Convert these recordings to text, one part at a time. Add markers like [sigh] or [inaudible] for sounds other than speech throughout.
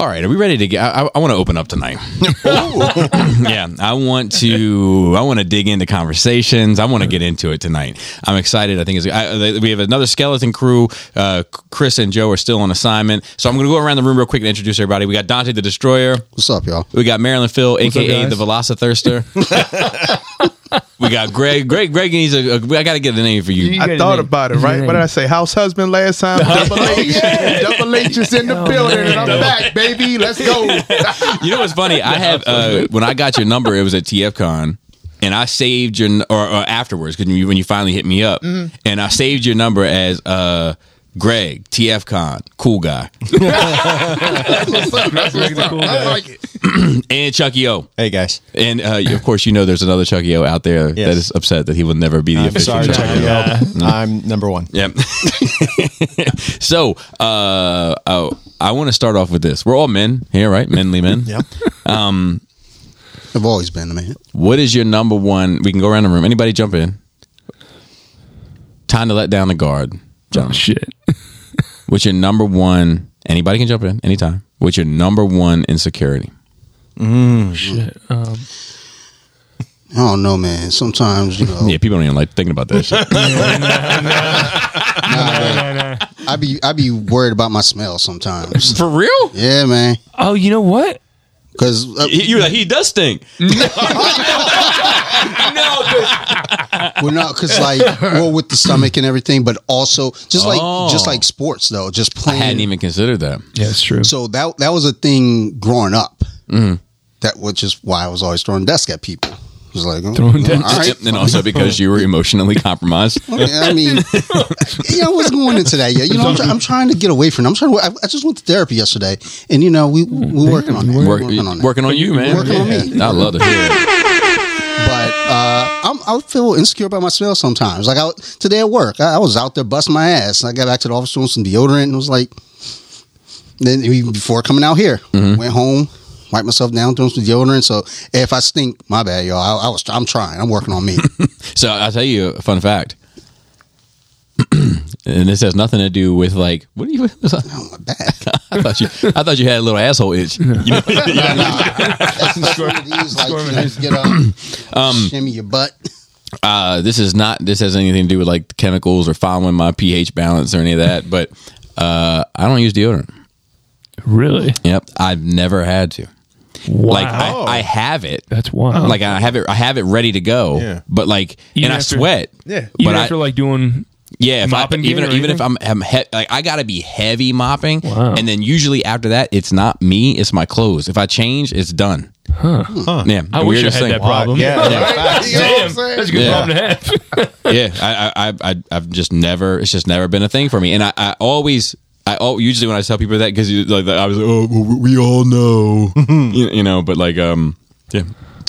All right, are we ready to get? I, I, I want to open up tonight. [laughs] yeah, I want to. I want to dig into conversations. I want to get into it tonight. I'm excited. I think it's. I, we have another skeleton crew. Uh, Chris and Joe are still on assignment, so I'm going to go around the room real quick and introduce everybody. We got Dante the Destroyer. What's up, y'all? We got Marilyn Phil, up, aka guys? the Velocithirster. [laughs] [laughs] we got Greg. Greg. Greg needs a. a I got to get the name for you. You I got thought name. about it, right? name. What did I say? House husband last time. [laughs] Double H. [laughs] Double H is in the Oh, building, man. and I'm back, baby. Let's go. [laughs] You know what's funny? I have uh, when I got your number, it was at TFCon, and I saved your n- or, or afterwards because you, when you finally hit me up, Mm-hmm. and I saved your number as uh, Greg TFCon, cool guy, [laughs] That's what's up. That's what's up. I like it. [clears throat] and Chucky O, Hey guys, and uh, of course you know there's another Chucky O out there Yes. that is upset that he will never be the I'm official sorry, Chucky Chucky. O. I'm number one. Yep. [laughs] so uh, uh, I want to start off with this. We're all men here, right? Menly men. [laughs] Yep. I've always been a man. What is your number one? We can go around the room. Anybody jump in? Time to let down the guard. Oh shit. [laughs] What's your number one? Anybody can jump in anytime. What's your number one insecurity? Mm, shit. Um, I don't know, man. Sometimes, you know, [laughs] Yeah, people don't even like thinking about that shit. [laughs] I be I be worried about my smell sometimes. For real? yeah, man. oh, you know what? Because uh, You're like he does stink. [laughs] [laughs] No, well, not because like well with the stomach and everything, but also just like Oh. just like sports though, just playing I playing. hadn't even considered that. Yeah, it's true. so that that was a thing growing up. Mm-hmm. That which is why I was always throwing desk at people. It was like, oh, Throwing all desk. right. And also because you were emotionally compromised. [laughs] I mean, you know, what's going into that yet? You know, I'm, try- I'm trying to get away from it. I'm trying to. I, I just went to therapy yesterday, and you know, we we're working on. We're Work, working on that. working on you, man. Working on me. I love to hear it. But uh, I'm, I feel insecure about my smell sometimes. Like I, today at work, I, I was out there busting my ass. I got back to the office doing some deodorant, and was like, then before coming out here, Mm-hmm. went home, wiped myself down, doing some deodorant. So if I stink, my bad, y'all. I, I was, I'm trying. I'm working on me. [laughs] So I'll tell you a fun fact. [clears throat] and this has nothing to do with like what are you [laughs] oh my bad. [laughs] I thought you I thought you had a little asshole itch. You know? That's just one of these, like, you know, get up, [clears throat] Um, shimmy your butt. uh, this is not this has anything to do with like chemicals or following my pH balance or any of that, but uh, I don't use deodorant. really? Yep. I've never had to. Wow. Like I, I have it. That's wild. Like I have it I have it ready to go. Yeah. But like Even and I sweat. Yeah. even but I- after like doing Yeah, if I, mopping even gear or even if? I'm, I'm he, like I gotta be heavy mopping, Wow. and then usually after that it's not me, it's my clothes. If I change, it's done. Huh? Yeah, I wish I had thing. that problem. Yeah. [laughs] You know what I'm Damn, saying? that's a good Yeah. problem to have. [laughs] Yeah, I, I, I, I, I've just never. It's just never been a thing for me, and I, I always. I oh, usually when I tell people that because like I was like, oh, well, we all know, [laughs] you, you know, but like, um, yeah,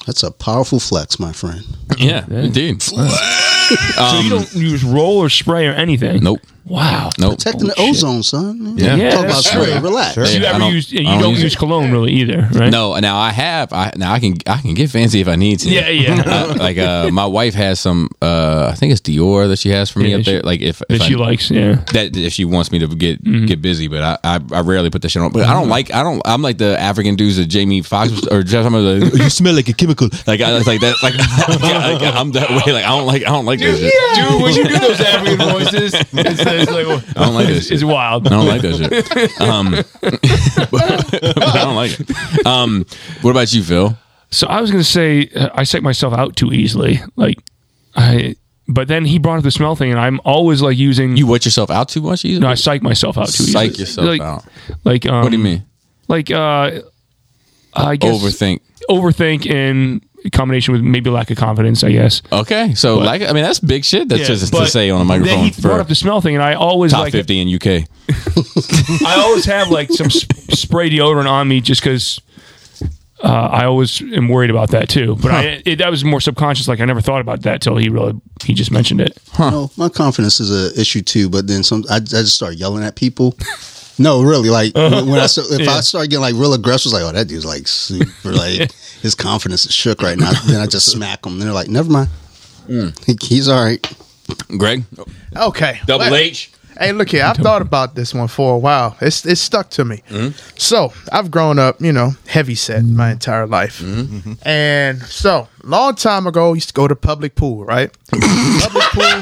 That's a powerful flex, my friend. yeah, indeed. [laughs] so you don't use roll or spray or anything. Um, Nope, Wow. nope. Protecting the Holy shit. ozone, son. Yeah. Yeah, Talk about that's spray. Relax. So you Yeah, ever don't- use? You I don't don't, use use cologne really either, right? No, now I have. I now I can I can get fancy if I need to. Yeah, yeah. [laughs] Uh, like uh, my wife has some. Uh, I think it's Dior that she has for me Yeah, up she- there. Like if, that if she likes. Yeah. that if she wants me to get Mm-hmm. get busy, but I, I I rarely put that shit on. But I don't like I don't I'm like the African dudes that Jamie Foxx was- or just somebody like you smell like a chemical. Like I it's like that like, [laughs] like, I'm that way. Like I don't like I don't like this shit. Dude, when you do those African voices, it's, it's like I don't like this it's, shit. it's wild. I don't like that shit. Um, [laughs] but I don't like it. Um, what about you, Phil? So I was gonna say uh, I psych myself out too easily. Like I, but then he brought up the smell thing, and I'm always like using. You wet yourself out too much? no, I psych myself out too Psych easily. yourself like, out. Like um, What do you mean? Like uh, I guess Overthink. overthink in combination with maybe lack of confidence. I guess. Okay, so But- like I mean that's big shit. That's Yeah, just to say on a microphone. Then microphone he brought up the smell thing, and I always top like fifty in UK. [laughs] I always have like some sp- spray deodorant on me just because uh, I always am worried about that too. But I, it, that was more subconscious. Like I never thought about that till he really he just mentioned it. No, my confidence is a issue too. But then some, I, I just start yelling at people. No, really, like when when I start, if I start getting like real aggressive, like oh that dude's like super like [laughs] his confidence is shook right now. Then I just [laughs] smack him. And they're like, never mind, mm. He- he's all right. Greg, Okay. double Let- H. Hey, look here. I've thought about this one for a while. It's it's stuck to me. Mm-hmm. So I've grown up, you know, heavy set my entire life, mm-hmm. Mm-hmm. and so long time ago, I used to go to public pool, right? [laughs] public pool.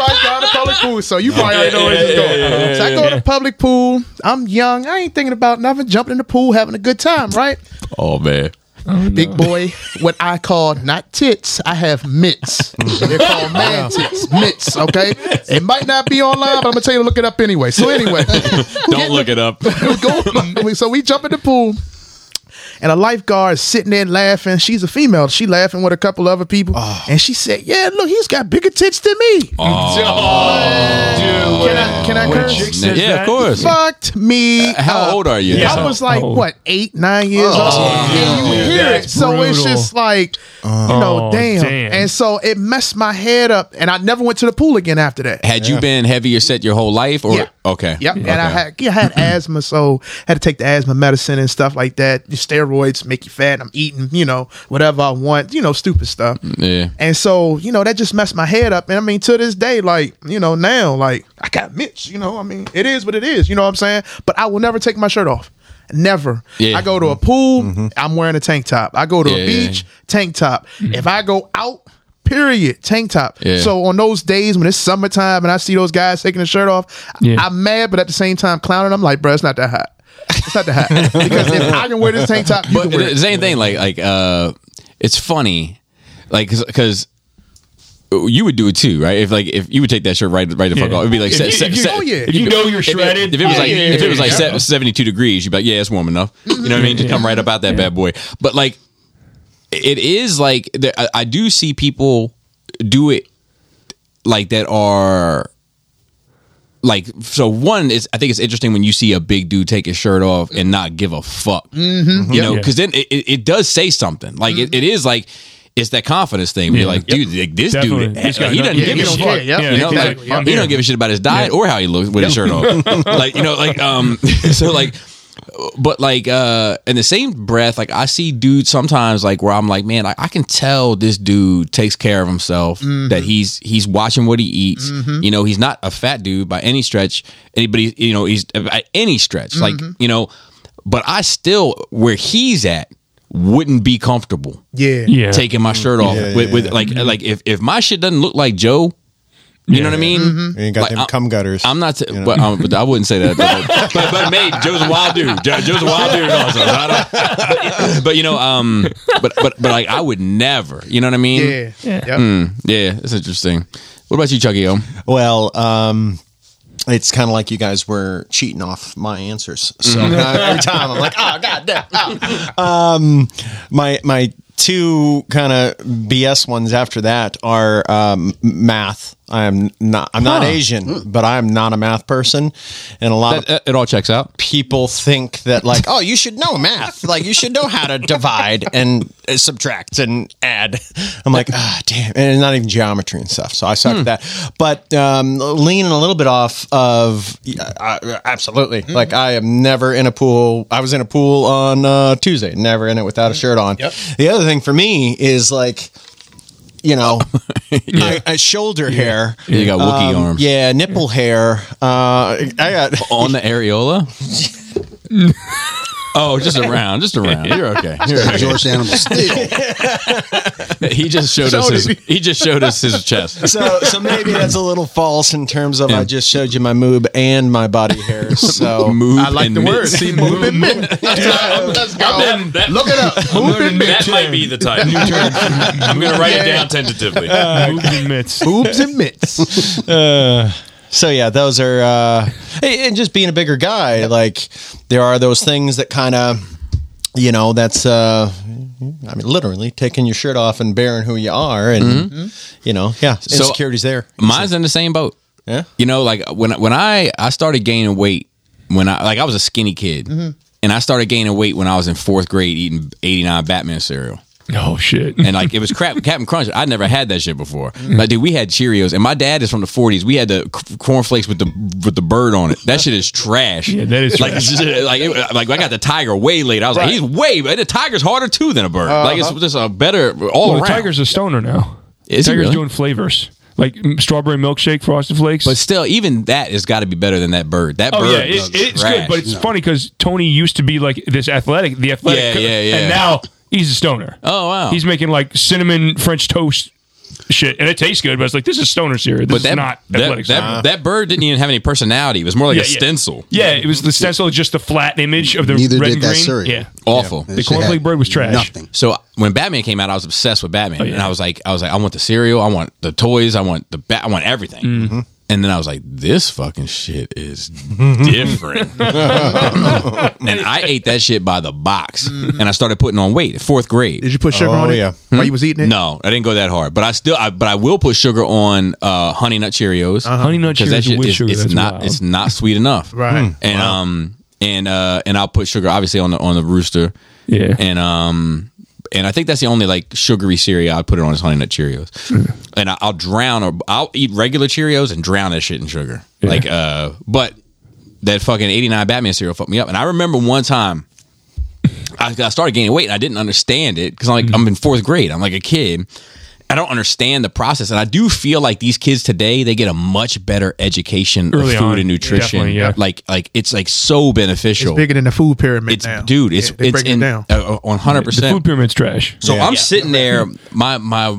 Everybody got a public pool, so you probably already know where this is going. So I go to public pool. I'm young. I ain't thinking about nothing. Jumping in the pool, having a good time, right? Oh man. Oh, Big boy, what I call not tits, I have mitts. They're called [laughs] man tits, mitts. Okay, it might not be online, but I'm gonna tell you to look it up anyway. So anyway, [laughs] Don't look it up. [laughs] go, so we jump in the pool, and a lifeguard is sitting there laughing. She's a female. She laughing with a couple other people, and she said, "Yeah, look, he's got bigger tits than me." Can I can I curse? chick says Yeah, of course. Fucked me. Uh, how up. old are you? Yeah. I was like Oh. what eight, nine years oh, old. And you hear it, That's so it's just like you know, Oh, damn. damn. And so it messed my head up, and I never went to the pool again after that. Had you been heavier set your whole life, or Yeah. okay? Yep. Okay. And I had yeah, I had asthma, so had to take the asthma medicine and stuff like that. The steroids make you fat. I'm eating, you know, whatever I want, you know, stupid stuff. yeah. And so, you know, that just messed my head up. And I mean, to this day, like, you know, now, like, I got mitts, you know, I mean, it is what it is, you know what I'm saying? But I will never take my shirt off. Never. Yeah. I go to a pool, mm-hmm. I'm wearing a tank top. I go to Yeah, a yeah, beach, tank top. If I go out, period, tank top. Yeah. So on those days when it's summertime and I see those guys taking the shirt off, Yeah. I'm mad, but at the same time clowning. I'm like, bro, it's not that hot. [laughs] It's not the hat because if I can wear this tank top, you But can wear the it. same thing, like like uh, it's funny, like because. You would do it too, right? If like if you would take that shirt right right the fuck Yeah. off, it'd be like If se- you- se- if you- se- oh, yeah. If you know you're if it- shredded, If it was like yeah, if it was yeah, like yeah. se- 72 degrees, you'd be like, yeah, it's warm enough. You know what I mean? Just come right up out that bad boy. But like, it is like the- I, I do see people do it like that are like so one is I think it's interesting when you see a big dude take his shirt off and not give a fuck. Mm-hmm. You know, Yeah. because then it, it, it does say something. Like it, it is like it's that confidence thing. Where you're Yeah. like, dude, like, this Definitely. dude, He's he doesn't yeah, give a shit. Part. Yeah, yeah. You know, exactly. like, he don't give a shit about his diet or how he looks with his shirt off. [laughs] like you know, like um, [laughs] so like, but like uh, in the same breath, like I see dudes sometimes like where I'm like, man, I, I can tell this dude takes care of himself. Mm-hmm. That he's he's watching what he eats. You know, he's not a fat dude by any stretch. Anybody, you know, he's by any stretch. Like Mm-hmm. you know, but I still where he's at wouldn't be comfortable Yeah. Yeah. taking my shirt off Yeah, with, yeah, with yeah. like like if, if my shit doesn't look like Joe, you know what I mean? Mm-hmm. You ain't got Like, them I- cum gutters. I'm not, t- you know? but, um, but I wouldn't say that. [laughs] But, but, but mate, Joe's a wild dude. Jo- Joe's a wild dude also. I don't- but, but, you know, um, but but but like I would never. You know what I mean? Yeah. Yeah. Yep. Mm, yeah, it's interesting. What about you, Chucky? O? Well, um, it's kind of like you guys were cheating off my answers. So [laughs] every time I'm like, oh god damn. oh." Um, my my two kind of BS ones after that are um, math. I'm not. I'm not Asian, but I'm not a math person, and a lot of it all checks out. people think that like [laughs] oh you should know math. Like you should know how to divide and uh, subtract and add. I'm like ah damn and it's not even geometry and stuff so i suck at that. But um, leaning a little bit off of uh, absolutely. Like i am never in a pool i was in a pool on uh, tuesday never in it without a shirt on. Yep. the other thing for me is like you know, [laughs] I, I shoulder hair. You got Wookie Um, arms. Yeah, nipple hair. Uh, I got On the areola. [laughs] oh, just around, just around. You're okay. You're okay. George Animal still. He just showed us his. He just showed us his chest. so so maybe that's a little false in terms of Yeah. I just showed you my moob and my body hair. [laughs] So Move. I like and the word. mitts. See, moving Let's go. Look it up. Moving That mitts. might be the type. I'm gonna write it down tentatively. Moves and mitts. Boobs and mitts. Uh, so yeah, those are uh and just being a bigger guy, like there are those things that kind of you know, that's uh I mean literally taking your shirt off and bearing who you are and you know, yeah, insecurities there. Mine's in the same boat. Yeah. You know, like when when I I started gaining weight when I like I was a skinny kid, and I started gaining weight when I was in fourth grade eating eighty nine Batman cereal. Oh shit. And like it was crap, [laughs] Captain Crunch. I never had that shit before. Like, dude, we had Cheerios, and my dad is from the '40s. We had the c- cornflakes with the with the bird on it. That shit is trash. Yeah, that is like trash. it's [laughs] just, like it, like I got the tiger way late. I was like, he's way, but the tiger's harder too than a bird. Like it's just a better all Well, around. the Tiger's a stoner now. Is he Tiger's really? doing flavors. like mm, strawberry milkshake, frosted flakes. But still, even that has got to be better than that bird. That Oh bird yeah, it, it's trash. good, but it's funny because Tony used to be like this athletic, the athletic, Yeah, yeah, yeah. and now he's a stoner. Oh, wow. he's making like cinnamon French toast shit, and it tastes good, but it's like this is stoner cereal. This but is not that, athletic. that, cereal. that bird didn't even have any personality. It was more like a stencil. Yeah, it was the stencil, just the flat image of the Neither red did and that green. cereal. Yeah, Awful. That The cornflake bird was trash. Nothing. So when Batman came out, I was obsessed with Batman, Oh, yeah. and I was like, I was like, I want the cereal, I want the toys, I want the bat, I want everything. Mm-hmm. And then I was like, this fucking shit is [laughs] different. [laughs] and I ate that shit by the box, and I started putting on weight. Fourth grade. Did you put sugar Oh, on it yeah. while you was eating it? No, I didn't go that hard, but I still, I, but I will put sugar on uh, Honey Nut Cheerios. Honey Nut because that Cheerios shit with is sugar, it's that's not wild. it's not sweet enough. Right. And um and uh and I'll put sugar obviously on the on the rooster. Yeah. And um and I think that's the only like sugary cereal I put it on is Honey Nut Cheerios. and I, I'll drown or I'll eat regular Cheerios and drown that shit in sugar. Yeah. Like uh but that fucking 89 Batman cereal fucked me up. And I remember one time I, I started gaining weight and I didn't understand it because I'm like I'm in fourth grade. I'm like a kid. I don't understand the process, and I do feel like these kids today they get a much better education Early of food on. and nutrition. Yeah. Like like it's like so beneficial. It's bigger than the food pyramid It's now. dude. It's Yeah, it's break it in down. Uh, uh, hundred percent. the percent. food pyramid's trash. So Yeah. I'm Yeah. sitting there. My my.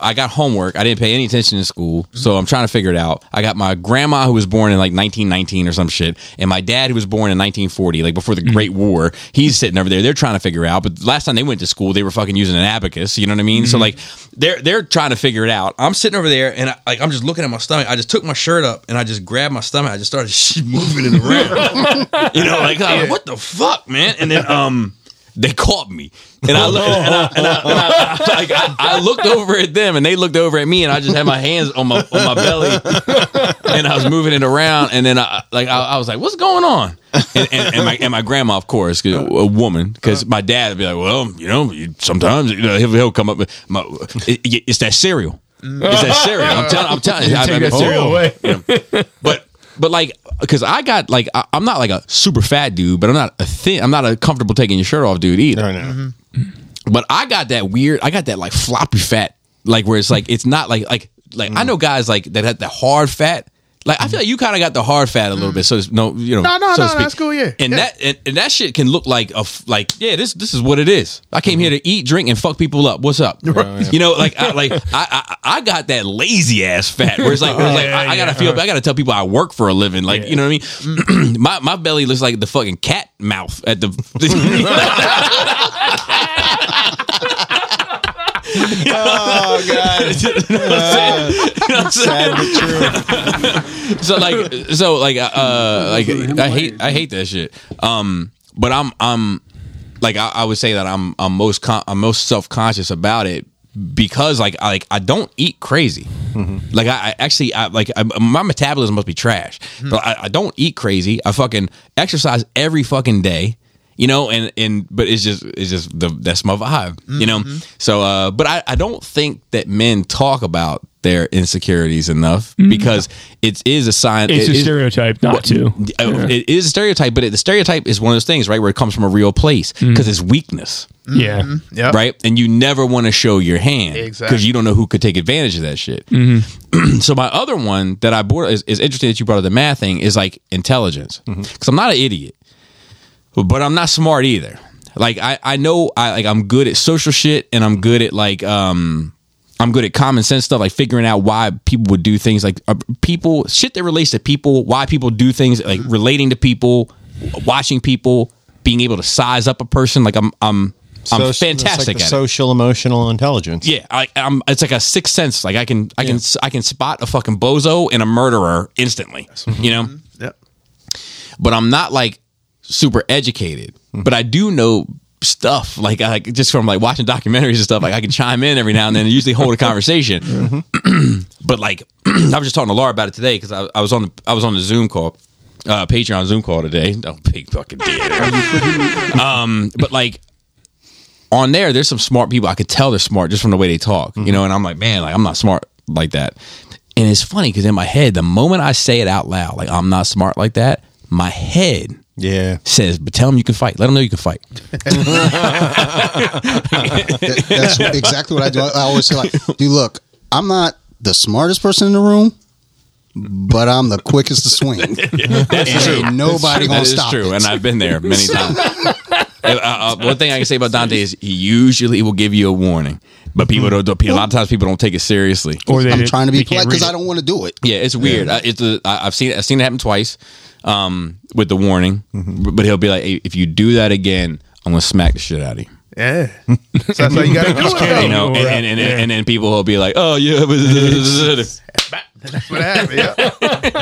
I got homework. I didn't pay any attention in school, so I'm trying to figure it out. I got my grandma who was born in like 1919 or some shit, and my dad who was born in 1940, like before the Great War. He's sitting over there. They're trying to figure it out. But last time they went to school, they were fucking using an abacus. You know what I mean? So like they're they're trying to figure it out. I'm sitting over there, and I, like I'm just looking at my stomach. I just took my shirt up and I just grabbed my stomach. I just started [laughs] moving it around. [laughs] you know, like, like, what the fuck, man? And then um they caught me, and I looked, and I, and I, and I, [laughs] like, I, I looked over at them, and they looked over at me, and I just had my hands on my on my belly, and I was moving it around, and then I like I, I was like, "What's going on?" And, and, my and my grandma, of course, a woman, because my dad would be like, "Well, you know, you, sometimes you know, he'll, he'll come up with my, it, it's that cereal." It's that cereal. I'm telling. I'm telling you. I- Take I- that cereal oh. away. But but like because I got like I, I'm not like a super fat dude, but I'm not a thin. I'm not a comfortable taking your shirt off dude either. I know. Mm-hmm. But I got that weird. I got that like floppy fat, like where it's like it's not like like like I mm. know guys like that had the hard fat. Like I feel like you kind of got the hard fat a little mm. bit, so it's no, you know, No, no, so to no, that's cool, yeah. and Yeah. that and, and that shit can look like a f- like yeah, this this is what it is. I came here mm-hmm. to eat, drink, and fuck people up. What's up? You know, like I, like I, I I got that lazy ass fat where it's like, where it's like Yeah, I, I gotta yeah. feel I gotta tell people I work for a living. Like you know what I mean? Mm. [clears throat] my my belly looks like the fucking cat mouth at the. [laughs] [laughs] [laughs] Oh god. [laughs] You know what I'm saying? You know what I'm saying? Sad but true. [laughs] so like so like uh like I hate I hate that shit. Um, but I'm I'm like I, I would say that I'm I'm most con- I'm most self conscious about it because like I like I don't eat crazy. Like I, I actually I like I, my metabolism must be trash, but I, I don't eat crazy. I fucking exercise every fucking day. You know, and and but it's just it's just the that's my vibe. You know, so uh, but I I don't think that men talk about their insecurities enough because it is a sign. It's it a is- stereotype not to. uh, It is a stereotype, but it, the stereotype is one of those things, right, where it comes from a real place because it's weakness, Yeah. Yep. right? And you never want to show your hand because Exactly. you don't know who could take advantage of that shit. Mm-hmm. [clears throat] so my other one that I brought is, is interesting that you brought up the math thing is like intelligence because I'm not an idiot, but I'm not smart either. Like I, I know I like I'm good at social shit and I'm good at like um I'm good at common sense stuff, like figuring out why people would do things like uh, people shit that relates to people, why people do things, like relating to people, watching people, being able to size up a person. Like I'm, I'm, I'm So fantastic like at it. social emotional intelligence. Yeah, I, I'm. It's like a sixth sense. Like I can, I can, I can spot a fucking bozo and a murderer instantly. You know, Yep. but I'm not like super educated. But I do know stuff like I, just from like watching documentaries and stuff. Like I can chime in every now and then and usually hold a conversation. [clears throat] but like [clears throat] I was just talking to Laura about it today because I, I was on the I was on the Zoom call, uh, Patreon Zoom call today. No big fucking deal. [laughs] um, but like on there, there's some smart people. I could tell they're smart just from the way they talk, you know. And I'm like, man, like I'm not smart like that. And it's funny because in my head, the moment I say it out loud, like I'm not smart like that, my head Yeah. says, "But tell them you can fight. Let them know you can fight." That- that's exactly what I do. I always say like, dude, look, I'm not the smartest person in the room, but I'm the quickest to swing. [laughs] That's And ain't nobody That gonna is stop true, it. and I've been there many [laughs] times. Uh, uh, one thing I can say about Dante is he usually will give you a warning, but people don't. A lot of times people don't take it seriously. Or they I'm didn't- trying to be can't polite because I don't want to do it. Yeah, it's weird. Uh, it's a, I, I've seen I've seen it happen twice um, with the warning, but he'll be like, hey, "If you do that again, I'm gonna smack the shit out of you." Yeah. [laughs] So that's how you got to do it. You know, and and, and, and, then people will be like, "Oh yeah," That's what happened. Yeah.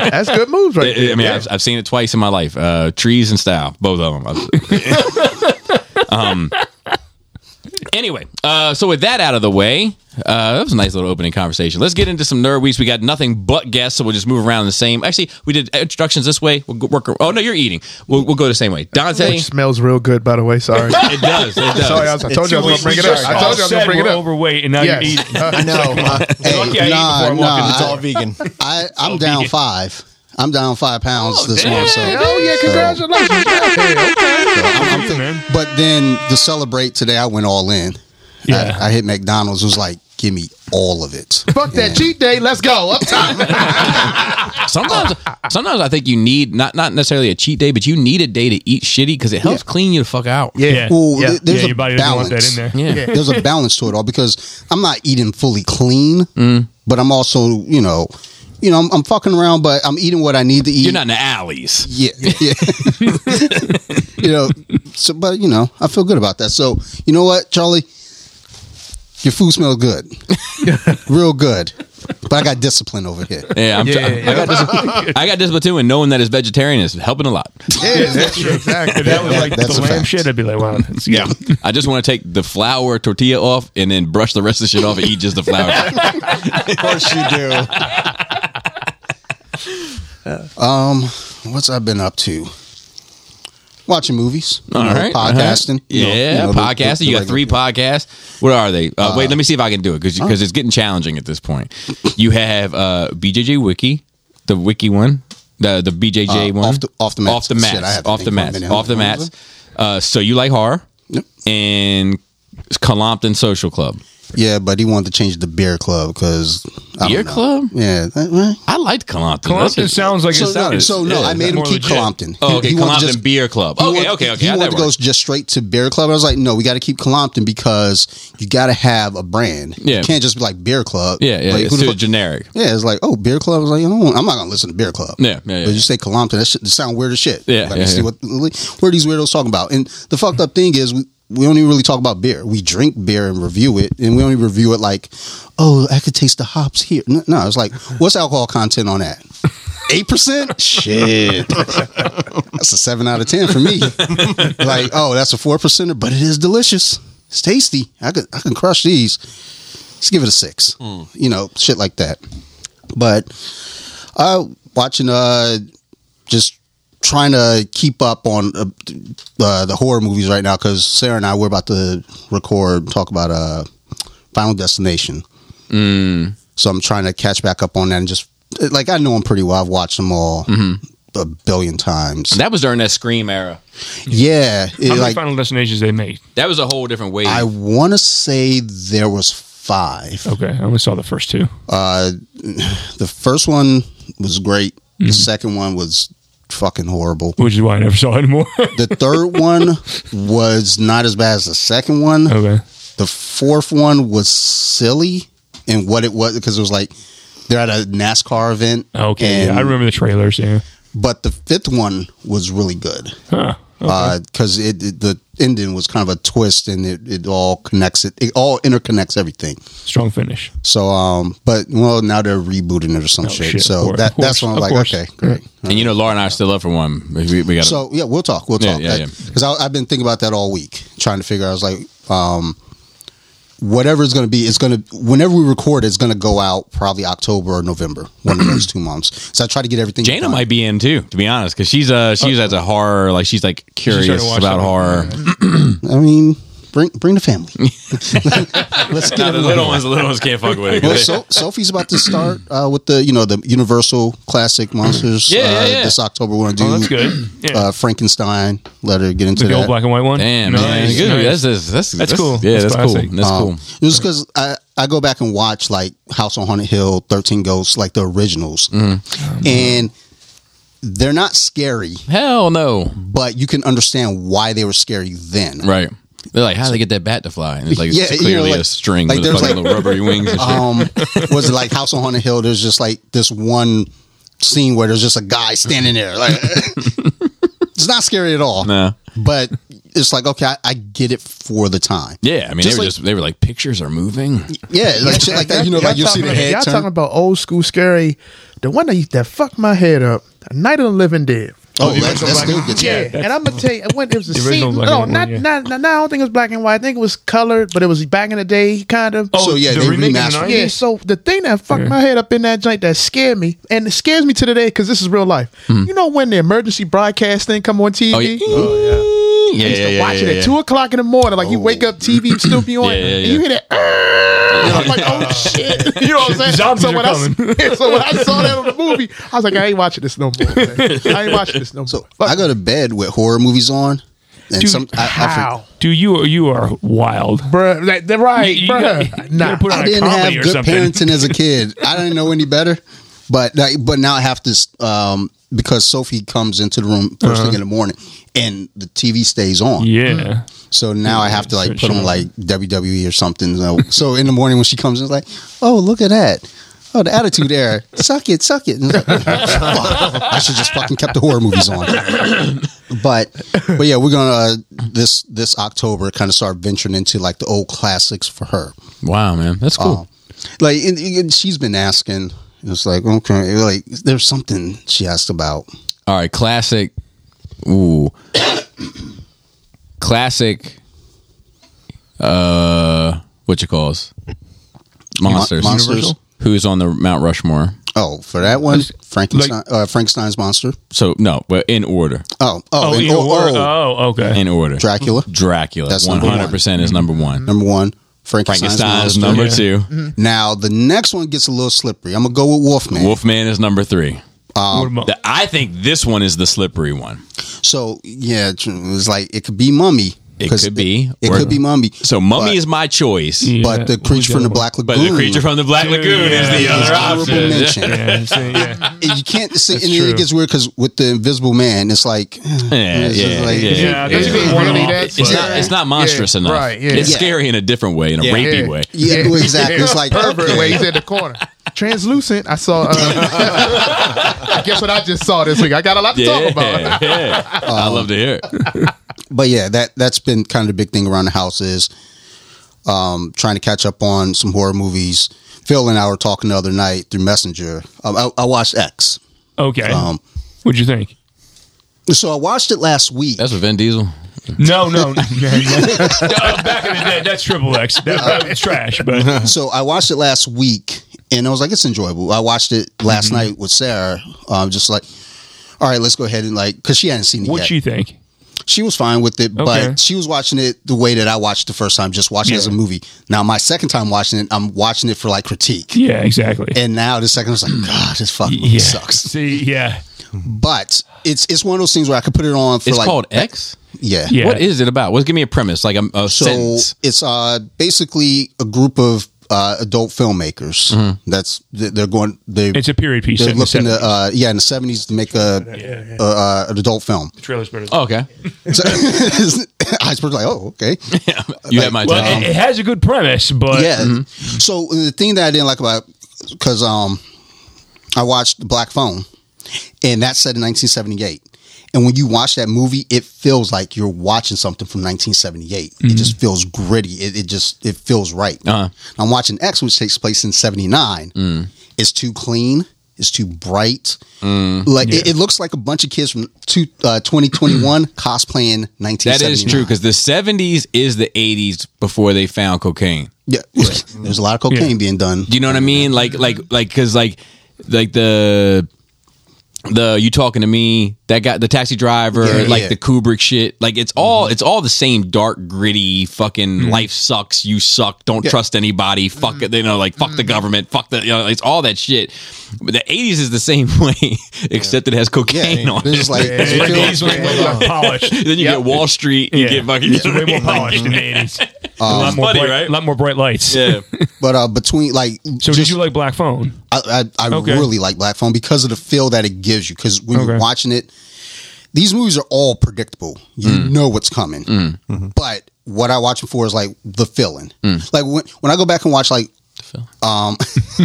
That's good moves right I there. mean, Yeah. I've, I've seen it twice in my life. Uh, trees and style, both of them. [laughs] um. Anyway, uh, so with that out of the way, uh, that was a nice little opening conversation. Let's get into some nerd weeks. We got nothing but guests, so we'll just move around the same. Actually, we did introductions this way. We'll go work. Oh no, you're eating. We'll, we'll go the same way. Dante, Which smells real good, by the way. Sorry. [laughs] it does. It does. Sorry, I, was, I told you I was going to bring it up. I told you I was going to bring it up. overweight, and now Yes. you're eating. I know. Uh, [laughs] Hey, Lucky nah, I nah, it's all vegan. I, I'm vegan. down five. I'm down five pounds this damn. month. So, oh, yeah. Congratulations. Yeah, okay. I'm man. but then to celebrate today, I went all in. Yeah. I, I hit McDonald's. It was like, give me all of it. Fuck that cheat day. Let's go. Up time. [laughs] Sometimes, sometimes I think you need not not necessarily a cheat day, but you need a day to eat shitty because it helps clean you the fuck out. Yeah. Well, Yeah. th- there's Yeah, a your body doesn't want balance. that in there. Yeah. There's a balance to it all because I'm not eating fully clean, Mm. but I'm also, you know, you know, I'm, I'm fucking around, but I'm eating what I need to eat. You're not in the alleys. Yeah, yeah. [laughs] you know, so but you know, I feel good about that. So you know what, Charlie, your food smells good, [laughs] real good. But I got discipline over here. Yeah, I'm Yeah, try- yeah, I got this. [laughs] I got this too, and knowing that it's vegetarian is helping a lot. Yeah, that's true. Exactly. If that was like That's the a lamb fact. shit, I'd be like, wow. Yeah. I just want to take the flour tortilla off and then brush the rest of the shit off and eat just the flour. Of course you do. Um, what's I been up to? Watching movies, you All know, right, podcasting. uh-huh. you know, yeah, you know, the- podcasting. the- you the got three podcasts. What are they? Uh, wait, let me see if I can do it because it's getting challenging at this point. You have uh, BJJ Wiki, the Wiki one, the the BJJ Uh, one, off the- off the mats. off the mats, I off the think for a mats, off the mats. Uh, so you like horror Yep. and Colompton Social Club. Yeah, but he wanted to change the beer club because Beer club? Yeah. Uh, uh. I liked Colompton. Colompton That's- sounds like So it no, sounded. so no, yeah, I made him more keep legit. Colompton. Oh, okay, He wanted to just- Beer Club. Okay, oh, wanted- okay, okay. He That wanted to go just straight to beer club. I was like, no, we got to keep Colompton because you got to have a brand. Yeah. you can't just be like beer club. Yeah, yeah, Like, it's the too generic. Yeah, it's like, oh, beer club. I was like, you know, I'm not gonna listen to beer club. Yeah, yeah, yeah. But you say Colompton, that shit sound weird as shit. Yeah, Let me yeah, see what what are these weirdos talking about. And the fucked up thing is, we, we don't even really talk about beer. We drink beer and review it, and we only review it like, oh, I could taste the hops here. No, no it's like, what's alcohol content on that? Eight percent? Shit, that's a seven out of ten for me. like, oh, that's a four percenter, but it is delicious. It's tasty. I could I can crush these. Let's give it a six. You know, shit like that. But uh watching uh just trying to keep up on uh, uh, the horror movies right now because Sarah and I we're about to record talk about uh Final Destination. Mm. So I'm trying to catch back up on that and just like I know them pretty well. I've watched them all a billion times. That was during that Scream era. yeah, it, How many like final destinations they made? That was a whole different wave. I want to say there was five. Okay, I only saw the first two. Uh, [sighs] the first one was great. The second one was fucking horrible. Which is why I never saw it anymore. [laughs] The third one was not as bad as the second one. okay. The fourth one was silly and what it was because it was like they're at a NASCAR event. Okay. and- yeah, I remember the trailers. Yeah. But the fifth one was really good Huh. because uh, it, it the ending was kind of a twist and it, it all connects it. It all interconnects everything. Strong finish. So um, but well now they're rebooting it or some Oh, shit. shit, So course, that that's course, when I'm like, course. okay, great. and you know, Laura and I are still up for one. We, we got to. So yeah, we'll talk. We'll Yeah, talk. yeah, yeah. Because I've been thinking about that all week, trying to figure. out. I was like, um, whatever it's going to be, it's going to whenever we record, it's going to go out probably October or November, [clears throat] one of those two months. So I try to get everything. Jana done. might be in too, to be honest, because she's uh she's as a horror like she's like curious starting to watch about horror. [clears throat] I mean, bring bring the family. [laughs] Let's get Nah, the little ones, the little ones can't fuck with it. 'cause Well, so, Sophie's about to start uh, with the you know the Universal Classic Monsters. Yeah, yeah, uh, yeah. This October we're gonna do. Oh, that's good. Yeah. Uh, Frankenstein. Let her get into the that. old black and white one. Damn, Nice, man, good. nice. That's, that's, that's, cool. Yeah, That's that's, cool. classic. That's Um, cool. It was because I, I go back and watch like House on Haunted Hill, Thirteen Ghosts, like the originals, Mm-hmm. and they're not scary, Hell no. but you can understand why they were scary then. Right. They're like, how do they get that bat to fly? And it's like, [laughs] Yeah, it's you clearly know, like- a string like with there's fucking like- little rubbery [laughs] wings and shit. Um, was it like House on Haunted Hill? There's just like this one scene where there's just a guy standing there, like [laughs] it's not scary at all. Nah. but it's like okay, I, I get it for the time. yeah, I mean, Just they were like- just, they were like, pictures are moving. Yeah, like shit like that. You know, like you see talking, the head Y'all turn. talking about old school scary. The one that used that fucked my head up. Night of the Living Dead. Oh, the that's, original that's still good. Yeah, Yeah. and I'm gonna tell you when it was a The scene. No, not, white, yeah. not, not, not. I don't think it was black and white. I think it was colored, but it was back in the day, kind of. Oh, So, yeah, the they remake in the remastered- Yeah, so the thing that fucked my head up in that joint that scared me, and it scares me to the day because this is real life. Hmm. You know when the emergency broadcast thing come on TV? Oh, yeah. Oh, yeah, I used yeah, to yeah, watch yeah, it yeah. at two o'clock in the morning. Like you wake up, oh. TV still be [laughs] on, Yeah, yeah, and you hear that. "Arr!" I'm like, oh [laughs] shit! [laughs] You know what I'm saying? Zombies so are when I, so when I saw that on the movie, I was like, I ain't watching this no more. man. I ain't watching this no more. So Fuck I go to bed with horror movies on, and Dude, some I, I, how, Dude, you are you are wild. bruh? That, that right, You- you bruh. gotta- you gotta nah, put on I a didn't comedy have or good something. parenting as a kid. I didn't know any better, but but now I have to um, because Sophie comes into the room 1st thing in the morning, and the TV stays on. Yeah. So now I have to like put on sure. like WWE or something. So, so in the morning when she comes, it's like, oh look at that. Oh, the attitude there. Suck it, suck it. And [laughs] like, fuck, I should just fucking kept the horror movies on. But but yeah, we're gonna uh, this this October kind of start venturing into like the old classics for her. Wow, man. That's cool. Um, like and, and she's been asking. It's like okay, like there's something she asked about. All right, classic. Ooh, classic. Uh, what you calls monsters? Mon- monsters? Who's on the Mount Rushmore? Oh, for that one, Frankenstein, uh, Frankenstein's monster. So no, but in order. Oh, oh, Oh, and- you oh, were- oh, okay. In order. Dracula, Dracula. That's One number one. hundred percent is number one. number one. Frankenstein's, Frankenstein is monster. number Yeah. two. Mm-hmm. Now the next one gets a little slippery. I'm gonna go with Wolfman. Wolfman is number three. Um, what about- The- I think this one is the slippery one. So yeah, it's it's like it could be Mummy. It 'cause could be. It, Or- could be Mummy. So Mummy But- is my choice. Yeah. But the creature from the other Black But Lagoon. the creature from the Black Dude, Lagoon is the yeah. other honorable option. mention. one? Yeah, see, [laughs] yeah. You can't see, and true. then it gets weird because with the Invisible Man, it's like, [sighs] Yeah, it's yeah, like- yeah, Yeah, that's yeah. really really wrong. that It's not. It's not monstrous Yeah, enough. right, yeah. It's Yeah. scary in a different way, in a Yeah. rapey Yeah. way. yeah, well, exactly. It's like pervert okay. way he's at the corner. Translucent. I saw. Uh, [laughs] guess what I just saw this week. I got a lot to talk about. Yeah, yeah. [laughs] I love to hear it. But yeah, that that's been kind of the big thing around the house is um, trying to catch up on some horror movies. Phil and I were talking the other night through Messenger. Um, I, I watched X. Okay. Um, What'd you think? So I watched it last week. That's with Vin Diesel. No, [laughs] no. Back in the day, that's triple X. That, that's trash. But [laughs] so I watched it last week, and I was like, it's enjoyable. I watched it last night with Sarah. Um, just like, all right, let's go ahead and like, because she hadn't seen it what'd yet. she think? She was fine with it, Okay. but she was watching it the way that I watched the first time, just watching it as a movie. Now my second time watching it, I'm watching it for like critique. Yeah, exactly. And now the second I was like, God, this fucking movie yeah. sucks. See, yeah, But it's it's one of those things where I could put it on for It's like called X. yeah. Yeah. What is it about? What? Give me a premise, like a, a So sentence. it's uh basically a group of uh, adult filmmakers. That's they- they're going they it's a period piece. they're set in the looking to uh yeah in the seventies to make a yeah. uh, uh, an adult film. the trailer's better. Oh, okay. So, [laughs] I was like, oh okay. [laughs] You have my well, it, it has a good premise, but Yeah. So the thing that I didn't like about because um, I watched Black Phone, and that's set in 1978. And when you watch that movie, it feels like you're watching something from 1978. It just feels gritty. It, it just it feels right. Uh-huh. I'm watching X, which takes place in '79. It's too clean. It's too bright. Like it, it looks like a bunch of kids from two, uh, 2021 [clears throat] cosplaying 1979. That is true because the '70s is the '80s before they found cocaine. yeah, [laughs] there's a lot of cocaine Yeah. being done. Do you know what I mean? Like, like, like, because like, like the the you talking to me that guy the taxi driver Yeah, like yeah. the kubrick shit. Like it's all it's all the same dark gritty fucking life sucks you suck don't trust anybody fuck it you know like fuck the government fuck the you know it's all that shit. But the 80s is the same [laughs] way except it has cocaine Yeah, on it's it. just like Yeah, you the feel- 80s was polished. then you get wall street you Yeah. get fucking It's way more polished in [laughs] the 80s. A lot more funny, bright, right? lot more bright lights. yeah [laughs] but uh, between like, So just, did you like Black Phone? I, I, I Okay. really like Black Phone because of the feel that it gives you. Because when you're watching it, these movies are all predictable. You Mm. know what's coming. Mm-hmm. But what I watch it for is like the feeling. Like when when I go back and watch like. Um, [laughs]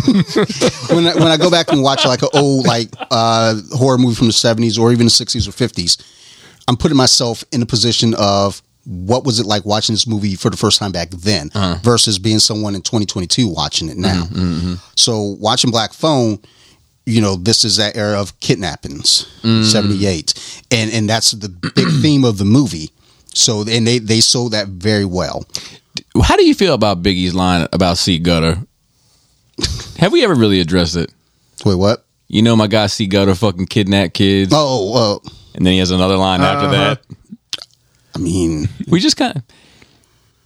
when I, when I go back and watch like an old like uh, horror movie from the seventies or even the sixties or fifties, I'm putting myself in the position of what was it like watching this movie for the first time back then uh-huh. versus being someone in 2022 watching it now. Mm-hmm, mm-hmm. So watching Black Phone, you know, this is that era of kidnappings, mm. 78. And and that's the big [clears throat] theme of the movie. So and they they sold that very well. how do you feel about biggie's line about seat gutter have we ever really addressed it Wait, what? you know my guy seat gutter fucking kidnap kids Oh, uh, and then he has another line after that uh-huh. I mean, We just kind of,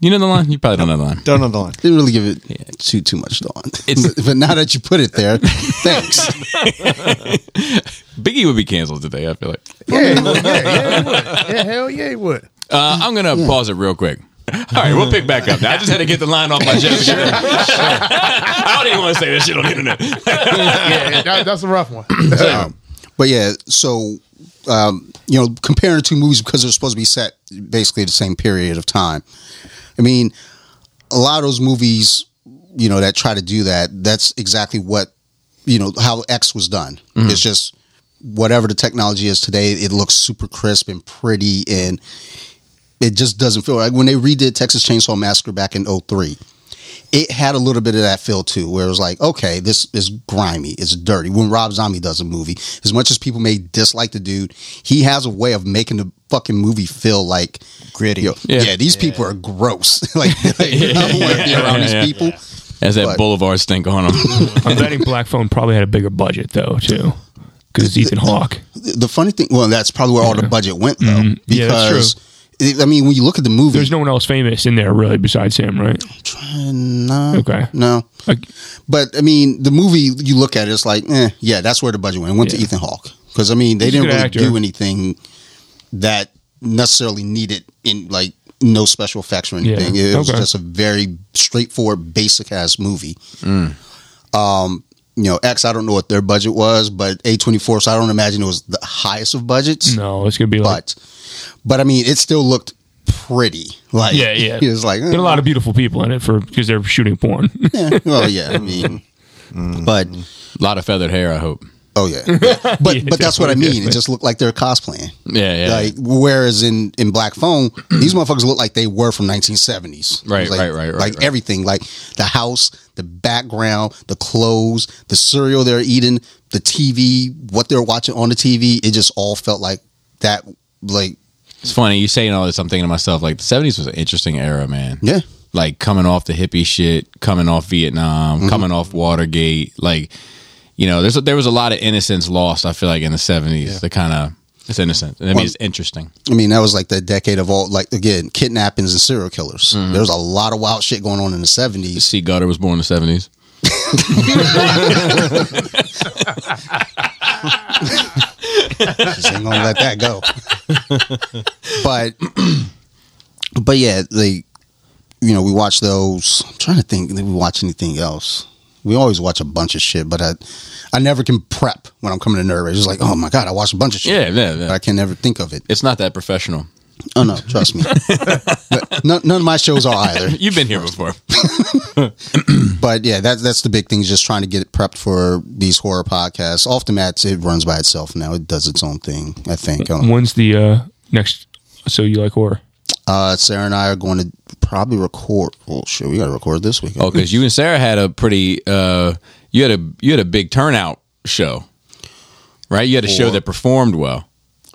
you know the line. You probably don't know the line. Don't know the line. didn't really give it too too much thought. It's- [laughs] but now that you put it there, thanks. [laughs] Biggie would be canceled today. I feel like. Yeah, he would. Yeah, yeah, he would. Yeah, hell yeah, he would. Uh, I'm gonna pause it real quick. All right, we'll pick back up. Now I just had to get the line off my chest. I don't even want to say this shit on the internet. Yeah, that, that's a rough one. Um, but yeah, so um, you know, comparing the two movies because they're supposed to be set basically the same period of time. I mean, a lot of those movies, you know, that try to do that, that's exactly what you know how X was done. It's just whatever the technology is today, it looks super crisp and pretty and it just doesn't feel like when they redid Texas Chainsaw Massacre back in 03 it had a little bit of that feel too, where it was like, okay, this is grimy, it's dirty. When Rob Zombie does a movie, as much as people may dislike the dude, he has a way of making the fucking movie feel like Gritty. yo, Yeah. yeah. these people are gross. [laughs] like, [laughs] like, I don't want to be around these people. Has that But- Boulevard stink on them. [laughs] I'm betting Black Phone probably had a bigger budget though too, because it's Ethan Hawke. The funny thing, well, that's probably where all the budget went though, Mhm. Yeah, that's because. It- I mean, when you look at the movie, There's no one else famous in there really besides him, right? no, Okay. no. Like, But I mean, the movie you look at, it, it's like, eh, yeah, that's where the budget went. It went to Yeah. Ethan Hawke because I mean, they He's a didn't good really actor. do anything that necessarily needed in like no special effects or anything. Yeah. It was Okay. just a very straightforward, basic ass movie. Mm. Um, you know, X, I don't know what their budget was, but A24, so I don't imagine it was the highest of budgets. no, it's gonna be like But, but I mean, it still looked pretty. Like, yeah, yeah. [laughs] it was like there are a lot of uh, beautiful people in it for because they're shooting porn. [laughs] yeah, well, yeah. I mean, mm. but A lot of feathered hair. I hope. Oh yeah, [laughs] but Yeah, but that's what I definitely, mean. It just looked like they're cosplaying. Yeah, yeah. Like whereas in in Black Phone, these motherfuckers look like they were from 1970s. Right, like, right, right, right, Like right. everything, like the house, the background, the clothes, the cereal they're eating, the TV, what they're watching on the TV. It just all felt like that. Like It's funny you saying all this. I'm thinking to myself, like the '70s was an interesting era, man. yeah, like coming off the hippie shit, coming off Vietnam, Mm-hmm. coming off Watergate. Like, you know, there's a, there was a lot of innocence lost. I feel like in the '70s, the kind of it's innocent. I mean, Well- it's interesting. I mean that was like the decade of all like again kidnappings and serial killers. Mm-hmm. There was a lot of wild shit going on in the 70s. C. Gutter was born in the '70s. [laughs] [laughs] Just ain't gonna let that go. but [clears throat] but yeah, they you know, we watch those. I'm trying to think did we watch anything else. We always watch a bunch of shit, but I I never can prep when I'm coming to nerd rage. It's like, oh my god, I watched a bunch of shit. Yeah, yeah, yeah. But I can never think of it. It's not that professional. Oh no, trust me. but none, none of my shows are either. [laughs] You've been here before. [laughs] But yeah, that's that's the big thing. is Just trying to get it prepped for these horror podcasts. Off the mats, it runs by itself now. It does its own thing. I think. Um, When's the uh, next? So you like horror? Uh, Sarah and I are going to probably record. Well, shit, we got to record this week. Oh, because you and Sarah had a pretty uh, you had a you had a big turnout show, right? You had a show that performed well.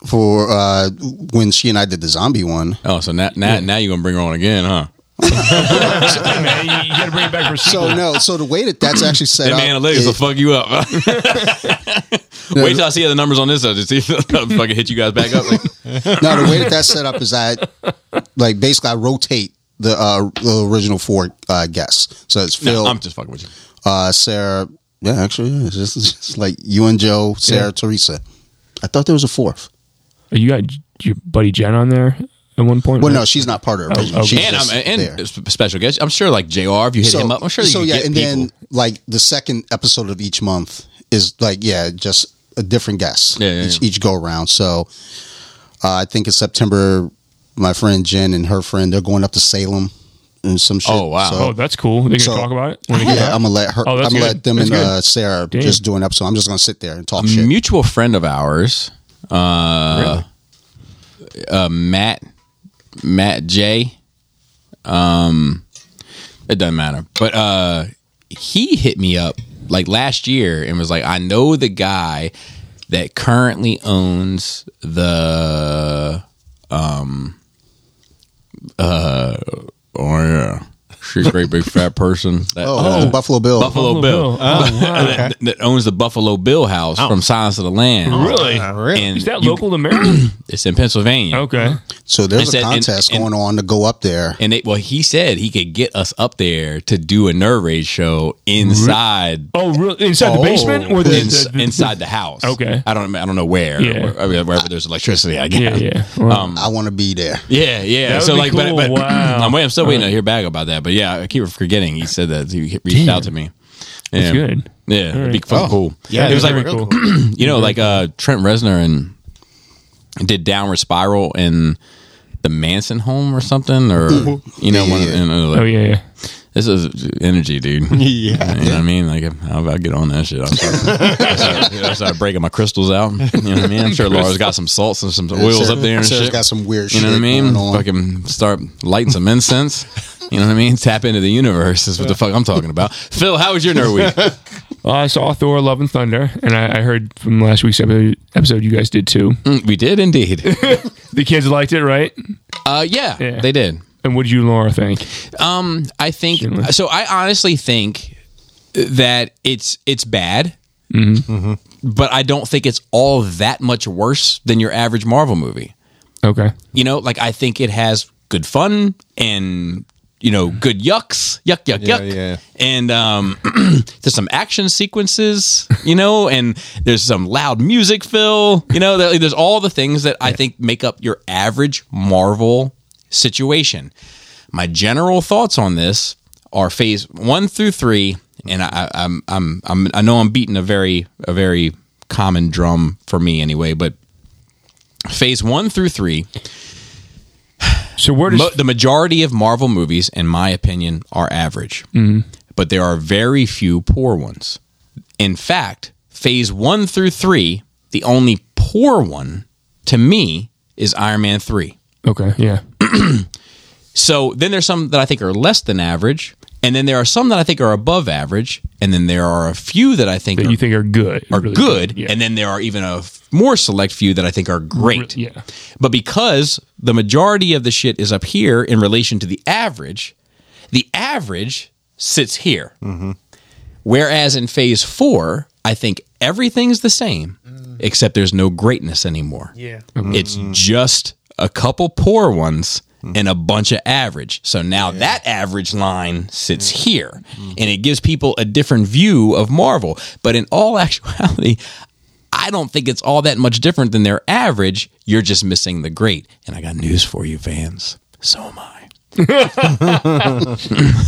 For uh, when she and I did the zombie one. Oh, so now now, now you're gonna bring her on again, huh? Hey, man, you, you got to bring it back for a sequel. So no, so the way that that's actually set Them up, analytics will is- fuck you up. [laughs] Wait till I see the numbers on this. I'll just see if I [laughs] can hit you guys back up. Like, [laughs] No, the way that that's set up is that, like, basically, I rotate the uh, the original four uh, guests. So it's Phil, no, I'm just fucking with you. uh, Sarah. Yeah, actually, yeah, it's just, it's just like you and Joe, Sarah, Yeah. Teresa. I thought there was a fourth. You got your buddy Jen on there at one point. Well, right? no, she's not part of it. Oh, okay. She's And I'm and there. special guest. I'm sure like Jr. If you hit him up, I'm sure. so you yeah, get and people. then like the second episode of each month is like yeah, just a different guest. Yeah, yeah, each, yeah. each go around. So uh, I think in September, my friend Jen and her friend they're going up to Salem and some shit. Oh, wow. So, Oh, that's cool. They can So- talk about it. When yeah. I'm gonna let her. Oh, I'm gonna good. let them That's and uh, Sarah Damn. just do an episode. I'm just gonna sit there and talk a shit. mutual friend of ours, uh, uh, Matt Matt J. Um, it doesn't matter, but uh, he hit me up like last year and was like, "I know the guy that currently owns the um uh oh yeah." She's a great big fat person. That, Oh, uh, Buffalo Bill. Buffalo, Buffalo Bill, Bill. [laughs] Oh, wow. that, that owns the Buffalo Bill House from Silence of the Lambs. Really? really? And Is that you- local to Maryland? [clears throat] It's in Pennsylvania. okay. So there's It a said- and- contest and- going on to go up there. And they, well, he said he could get us up there to do a Nerd Rage show inside Oh, really? Inside the Oh. basement or the, ins- the- the- inside the house. Okay. I don't I don't know where. Yeah. Where- I mean, wherever there's electricity, I guess. yeah. Well, Um, I want to be there. yeah, yeah. That so like, but, cool. but [clears throat] Wow. I'm waiting. I'm still waiting All to hear back about that. But yeah, I keep forgetting. He said that he reached Damn. out to me. Yeah. That's good. Yeah, All it'd be right. fucking Oh. cool. Yeah, it was like cool. [clears throat] you know, like uh, Trent Reznor and did Downward Spiral in the Manson home or something, or you know, Yeah, one of, yeah. you know, like, Oh yeah, yeah. This is energy, dude. [laughs] Yeah. You know what I mean? Like, how about get on that shit? I'll start, I'll start, breaking my crystals out. You know what I mean? I'm sure Laura's got some salts and some oils up there and Sarah's shit. got some weird you know what I mean? going on. Fucking start lighting some incense. You know what I mean? Tap into the universe is what the fuck I'm talking about. [laughs] Phil, how was your nerd week? [laughs] Well, I saw Thor: Love and Thunder, and I, I heard from last week's episode, episode you guys did too. Mm, we did indeed. The kids liked it, right? Uh, yeah, Yeah. they did. And what did you, Laura, think? Um, I think Shameless. so. I honestly think that it's it's bad, but I don't think it's all that much worse than your average Marvel movie. Okay. You know, like I think it has good fun and you know good yucks, yuck, yuck, Yeah, yuck, yeah. and um, [clears throat] there's some action sequences, you know, and there's some loud music. Phil, you know, there's all the things that I think make up your average Marvel situation. My general thoughts on this are phase one through three, and I, I'm, I'm, I'm, I know I'm beating a very, a very common drum for me anyway, but phase one through three, So where does mo- the majority of Marvel movies, in my opinion, are average, mm-hmm. but there are very few poor ones. In fact, phase one through three, the only poor one to me is Iron Man three. Okay, yeah, [clears throat] So then there's some that I think are less than average, and then there are some that I think are above average, and then there are a few that I think that are, you think are good, are really good, Yeah. and then there are even a f- more select few that I think are great. yeah. But because the majority of the shit is up here in relation to the average, the average sits here. Mm-hmm. Whereas in phase four, I think everything's the same, mm. except there's no greatness anymore. Yeah. Mm-hmm. It's just a couple poor ones hmm. and a bunch of average. So now that average line sits here hmm. and it gives people a different view of Marvel. But in all [laughs] actuality, I don't think it's all that much different than their average. You're just missing the great. And I got news for you, fans. So am I. [laughs]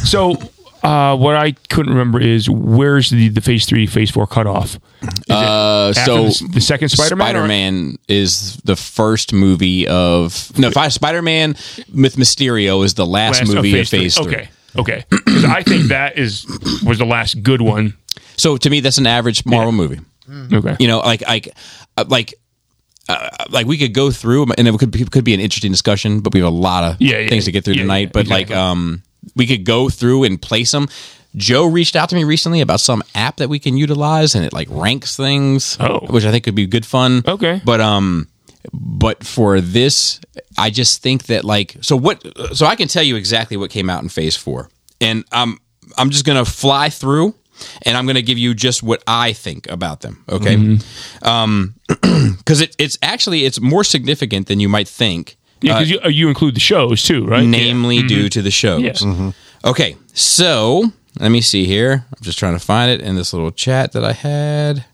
So uh, what I couldn't remember is where's the, the phase three, phase four cutoff? Uh, so the, the second Spider-Man. Spider-Man is the first movie of no. Spider-Man with Mysterio is the last, last- movie of phase three. Okay, okay. Because I think that is was the last good one. So to me, that's an average Marvel movie. Okay. You know, like like uh, like. Uh, like we could go through and it could could be an interesting discussion, but we have a lot of Yeah, yeah, things to get through yeah, tonight. yeah, but exactly. like, um, we could go through and place them. Joe reached out to me recently about some app that we can utilize, and it like ranks things, Oh. which I think could be good fun. Okay. but um, but for this, I just think that like so what so I can tell you exactly what came out in Phase Four, and I'm I'm just gonna fly through. and I'm going to give you just what I think about them. Okay, Um [clears throat] because it, it's actually it's more significant than you might think. Yeah, because you, uh, you include the shows too, right? namely due to the shows. Yeah. Okay, so let me see here. I'm just trying to find it in this little chat that I had.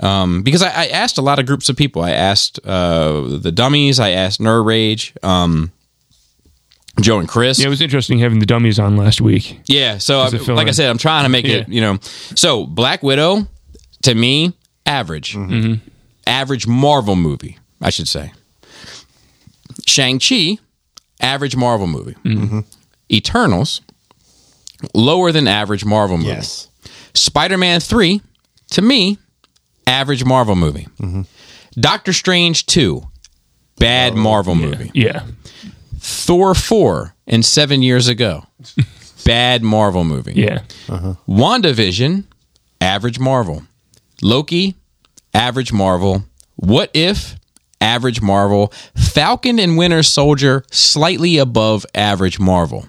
Um, because I, I asked a lot of groups of people. I asked uh, the dummies. I asked Nerd Rage, um, Joe and Chris. Yeah, it was interesting having the dummies on last week. Yeah, so As a I- fill-in. like I said, I'm trying to make it, you know. So Black Widow, to me, average, average Marvel movie, I should say. Shang Chi, average Marvel movie. Eternals, lower than average Marvel movie. Yes. Spider Man Three, to me, average Marvel movie. Doctor Strange Two, bad oh, Marvel movie. Yeah. Thor 4 and 7 years ago. [laughs] Bad Marvel movie. Yeah. Uh-huh. WandaVision, average Marvel. Loki, average Marvel. What If, average Marvel. Falcon and Winter Soldier, slightly above average Marvel.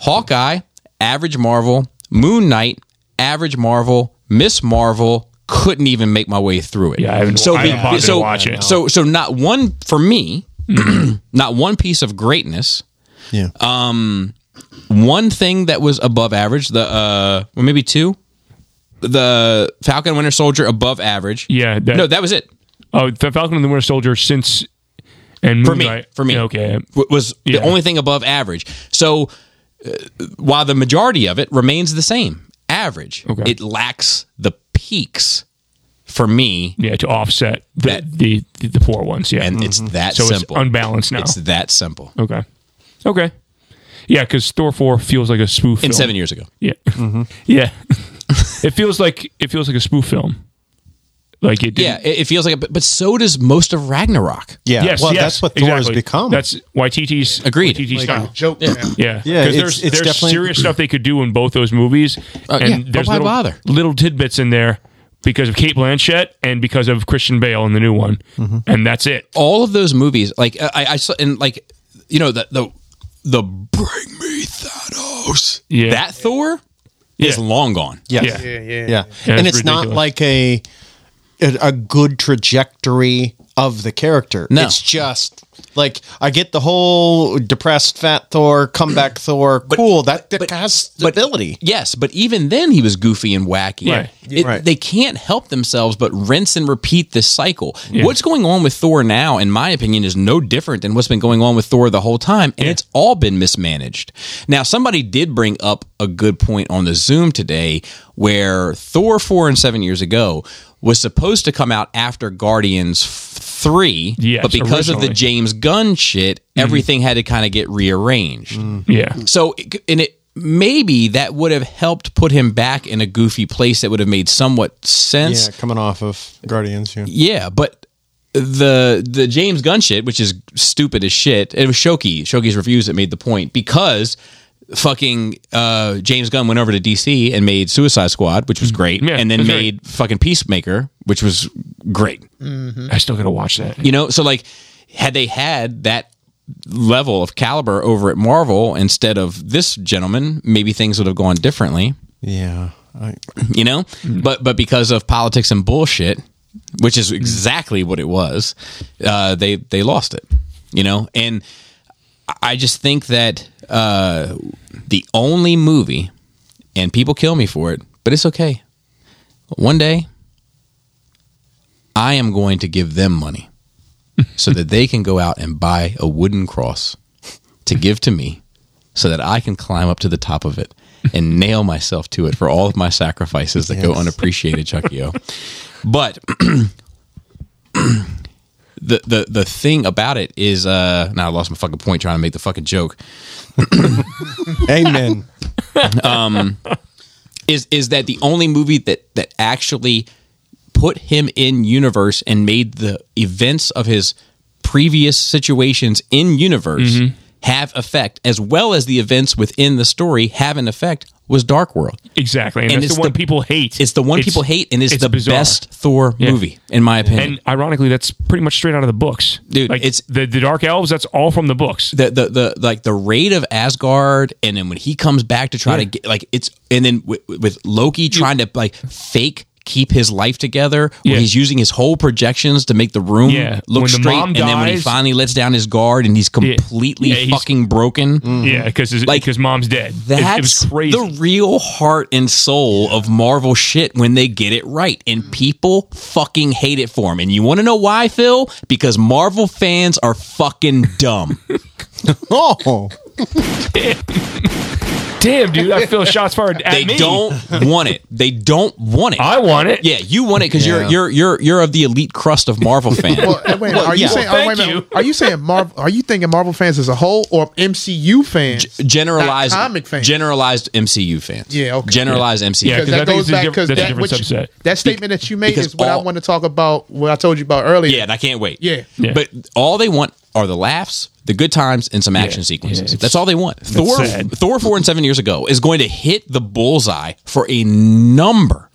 Hawkeye, average Marvel. Moon Knight, average Marvel. Miss Marvel, couldn't even make my way through it. Yeah, I haven't- I haven't bothered to so, watch it. So, so not one for me, [clears throat] not one piece of greatness Yeah. Um, one thing that was above average, the uh, well, maybe two, the Falcon and Winter Soldier above average. Yeah. That, no, that was it oh, the Falcon and the Winter Soldier since and for Moon me. Knight- For me, okay. Was Yeah. the only thing above average. So uh, while the majority of it remains the same, average, Okay. it lacks the peaks for me, Yeah, to offset the That- the, the, the poor ones. Yeah. and it's that so simple. it's unbalanced now. It's that simple. okay. Okay. Yeah, because Thor four feels like a spoof. In film. seven years ago, Yeah. [laughs] Yeah. [laughs] it feels like it feels like a spoof film. Like it. yeah, it, it feels like, a, but, but so does most of Ragnarok. Yeah. Yes. well, yes, that's what Thor has become. That's Agreed. Waititi's Waititi's style. Joke. Yeah. Yeah, Yeah, 'Cause it's- there's it's there's definitely- serious stuff they could do in both those movies, Uh, and yeah, but there's why little, bother? little tidbits in there because of Cate Blanchett and because of Christian Bale in the new one, Mm-hmm. and that's it. all of those movies, like I, I saw, and like you know the the the Bring Me Thanos, Yeah. that Thor is long gone. yes. Yeah. Yeah, yeah. Yeah. Yeah, and it's it's not like a, a good trajectory of the character. No. It's just like I get the whole depressed fat Thor, comeback [clears throat] Thor. cool. That, that has stability. Yes, but even then he was goofy and wacky. Right. It- Right. They can't help themselves but rinse and repeat this cycle. Yeah. What's going on with Thor now, in my opinion, is no different than what's been going on with Thor the whole time, and it's all been mismanaged. Now, somebody did bring up a good point on the Zoom today where Thor four and seven years ago was supposed to come out after Guardians three, Yes, but because of the originally. James Gunn shit, mm-hmm. everything had to kind of get rearranged. Mm. Yeah, So, and it maybe that would have helped put him back in a goofy place that would have made somewhat sense. Yeah, coming off of Guardians. Yeah. Yeah, but the the James Gunn shit, which is stupid as shit, it was Shoki Shoki's reviews that made the point because fucking uh, James Gunn went over to DC and made Suicide Squad, which was mm. great, Yeah, and then that's made fucking Peacemaker, which was great. I still gotta watch that. You know, so like, had they had that level of caliber over at Marvel instead of this gentleman, maybe things would have gone differently. Yeah. I, You know, but but because of politics and bullshit, which is exactly what it was, uh, they they lost it. You know, and I just think that uh, the only movie, and people kill me for it, but it's okay. One day, I am going to give them money so that they can go out and buy a wooden cross to give to me so that I can climb up to the top of it and nail myself to it for all of my sacrifices that go unappreciated, Chucky O. But [clears throat] the the the thing about it is uh now I lost my fucking point trying to make the fucking joke. [laughs] amen. is is that the only movie that that actually put him in universe and made the events of his previous situations in universe mm-hmm. have effect as well as the events within the story have an effect was Dark World. exactly, and, And it's the one the- people hate. It's the one people hate, and it's, the bizarre. best Thor Yeah. movie in my opinion. And ironically, that's pretty much straight out of the books, Dude, Like it's- the the Dark Elves. That's all from the books. the, the the like the raid of Asgard, and then when he comes back to try to get like it's, and then with, with Loki trying to like fake keep his life together, where Yeah. he's using his whole projections to make the room Yeah. look When the straight, mom and then when he finally lets down his guard and he's completely Yeah, he's- fucking broken. Mm-hmm. Yeah, because Like, because mom's dead. That's it, was crazy. the real heart and soul of Marvel shit when they get it right. And people fucking hate it for him. And you want to know why, Phil? Because Marvel fans are fucking dumb. [laughs] Oh, [laughs] Damn, dude, I feel shots fired at they me. They don't want it. They don't want it. I want it. yeah, you want it because Yeah. you're you're you're you're of the elite crust of Marvel [laughs] fans. Well, wait, are you yeah. saying? Well, oh, wait a thank minute. you. Are you saying Marvel? Are you thinking Marvel fans as a whole or MCU fans? generalized comic fans. generalized MCU fans. Yeah, okay. Generalized MCU. Yeah, fans. because that think goes it's back diff- because that's that, different what you- subset. that statement that you made because is what I want to talk about. What I told you about earlier. Yeah, and I can't wait. Yeah. Yeah. But all they want are the laughs, the good times, and some action Yeah, sequences. it's- That's all they want. Thor sad. Thor four and seven years ago is going to hit the bullseye for a number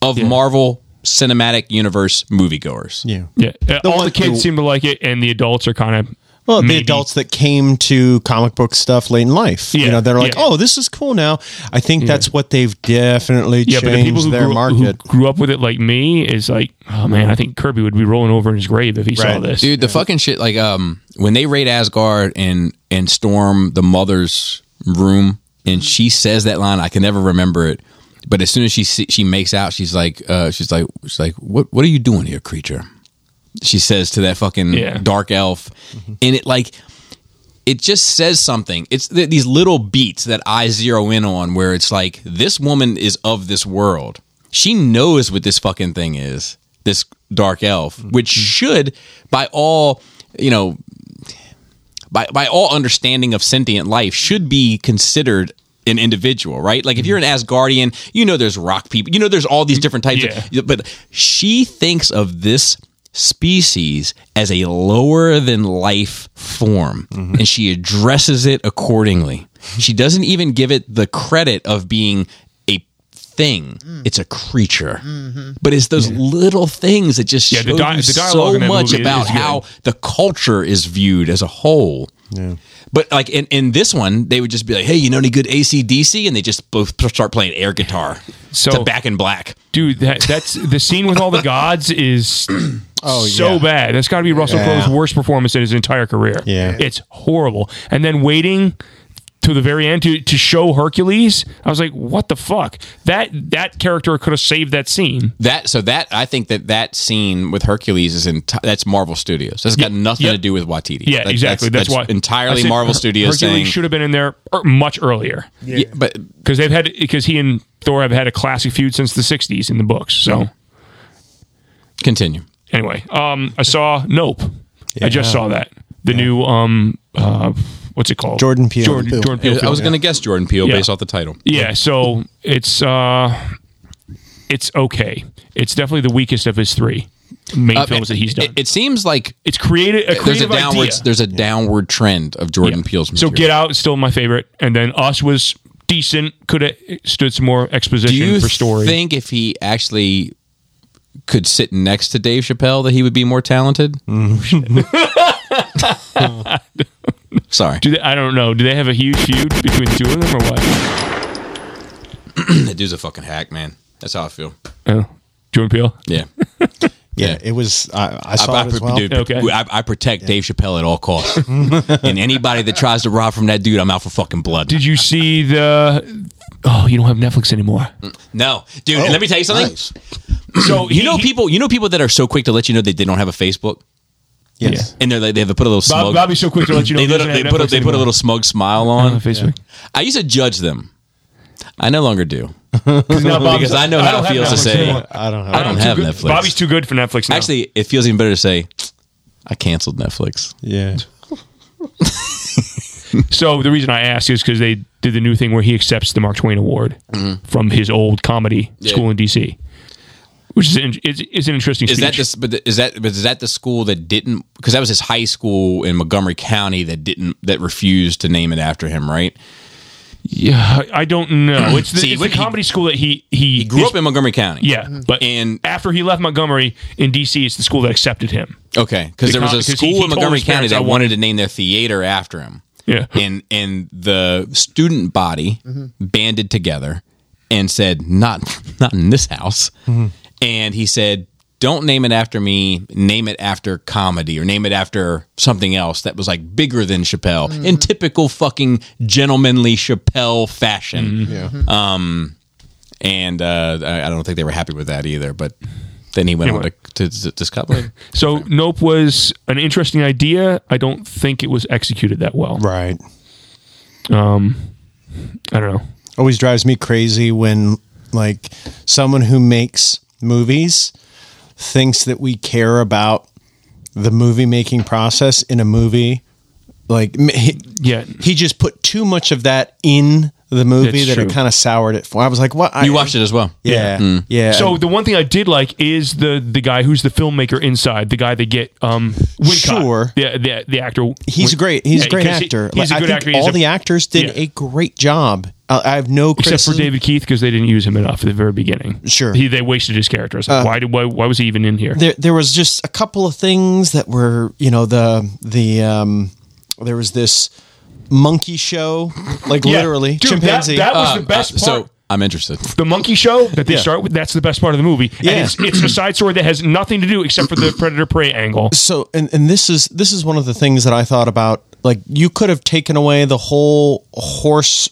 of Marvel Cinematic Universe moviegoers. yeah. Yeah, Uh, all one the kids who- seem to like it, and the adults are kind of Well, the adults that came to comic book stuff late in life, you know, they're like, yeah. "Oh, this is cool now." I think that's what they've definitely Yeah, changed but the people who their grew, who grew up with it like me is like, oh man, I think Kirby would be rolling over in his grave if he saw this. Dude, the fucking shit like um when they raid Asgard and and storm the mother's room and she says that line, I can never remember it. But as soon as she see, she makes out, she's like uh she's like she's like what what are you doing here, creature? She says to that fucking Yeah. dark elf. Mm-hmm. And it like it just says something. It's th- these little beats that I zero in on where it's like this woman is of this world. She knows what this fucking thing is. This dark elf, mm-hmm. which should by all, you know, by by all understanding of sentient life should be considered an individual, right? Like if you're an mm-hmm. Asgardian, you know there's rock people, you know there's all these different types of but she thinks of this species as a lower than life form mm-hmm. and she addresses it accordingly. She doesn't even give it the credit of being a thing. Mm. It's a creature. Mm-hmm. But it's those little things that just Yeah, show di- you the dialogue so much about how the culture is viewed as a whole. Yeah. But like in, in this one, they would just be like, "Hey, you know any good ACDC?" And they just both start playing air guitar. So- to Back in Black. Dude, that that's the scene with all the gods is [clears throat] Oh, so yeah. bad. That's got to be Russell Yeah. Crowe's worst performance in his entire career. Yeah. it's horrible. And then waiting to the very end to, to show Hercules, I was like, what the fuck? That that character could have saved that scene. That so that I think that that scene with Hercules is in that's Marvel Studios. That's got nothing yep. to do with Waititi. Yeah, That- exactly. That's, why entirely said Marvel Her- Studios Hercules saying. should have been in there er, much earlier Yeah, but because they've had because he and Thor have had a classic feud since the '60s in the books. So continue. anyway, um, I saw Nope. I just saw that the new um, uh, what's it called? Jordan Peele. Jordan, Peele. Jordan Peele. I was film. going to guess Jordan Peele Yeah. based off the title. Yeah, so it's uh it's okay. It's definitely the weakest of his three main Uh, films that he's done. It, it seems like it's created a there's a creative downward idea. there's a downward trend of Jordan Yeah. Peele's So. Get Out is still my favorite, and then Us was decent. Could have stood some more Do exposition you for story. think if he actually could sit next to Dave Chappelle that he would be more talented? [laughs] [laughs] [laughs] Sorry, Do they, I don't know. Do they have a huge feud between the two of them, or what? [clears throat] that dude's a fucking hack, man. That's how I feel. Oh, Jordan Peele. [laughs] Yeah. Yeah, it was. I, I saw I, it as well. dude, Okay. I, I protect Dave Chappelle at all costs, [laughs] and anybody that tries to rob from that dude, I'm out for fucking blood. Did you see the? Oh, you don't have Netflix anymore. no, dude. and let me tell you something. Nice. So [clears throat] You know people. You know people that are so quick to let you know that they don't have a Facebook, Yes. and they're like they have to put a little Bob, smug. Bobby's so quick to let you know. they, he doesn't they have put a, Netflix they put a anymore. little smug smile on on. Facebook. I used to judge them. I no longer do [laughs] Now Bob's- because I know how don't it have feels to Netflix say anymore. I don't have. I don't have too good- Netflix. Bobby's too good for Netflix now. Actually, it feels even better to say I canceled Netflix. Yeah. [laughs] So the reason I ask is because they did the new thing where he accepts the Mark Twain Award from his old comedy Mm-hmm. Yeah. school in DC, which is an, is, is an interesting. Is that speech. this? But is that? But is that the school that didn't? Because that was his high school in Montgomery County that didn't that refused to name it after him, right? Yeah, I don't know. [clears throat] It's the, See, it's when the he- comedy school that he he, He grew up in Montgomery County. Yeah, mm-hmm. but And- after he left Montgomery in D.C., it's the school that accepted him. Okay, because there was a Because he- school he in Montgomery County that wanted wanted- to name their theater after him. Yeah. and and the student body mm-hmm. banded together and said, "Not not in this house." Mm-hmm. And he said, "Don't name it after me. Name it after comedy, or name it after something else that was like bigger than Chappelle in typical fucking gentlemanly Chappelle fashion." Um, and uh, I, I don't think they were happy with that either, but. Then he went on to, to, to discover. [laughs] So Nope was an interesting idea. I don't think it was executed that well. Right. Um, I don't know. Always drives me crazy when like someone who makes movies thinks that we care about the movie making process in a movie. Like he, Yeah. he just put too much of that in the movie That's that it kind of soured it for. I was like, what? I, You watched it as well. Yeah. Yeah. So the one thing I did like is the the guy who's the filmmaker inside, the guy they get um Wincott. Sure. the the, the actor. He's Win- great. He's Yeah, a great 'cause he- actor. he's Like, a good I actor. think He's all a- the actors did yeah. a great job. I, I have no Except for. David Keith because they didn't use him enough at the very beginning. Sure. Uh, he, they wasted his character. I was like, why did why, why was he even in here? there there was just a couple of things that were you know the the um there was this monkey show like Yeah. literally Dude, chimpanzee That, that was Uh, the best uh, part. So I'm interested. the monkey show that they Yeah. start with. That's the best part of the movie. Yeah. and it's, it's a side story that has nothing to do except for the [clears throat] predator prey angle. so and, and this is this is one of the things that I thought about like you could have taken away the whole horse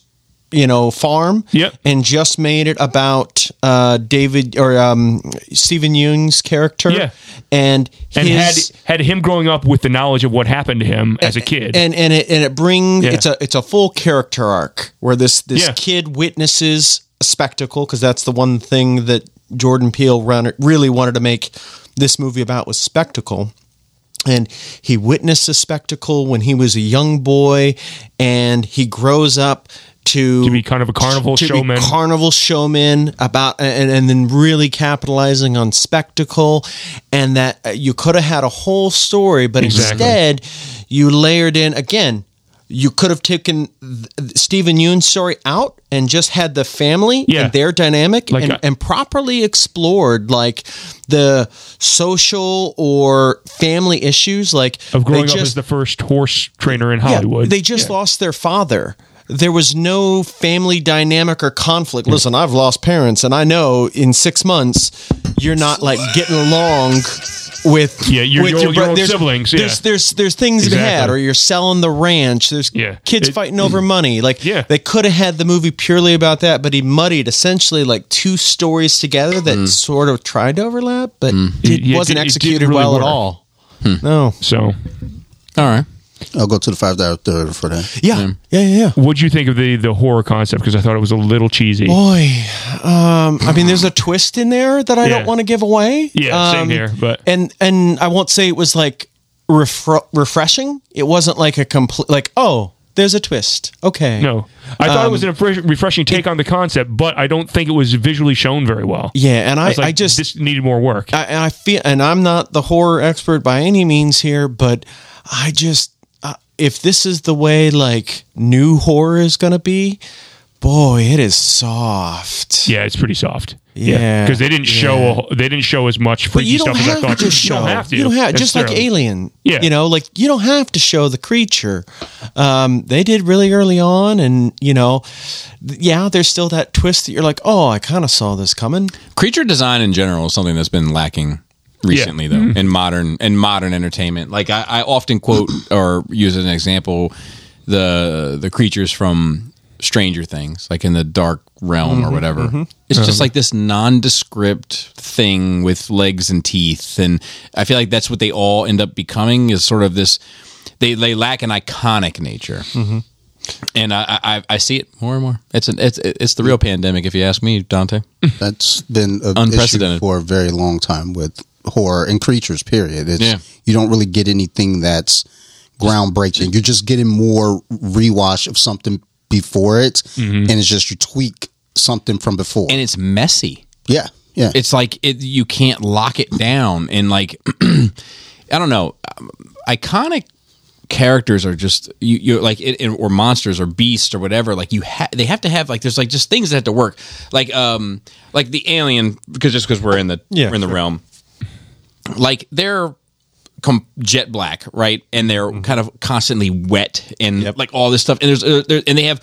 you know farm Yep. and just made it about uh David or um Steven Yeun's character Yeah. and And had had him growing up with the knowledge of what happened to him as a kid. and and it and it brings Yeah. it's a it's a full character arc where this this Yeah. kid witnesses a spectacle because that's the one thing that Jordan Peele run, really wanted to make this movie about was spectacle. And he witnessed a spectacle when he was a young boy, and he grows up to To be kind of a carnival to be showman. carnival showman about and, and then really capitalizing on spectacle and that uh, you could have had a whole story but Exactly. instead you layered in again you could have taken Steven Yeun's story out and just had the family Yeah. and their dynamic Like and, a- and properly explored like the social or family issues like of growing they up just- as the first horse trainer in yeah, Hollywood. they just lost their father. There was no family dynamic or conflict. Hmm. Listen, I've lost parents, and I know in six months you're not like getting along with Yeah, your- with your- your bro- own there's, siblings, yeah. There's there's there's things to be had, or you're selling the ranch. There's Yeah. kids It- fighting over mm. money. Like Yeah. they could have had the movie purely about that, but he muddied essentially like two stories together that mm. sort of tried to overlap, but mm. it It- yeah, it wasn't it executed didn't really well at work. all. Hmm. No. so, All right. I'll go to the five dollar third for that. Yeah. Yeah. Yeah. Yeah. what'd you think of the the horror concept? Because I thought it was a little cheesy. Boy, um, I mean, there's a twist in there that I Yeah. don't want to give away. Yeah, same Um, here, but- and and I won't say it was like refre- refreshing. It wasn't like a complete like oh, there's a twist. Okay, no, I thought it Um, was a refresh- refreshing take on the concept, but I don't think it was visually shown very well. yeah, and I, was like, I just this needed more work. I, and I feel, and I'm not the horror expert by any means here, but I just, uh, if this is the way like new horror is going to be, boy, it is soft. yeah, it's pretty soft. Yeah, because they didn't show a, they didn't show as much But freaky you don't stuff as I have thought. to you show. don't have to. You don't have just like. Alien. Yeah. you know, like you don't have to show the creature. Um, they did really early on, and you know, yeah, there's still that twist that you're like, oh, I kind of saw this coming. creature design in general is something that's been lacking recently though Mm-hmm. in modern in modern entertainment like I, I often quote [clears throat] or use as an example the the creatures from stranger things like in the dark realm or mm-hmm. whatever mm-hmm. it's just um. like this nondescript thing with legs and teeth and i feel like that's what they all end up becoming is sort of this they, they lack an iconic nature mm-hmm. and I, I I see it more and more. It's an it's it's the real pandemic, if you ask me, Dante. That's been a Unprecedented. issue for a very long time with horror and creatures. Period. It's, Yeah. You don't really get anything that's groundbreaking. You're just getting more rewash of something before it, and it's just you tweak something from before. and it's messy. yeah, yeah. It's like it, you can't lock it down, and like [clears throat] I don't know, um, iconic characters are just you you like it, it- or monsters or beasts or whatever like you ha- they have to have like there's like just things that have to work like um like the alien because just because we're in the Yeah, we're in the sure. realm like they're com- jet black right and they're mm-hmm. kind of constantly wet and like all this stuff and there's uh, there, and they have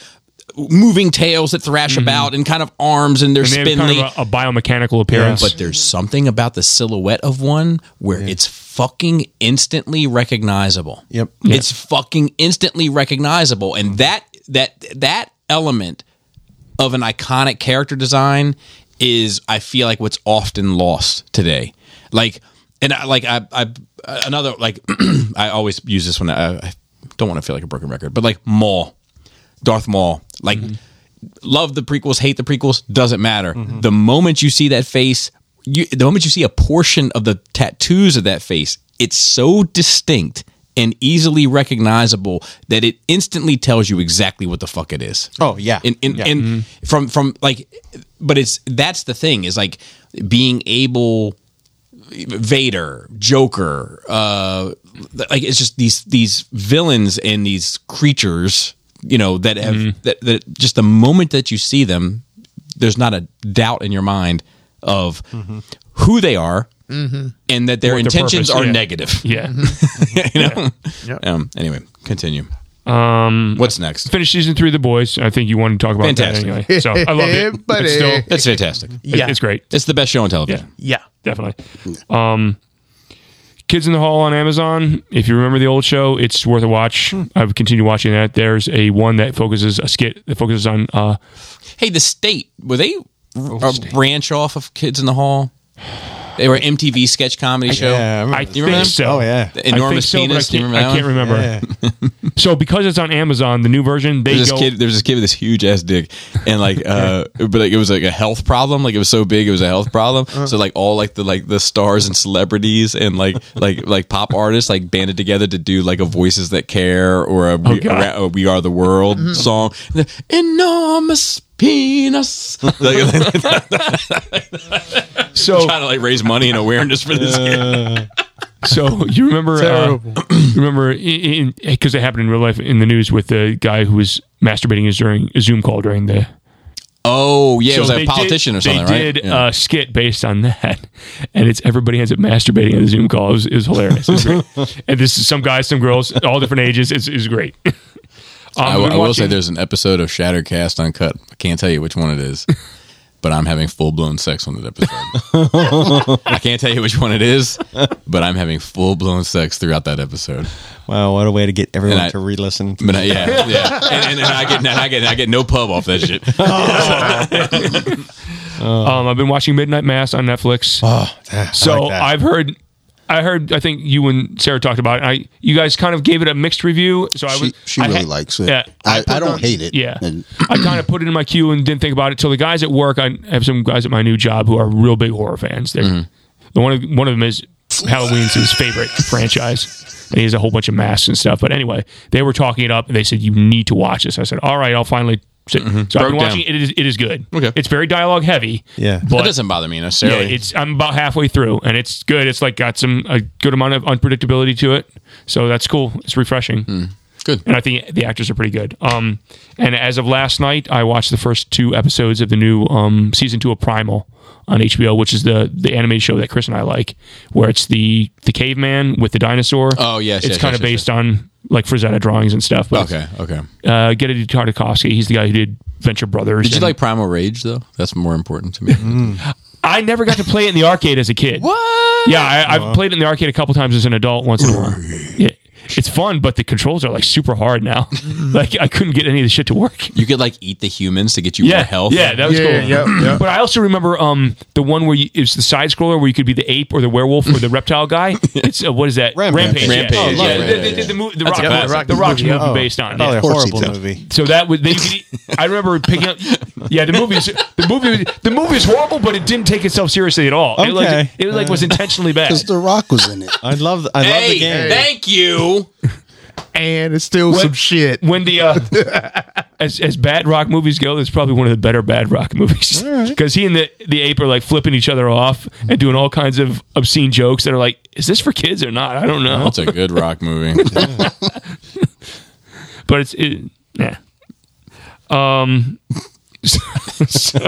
moving tails that thrash mm-hmm. about and kind of arms and they're And they have spindly kind of a, a biomechanical appearance. but there's something about the silhouette of one where it's fucking instantly recognizable. Yep. It's fucking instantly recognizable. And mm-hmm. that that that element of an iconic character design is I feel like what's often lost today. Like and I like I I another like [clears throat] I always use this one I, I don't want to feel like a broken record, but like Maul, Darth Maul, like mm-hmm. love the prequels, hate the prequels, doesn't matter. Mm-hmm. The moment you see that face, you, the moment you see a portion of the tattoos of that face, it's so distinct and easily recognizable that it instantly tells you exactly what the fuck it is. Oh, yeah. and and, Yeah. and mm-hmm. from from like, but it's that's the thing is like being able. Vader, Joker, uh, like it's just these these villains and these creatures, you know, that have that, that just the moment that you see them, there's not a doubt in your mind of who they are and that their What their intentions purpose, are yeah. negative. yeah. [laughs] you know. Yep. Um. Anyway, continue. Um. What's next? Finish season three of The Boys. I think you want to talk about Fantastic. that anyway. So I love it. [laughs] buddy. It's still, It's fantastic. Yeah. it's great. It's the best show on Yeah, television. Yeah. definitely. Um, Kids in the Hall on Amazon. If you remember the old show, it's worth a watch. Hmm. I've continued watching that. There's a one that focuses a skit that focuses on uh, Hey, the state were they Oh, a branch off of Kids in the Hall? [sighs] They were MTV sketch comedy show. Yeah, I remember I this. think them? so. Oh yeah. The enormous I think penis. So, Do I can't, that I can't remember. [laughs] So because it's on Amazon, the new version, they There's go. this kid. There's this kid with this huge ass dick, and like, [laughs] uh, but like it was like a health problem. Like it was so big, it was a health problem. Uh-huh. So like all like the like the stars and celebrities and like [laughs] like like pop artists like banded together to do like a Voices That Care or a We, Oh, God. a we Are the World Mm-hmm. song. The enormous penis. [laughs] so trying to like raise money and awareness for this kid. So you remember? Uh, [clears throat] remember because it happened in real life in the news with the guy who was masturbating his during a Zoom call during the. Oh yeah, it was So a politician did, or something, They right? did Yeah. a skit based on that, [laughs] and it's everybody ends up masturbating in the Zoom call. It was, it was hilarious. It was great. [laughs] and this is some guys, some girls, all different ages. It's, it's great. I, I've will say there's an episode of Shattercast Uncut. I can't tell you which one it is, [laughs] but I'm having full blown sex on that episode. I can't tell you which one it is, but I'm having full blown sex throughout that episode. Wow, what a way to get everyone I- to re-listen. But I, yeah, yeah, and, and, and I get and I get I get no pub off that shit. [laughs] [laughs] Um, I've been watching Midnight Mass on Netflix. Oh, so that. I've heard, I heard, I think you and Sarah talked about it. I, you guys kind of gave it a mixed review. So I She, was, she I really had- likes it. Yeah, I, put I don't on- hate it. Yeah, And I kind of put it in my queue and didn't think about it till the guys at work. I have some guys at my new job who are real big horror fans. They're Mm-hmm. the one of one of them is Halloween's his favorite franchise. And he has a whole bunch of masks and stuff. But anyway, they were talking it up and they said, You need to watch this. I said, All right, I'll finally sit. So I've Mm-hmm. Been watching it. It is, it is good. Okay. It's very dialogue heavy. Yeah. That But doesn't bother me necessarily. yeah, it's I'm about halfway through, and it's good. It's like got some a good amount of unpredictability to it, so that's cool. It's refreshing, Hmm. Good. and I think the actors are pretty good. Um, and as of last night, I watched the first two episodes of the new um season two of Primal on HBO, which is the the animated show that Chris and I like, where it's the the caveman with the dinosaur. Oh, yes, it's yes, kind yes, of yes, based on like Frazetta drawings and stuff. But Okay, okay. uh, Gennady Tartakovsky, he's the guy who did Venture Brothers. Did you and- like Primal Rage though? That's more important to me. I never got to play it in the arcade as a kid. what? Yeah, I, I've played it in the arcade a couple times as an adult once in a while. Yeah, it's fun, but the controls are like super hard now. [laughs] like I couldn't get any of the shit to work. You could like eat the humans to get you Yeah, more health. yeah, that was Yeah, cool. yeah, yeah. But I also remember um the one where you, it was the side scroller where you could be the ape or the werewolf or the reptile guy. [laughs] It's uh, what is that? Rampage. yeah. Rampage, Oh, yeah, the, yeah, the, yeah. the, the, mo- the rock, a classic. the, the rock's movie. movie Oh, based on. Probably Yeah. horrible movie. So that was they. [laughs] I remember picking up. Yeah, the movie is the movie. The movie is horrible, but it didn't take itself seriously at all. It, like, Okay. it like was intentionally bad. because The Rock was in it. I love. The, I love Hey, the game. thank you. [laughs] and it's still some shit. when the uh, [laughs] as as bad rock movies go, it's probably one of the better bad rock movies because he and the the ape are like flipping each other off and doing all kinds of obscene jokes that are like, is this for kids or not? I don't know, That's a good rock movie. [laughs] but it's it, yeah. Um, so, so-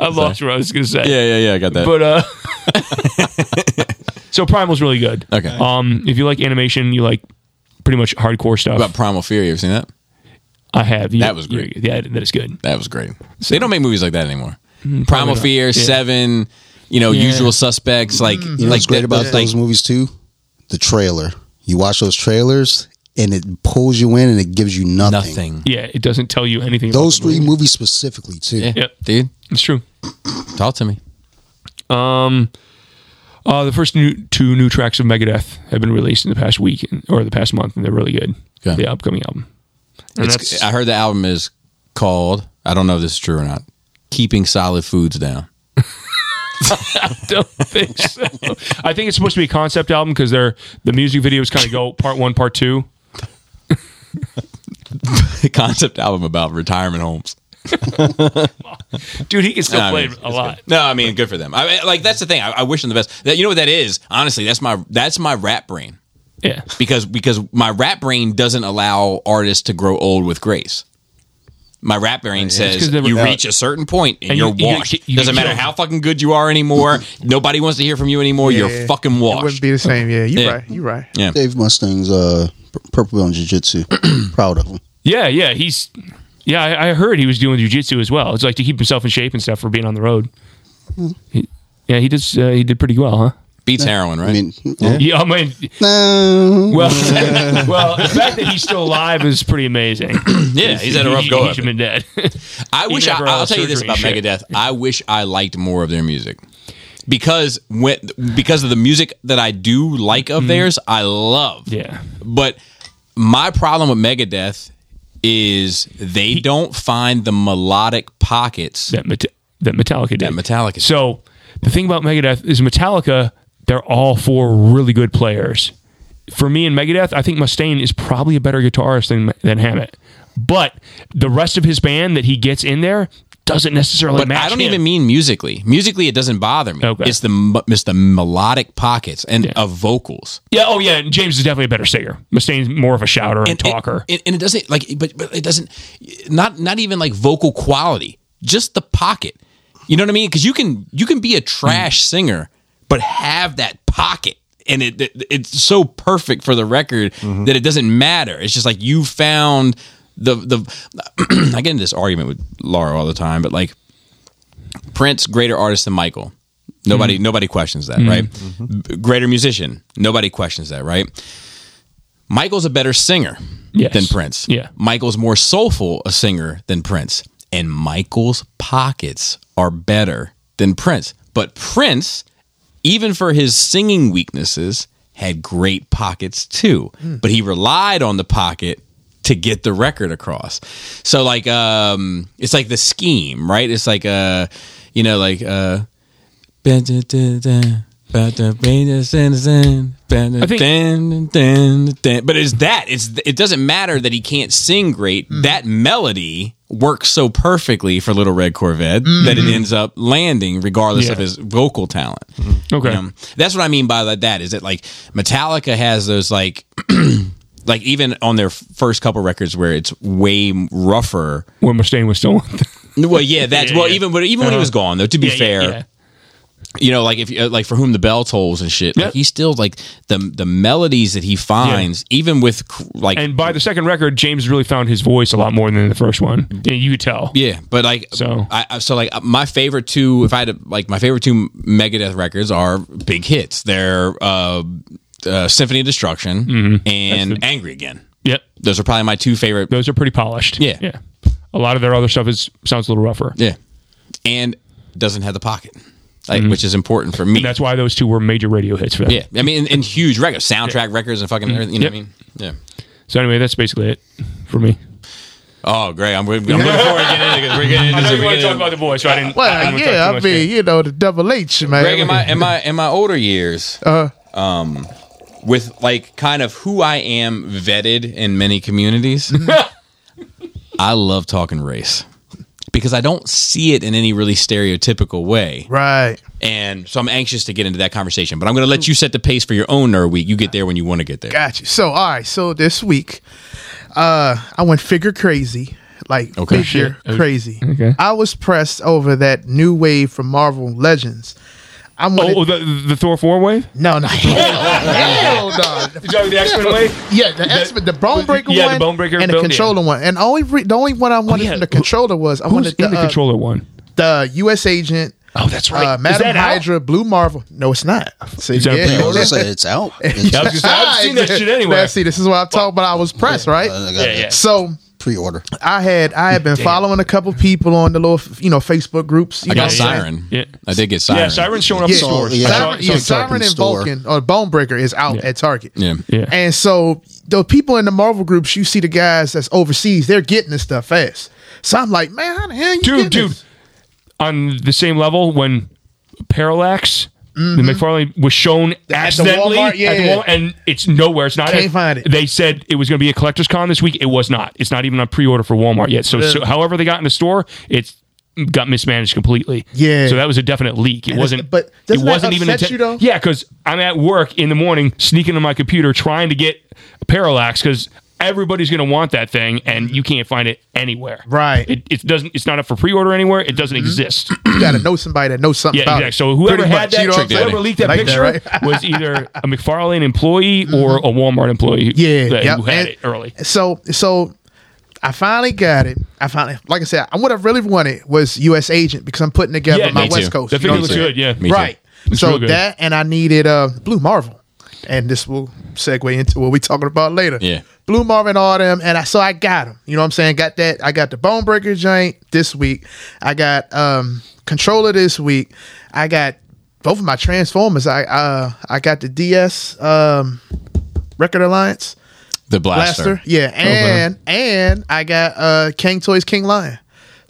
I lost what I was gonna say. yeah, yeah, yeah. I got that. but uh, so Primal's really good. Okay. Um, if you like animation, you like pretty much hardcore stuff. about Primal Fear, you ever seen that? I have. You- That was great. you- Yeah, that is good. That was great. So, they don't make movies like that anymore. Primal. Fear, Yeah. Seven, you know, Usual Suspects, like You know like what's great that- about those, those movies too? The trailer. You watch those trailers and it pulls you in and it gives you nothing. nothing. Yeah, it doesn't tell you anything. Those about the three movie. movies specifically too. Yeah, Yep. dude, It's true. talk to me. Um, uh, the first new, two new tracks of Megadeth have been released in the past week and- or the past month, and they're really good. Okay. The upcoming album. It's, I heard the album is called. I don't know if this is true or not. Keeping solid foods down. [laughs] I don't think so. I think it's supposed to be a concept album because they're the music videos kind of go part one, part two. [laughs] Concept album about retirement homes. [laughs] Dude, he can still No, I play mean, a lot. good. No, I mean, good for them. I mean, like that's the thing. I, I wish them the best. That, you know what that is? Honestly, that's my that's my rap brain Yeah. because because my rap brain doesn't allow artists to grow old with grace. My rap brain says 'cause they were- you reach a certain point and, and you're you- you- washed. you Doesn't matter how fucking good you are anymore. [laughs] Nobody wants to hear from you anymore. Yeah. You're fucking It washed. wouldn't be the same. Yeah, you Yeah. right. You're right. yeah. Dave Mustaine's uh, Purple Belt Jiu Jitsu. [clears throat] Proud of him. Yeah, yeah. He's yeah. I, I heard he was doing jujitsu as well. It's like to keep himself in shape and stuff for being on the road. He- yeah, he does. Uh, he did pretty well, huh? Beats heroin, right? I mean, yeah. Yeah, I mean, no. well, [laughs] [laughs] well, the fact that he's still alive is pretty amazing. [clears throat] yeah, he's had a rough He- go. He of should it. been dead. [laughs] I wish I, I'll tell you this about shit. Megadeth. I wish I liked more of their music because when because of the music that I do like of theirs, I love. Yeah, But my problem with Megadeth is they don't find the melodic pockets that Met- that Metallica did. that Metallica. did. So the thing about Megadeth is Metallica, they're all four really good players. For me and Megadeth, I think Mustaine is probably a better guitarist than than Hammett. But the rest of his band that he gets in there doesn't necessarily but match. I don't him. even mean musically. Musically, it doesn't bother me. Okay. It's the it's the melodic pockets and Yeah. of vocals. Yeah, oh yeah, and James is definitely a better singer. Mustaine's more of a shouter and, talker. And, and it doesn't like, but, but it doesn't, not not even like vocal quality, just the pocket. You know what I mean? Because you can you can be a trash singer, but have that pocket, and it, it it's so perfect for the record mm-hmm. that it doesn't matter. It's just like you found the the. [clears throat] I get into this argument with Laura all the time, but like Prince, greater artist than Michael. Nobody, mm-hmm. nobody questions that, mm-hmm. right? Mm-hmm. B- Greater musician. Nobody questions that, right? Michael's a better singer Yes. than Prince. Yeah. Michael's more soulful a singer than Prince. And Michael's pockets are better than Prince. But Prince, even for his singing weaknesses, had great pockets too. Hmm. But he relied on the pocket to get the record across. So like um it's like the scheme, right? It's like uh you know like uh but it's that. It's it doesn't matter that he can't sing great. That melody works so perfectly for Little Red Corvette that it ends up landing regardless Yeah. of his vocal talent. okay. Um, that's what I mean by that. Is that like Metallica has those like. [clears throat] Like even on their first couple records where it's way rougher. when Mustaine was still on. Well, yeah, that's [laughs] Yeah, well. yeah. Even but even when he Uh-huh. was gone, though. To be Yeah, yeah, fair, yeah. you know, like if uh, like for whom the bell tolls and shit, Yep. like he's still like the the melodies that he finds, even with like And by the second record, James really found his voice a lot more than the first one. Yeah, you could tell. yeah, but like So- I, I so like my favorite two, if I had to, like my favorite two Megadeth records are big hits. They're uh, uh Symphony of Destruction Mm-hmm. and Angry Again. Yep. Those are probably my two favorite. Those are pretty polished. Yeah. Yeah. A lot of their other stuff is sounds a little rougher. Yeah, and doesn't have the pocket, like which is important for me. Mm-hmm. And that's why those two were major radio hits for them. yeah, I mean, and, and huge records, soundtrack records, and fucking everything. You know Yep. what I mean? Yeah. So anyway, that's basically it for me. Oh, great! I'm, I'm looking forward to getting into because we're getting into. I know we're you want to talk about the boy, so I didn't. I Well, didn't yeah, I mean, you know, the double H, man. Greg, in my in my in my older years, uh, with like kind of who I am vetted in many communities, [laughs] I love talking race because I don't see it in any really stereotypical way. Right. And so I'm anxious to get into that conversation, but I'm going to let you set the pace for your own nerd week. You get there when you want to get there. Got you. So, all right. So this week, uh, I went figure crazy. Like Okay. figure Shit. crazy. Okay. I was pressed over that new wave from Marvel Legends. I wanted, Oh, the, the Thor four wave. no, no, [laughs] hell, hell no. Did you have the X Men [laughs] wave? Yeah, the X Men, the Bone Breaker yeah, the one, Bone Breaker and the build, controller one. And the only re- the only one I wanted yeah. from the controller was I Who's wanted the, in the uh, controller one? the U.S. Agent. Oh, that's right. Uh, Madam that out? Hydra, Blue Marvel. No, it's not. See, Is yeah. I was pre-order? gonna say it's out. [laughs] Yeah, I was gonna say, I've seen that shit anyway. Now, see, this is what I'm talking about. I was pressed, right? Yeah, yeah. So Pre-order. I had I had been following a couple people on the little you know Facebook groups. You I know got what I'm saying? Siren. Yeah. I did get Siren. Yeah, Siren's showing up Yeah, stores. yeah. I saw- Siren, yeah, Siren and store. Vulcan uh, or Bone Breaker is out Yeah. at Target. Yeah. Yeah. And so the people in the Marvel groups, you see the guys that's overseas, they're getting this stuff fast. So I'm like, man, how the hell you dude, getting dude. this? On the same level, when Parallax, the McFarlane was shown Mm-hmm. the accidentally Walmart, yeah, at the. Walmart, and it's nowhere. It's not. Can't at- find it. They said it was going to be a collector's con this week. It was not. It's not even on pre-order for Walmart yet. So, so however they got in the store, it's got mismanaged completely. Yeah. So that was a definite leak. It And wasn't. but it wasn't even. upset you, though? Yeah, because I'm at work in the morning, sneaking on my computer, trying to get Parallax because. Everybody's going to want that thing, and you can't find it anywhere. Right. It, it doesn't. It's not up for pre-order anywhere. It doesn't exist. [clears throat] You got to know somebody that knows something Yeah, about exactly. it. So whoever Pretty had much, that, you know Trick whoever leaked that Like that, picture right? Mm-hmm. was either [laughs] a McFarlane employee or a Walmart employee. Yeah, that, yep. who had And it early. So so I finally got it. I finally, like I said, I would have really wanted was U.S. Agent because I'm putting together Yeah, my me West too. Coast. That figure looks good. Yeah, Me too. right. It's so real good. that and I needed uh, Blue Marvel, and this will segue into what we're talking about later. Yeah. Blue Marvel, all them, and I so I got them. You know what I'm saying? Got that. I got the Bone Breaker joint this week. I got um controller this week. I got both of my Transformers. I uh I got the DS um Record Alliance The blaster. blaster. Yeah, and and I got uh King Toys King Lion.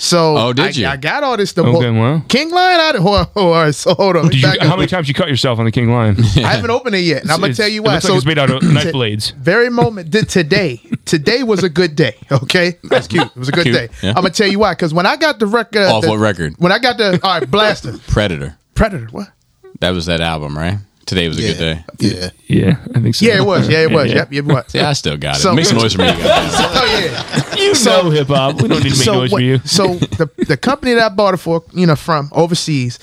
So Oh, did I, you? I got all this. The Okay, well. King Lion. I hold on, hold so hold on. Did you, how many times you cut yourself on the King Lion? [laughs] I haven't [laughs] opened it yet, and I'm gonna tell you it why. looks like it's made out of knife blades. Very moment th- today. Today was a good day. Okay, that's cute. It was a good Cute, day. yeah. I'm gonna tell you why. Because when I got the record, uh, Off the- what record? When I got the all right, Blaster, [laughs] Predator. Predator. What? That was that album, right? Today was a good day. Yeah. Yeah, I think so. Yeah, it was. Yeah, it was. Yep, yep, it was. Yeah, I still got it. So- Make some noise for me. You guys. [laughs] Oh yeah. You know hip hop. We don't need to make noise what- for you. so the the company that I bought it for, you know, from overseas,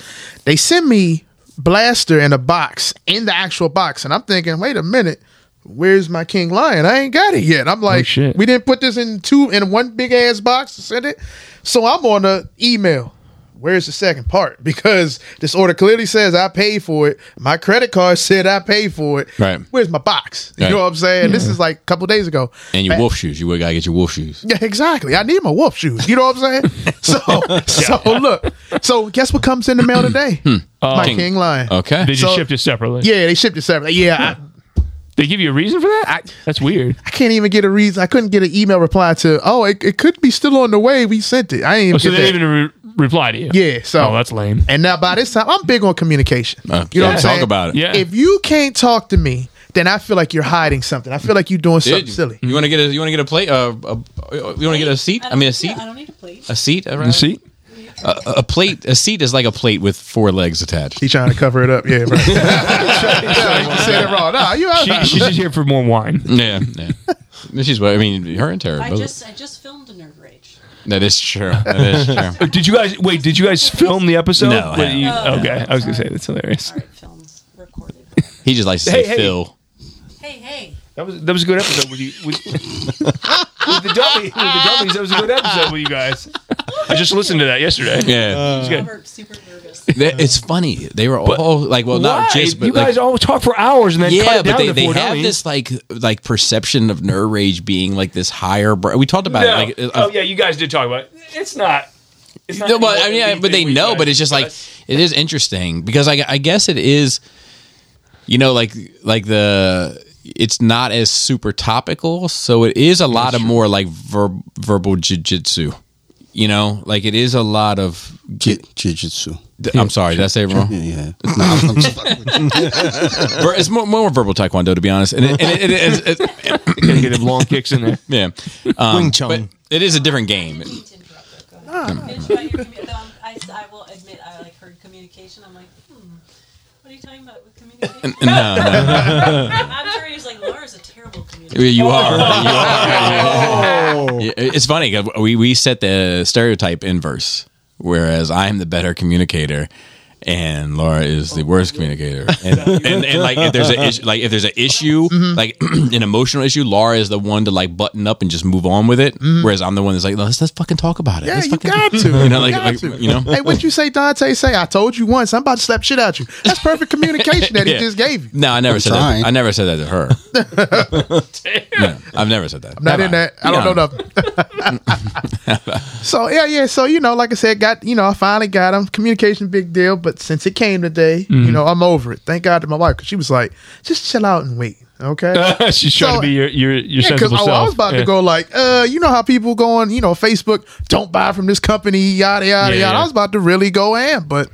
they sent me blaster in a box in the actual box, and I'm thinking, wait a minute. Where's my King Lion? I ain't got it yet. I'm like, shit. we didn't put this in two in one big ass box to send it. So I'm on the email. Where's the second part? [laughs] Because this order clearly says I paid for it. My credit card said I paid for it. Right. Where's my box? You Right. know what I'm saying? This is like a couple days ago. And your wolf shoes. You gotta get your wolf shoes. Yeah, exactly. I need my wolf shoes. You know what I'm saying? [laughs] So, [laughs] so look. So, guess what comes in the mail today? Hmm. Uh, my King- King Lion. Okay. They just So- shipped it separately. Yeah, they shipped it separately. Yeah, I, They give you a reason for that? I- That's weird. I can't even get a reason. I couldn't get an email reply to. Oh, it, it could be still on the way. We sent it. I ain't even Oh, so they didn't even re- reply to you. Yeah. So Oh, that's lame. And now by this time, I'm big on communication. Uh, you know yeah, what I'm saying? talk about it. Yeah. If you can't talk to me, then I feel like you're hiding something. I feel like you're doing something Dude, silly. You want to get a you want to get a plate? Uh, a, you want to get a seat? I, don't mean, a need- seat. I don't need a plate. A seat. You Right? see? A, a plate. A seat is like a plate with four legs attached. He's trying to cover it up. Yeah, right. [laughs] [laughs] yeah, you said it wrong. No, you. She, she's just here for more wine. Yeah, yeah. [laughs] She's what I mean. Her and Tara. I both- just I just filmed a nerd rage. that is true. That is true. Did you guys wait? Did you guys film the episode? No, I Wait, you- oh, haven't. okay, I was gonna say that's hilarious. All right, films recorded. He just likes to say Hey, hey. Phil. hey, hey. That was that was a good episode with you with, with the dummy with the dummies. That was a good episode with you guys. I just listened to that yesterday. Yeah, It's good. Super, super nervous. They- it's funny. They were all like, well, not Why? just, but you guys like, all talk for hours and then cut yeah, it down but they, to they four have dummies. this like like perception of nerd rage being like this higher. Br- we talked about No. it. Like, oh uh, yeah, you guys did talk about it. It's not. It's not No, but I mean, yeah, but they know. But it's just like guys- it is interesting because I, I guess it is, you know, like like the it's not as super topical, so it is a lot of more like ver- verbal jujitsu. You know, like it is a lot of. Ji- Jiu-jitsu. I'm sorry, did I say it wrong? Yeah, yeah. [laughs] No, I'm, I'm just fucking with you. Ver- It's more, more verbal taekwondo, to be honest. And it, and it, it, it, it, [laughs] Gotta get them long kicks in there. yeah, um, Wing Chun. but it is a different game. to interrupt. though. Go ahead. Finish about your commu- though, I, I will admit I like heard communication. I'm like, hmm, what are you talking about with communication? No, no, [laughs] I'm sure he's like, Laura's a terrible communicator. Oh. [laughs] you are. You are. Yeah, It's funny 'cause we we set the stereotype inverse, whereas I am the better communicator. And Laura is the worst communicator, and, [laughs] and, and like if there's a issue, like if there's an issue, mm-hmm. like [clears throat] an emotional issue, Laura is the one to like button up and just move on with it, mm-hmm. whereas I'm the one that's like, let's let's fucking talk about it. Yeah, Let's you fucking- got to. [laughs] you know, like, got like to. you know, Hey, what you say, Dante? Say, I told you once. I'm about to slap shit out you. That's perfect communication that he [laughs] just gave you. No, I never said trying. that. I never said that to her. No, I've never said that. Not in Never. that. I don't know Yeah. nothing. so yeah, yeah. So you know, like I said, got you know, I finally got him. Communication, big deal. But since it came today, Mm-hmm. you know, I'm over it. Thank God to my wife because she was like, just chill out and wait. Okay. [laughs] She's trying to be your your, your Yeah, because sensible I, self. was about Yeah. to go like, uh, you know how people go on, you know, Facebook, don't buy from this company, yada yada Yeah, yada. yeah. I was about to really go ham, but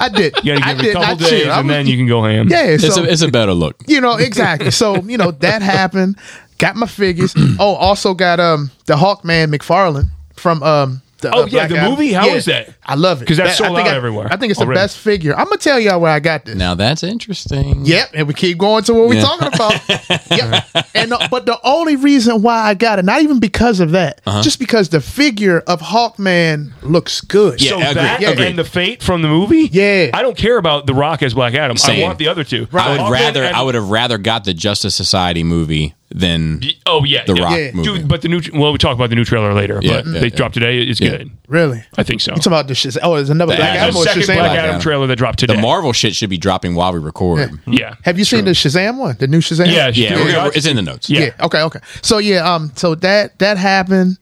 I did. [laughs] You gotta I give it did. a I couple days, chilled. I and then you can go ham. yeah. It's a it's a better look. [laughs] you know exactly. So you know that happened. Got my figures. oh, also got um the Hawkman McFarlane from um. The, Oh, uh, yeah, Black the Adam. movie? How is that? I love it because that's That- I sold think out I- everywhere I think it's already. the best figure. I'm gonna tell y'all where I got this. Now that's interesting. Yep, and we keep going to what we're Yeah. talking about. [laughs] yep, and uh, but the only reason why I got it, not even because of that, Uh-huh. just because the figure of Hawkman looks good. Yeah, So agreed, that agreed. and the fate from the movie. Yeah. I don't care about the Rock as Black Adam. Same. I want the other two. I would Hawkman rather and- I would have rather got the Justice Society movie than Oh yeah, the yeah. Rock Yeah. movie. Dude, but the new well, we talk about the new trailer later. Yeah, but yeah, they yeah. dropped today. It's Yeah. good. Really? I think so. It's about the shit? Oh, there's another The Black Adam. Adam second Shazam? Black Black Adam Adam. trailer that dropped today. the. Marvel shit should be dropping while we record. yeah, Have you seen the Shazam one? The new Shazam? Yeah, Yeah, Yeah, we're we gonna- it's in the notes. Yeah. yeah. Okay, okay. So yeah, um, so that that happened.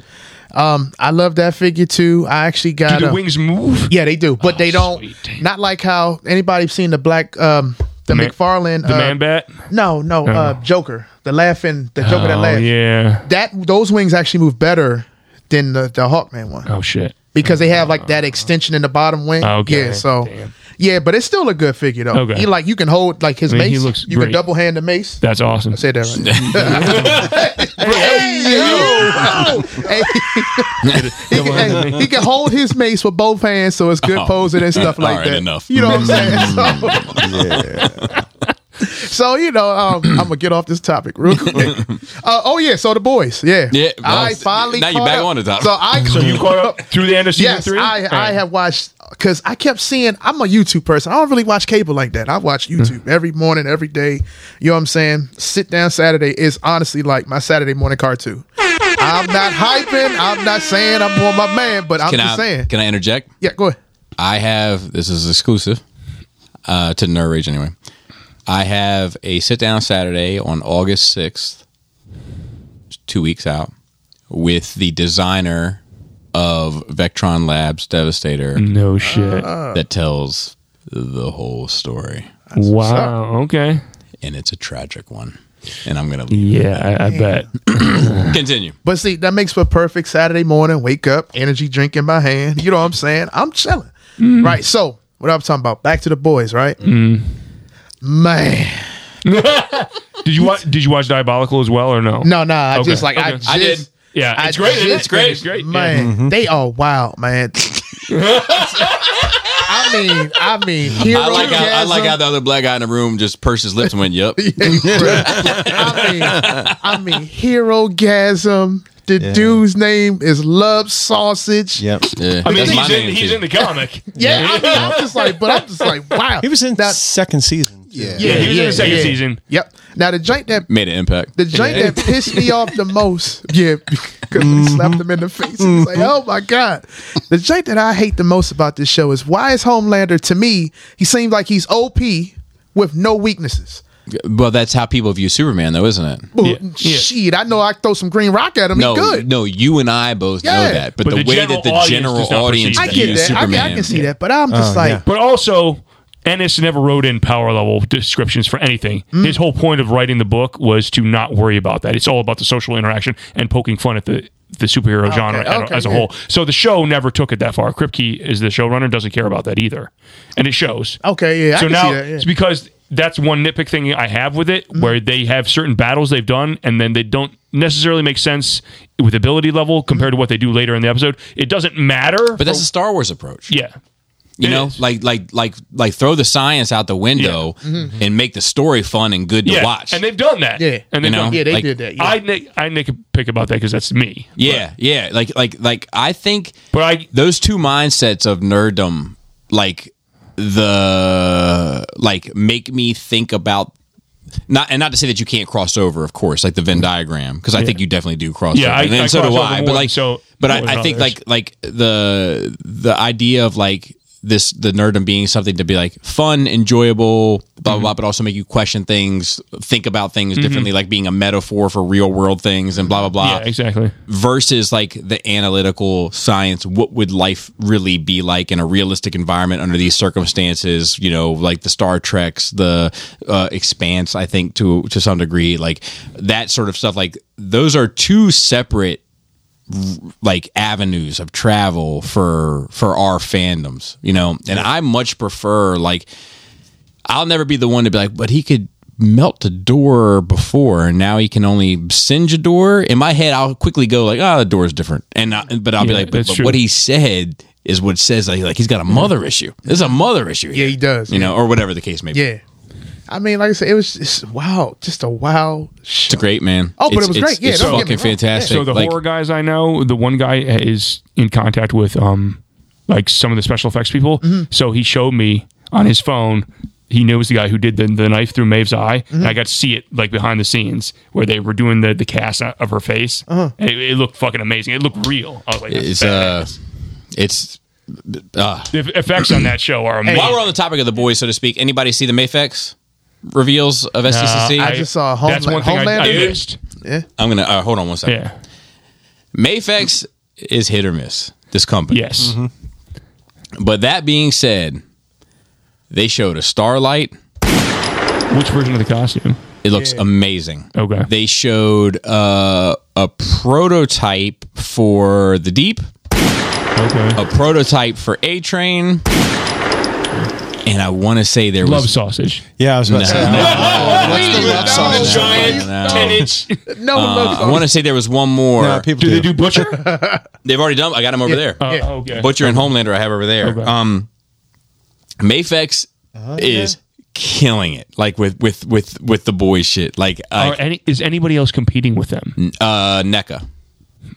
Um, I love that figure too. I actually got Do the a- wings move? Yeah, they do, but Oh, they don't. sweet. Not like how anybody seen the black um the, man- McFarlane The uh, man bat. No, no, uh, Joker, the laughing, the Joker that Oh laughs. yeah. That those wings actually move better than the the Hawkman one Oh shit. because they have like that extension in the bottom wing. Okay, Yeah, so damn. yeah, but it's still a good figure though. Okay. He like you can hold like his I mean, mace. you can double hand the mace. That's awesome. Say that right. [laughs] [laughs] hey. Hey, he, can, hey, he can hold his mace with both hands, so it's good Oh. posing and stuff like All right, that. enough. You know what I'm saying? So, so you know, um, I'm gonna get off this topic real quick. [laughs] Uh, oh yeah, so the boys, yeah, Yeah, well, I finally now you caught back up. on the topic. So I So you caught up through the end of season Yes, three? I, All I have watched because I kept seeing. I'm a YouTube person. I don't really watch cable like that. I watch YouTube Hmm. every morning, every day. You know what I'm saying? Sit down Saturday is honestly like my Saturday morning cartoon. I'm not hyping. I'm not saying I'm on my man, but I'm Can just I saying. can I interject? Yeah, go ahead. I have this is exclusive uh, to Nerd Rage anyway. I have a sit down Saturday on August sixth, two weeks out, with the designer of Vectron Labs Devastator No shit. that tells the whole story, wow. Okay. and it's a tragic one. And I'm gonna leave. Yeah, I, I bet. [clears throat] continue. But see, that makes for a perfect Saturday morning. Wake up, energy drink in my hand. You know what I'm saying? I'm chilling. Mm. Right. So, what I'm talking about? Back to the boys, right? Man. [laughs] Did you watch? Did you watch Diabolical as well or no? No, no. I Okay, just like I, just, I did. Yeah, I it's great. just- It's great. It's great. Man, they are wild, man. [laughs] I mean, I mean, hero I like how I like how the other black guy in the room just pursed his lips and went, [laughs] "Yep." I mean, I mean, hero gasm. The dude's name is Love Sausage. Yep. Yeah, I mean, that's my he's in, name, he's in the comic. Yeah, I mean, I'm just like, but I'm just like, wow. He was in that. second season. Yeah. Yeah, he was in the second season. Yep. Now the joint that made an impact. the joint that pissed me off the most, [laughs] yeah, [laughs] because he mm-hmm. slapped him in the face. It's like, mm-hmm. oh my god. The joint that I hate the most about this show is why is Homelander to me? He seems like he's OP with no weaknesses. Well, that's how people view Superman, though, isn't it? Well, Yeah, yeah. Shit, I know I throw some green rock at him. No, he good. no, you and I both Yeah. know that, but, But the, the way general that the audience general does not audience perceive I get views that. I can, Superman, I can see that, but I'm oh, just like, But also, Ennis never wrote in power level descriptions for anything. Mm. His whole point of writing the book was to not worry about that. It's all about the social interaction and poking fun at the the superhero genre okay, as a yeah. whole. So the show never took it that far. Kripke is the showrunner, doesn't care about that either, and it shows. Okay, yeah. I so can now see that, yeah. it's because that's one nitpick thing I have with it, where they have certain battles they've done, and then they don't necessarily make sense with ability level compared to what they do later in the episode. It doesn't matter, But that's a Star Wars approach. yeah. You It know, is. like like like like throw the science out the window mm-hmm. Mm-hmm. and make the story fun and good to watch. and they've done that. Yeah. and You they've know? done, yeah, they like, did that. Yeah. I nick I nick a pick about that because that's me. yeah, yeah. Like like like I think But I those two mindsets of nerddom, like the like make me think about not and not to say that you can't cross over, of course, like the Venn diagram, because I think you definitely do cross Yeah, over, I- and, then I so do I. But like, so- but I, I think others. like like the the idea of like this the nerddom being something to be like fun, enjoyable, blah blah blah, but also make you question things, think about things differently, like being a metaphor for real world things, and blah blah blah. Yeah, exactly. versus like the analytical science what would life really be like in a realistic environment under these circumstances you know like the star treks the uh, expanse i think to to some degree like that sort of stuff. Like those are two separate like avenues of travel for for our fandoms you know and i much prefer like I'll never be the one to be like, but he could melt a door before, and now he can only singe a door. In my head, I'll quickly go like, oh, the door's different, and I, but I'll be like, but, but what he said is what says like, like he's got a mother issue. There's a mother issue. Yeah, he does, You know, or whatever the case may be. yeah. I mean, like I said, it was just wow, just a wow show. It's great, man. Oh, but It's- it was it's- great. Yeah, it's don't get me fucking wrong. fantastic. So the Like, horror guys I know, the one guy is in contact with um like some of the special effects people. Mm-hmm. So he showed me on his phone. He knows the guy who did the, the knife through Maeve's eye, Mm-hmm. I got to see it like behind the scenes where they were doing the the cast of her face. Uh-huh. It, it looked fucking amazing. It looked real. I was like, it's it's uh, it's. Uh, the effects on that show are amazing. while we're on the topic of the boys, so to speak, anybody see the Mafex reveals of SDCC? I just saw Home- That's one thing I, I missed. Yeah. I'm gonna uh, hold on one second. Yeah. Mafex is hit or miss. This company, Yes. But that being said, they showed a Starlight. Which version of the costume? It looks amazing. Okay. They showed uh, a prototype for the Deep, Okay. a prototype for A Train, and I want to say there Love was sausage. Yeah, I was about to say. What's the love song? Giant No. 10 inch. No, Uh, look, I want to say there was one more. No, people Do do. they do butcher? [laughs] They've already done. I got them over there. Oh, Yeah. okay. Butcher and Homelander, I have over there. Okay. Um, Mafex is killing it, like with with with with the boys shit. Like Are uh, any, is anybody else competing with them? uh, NECA,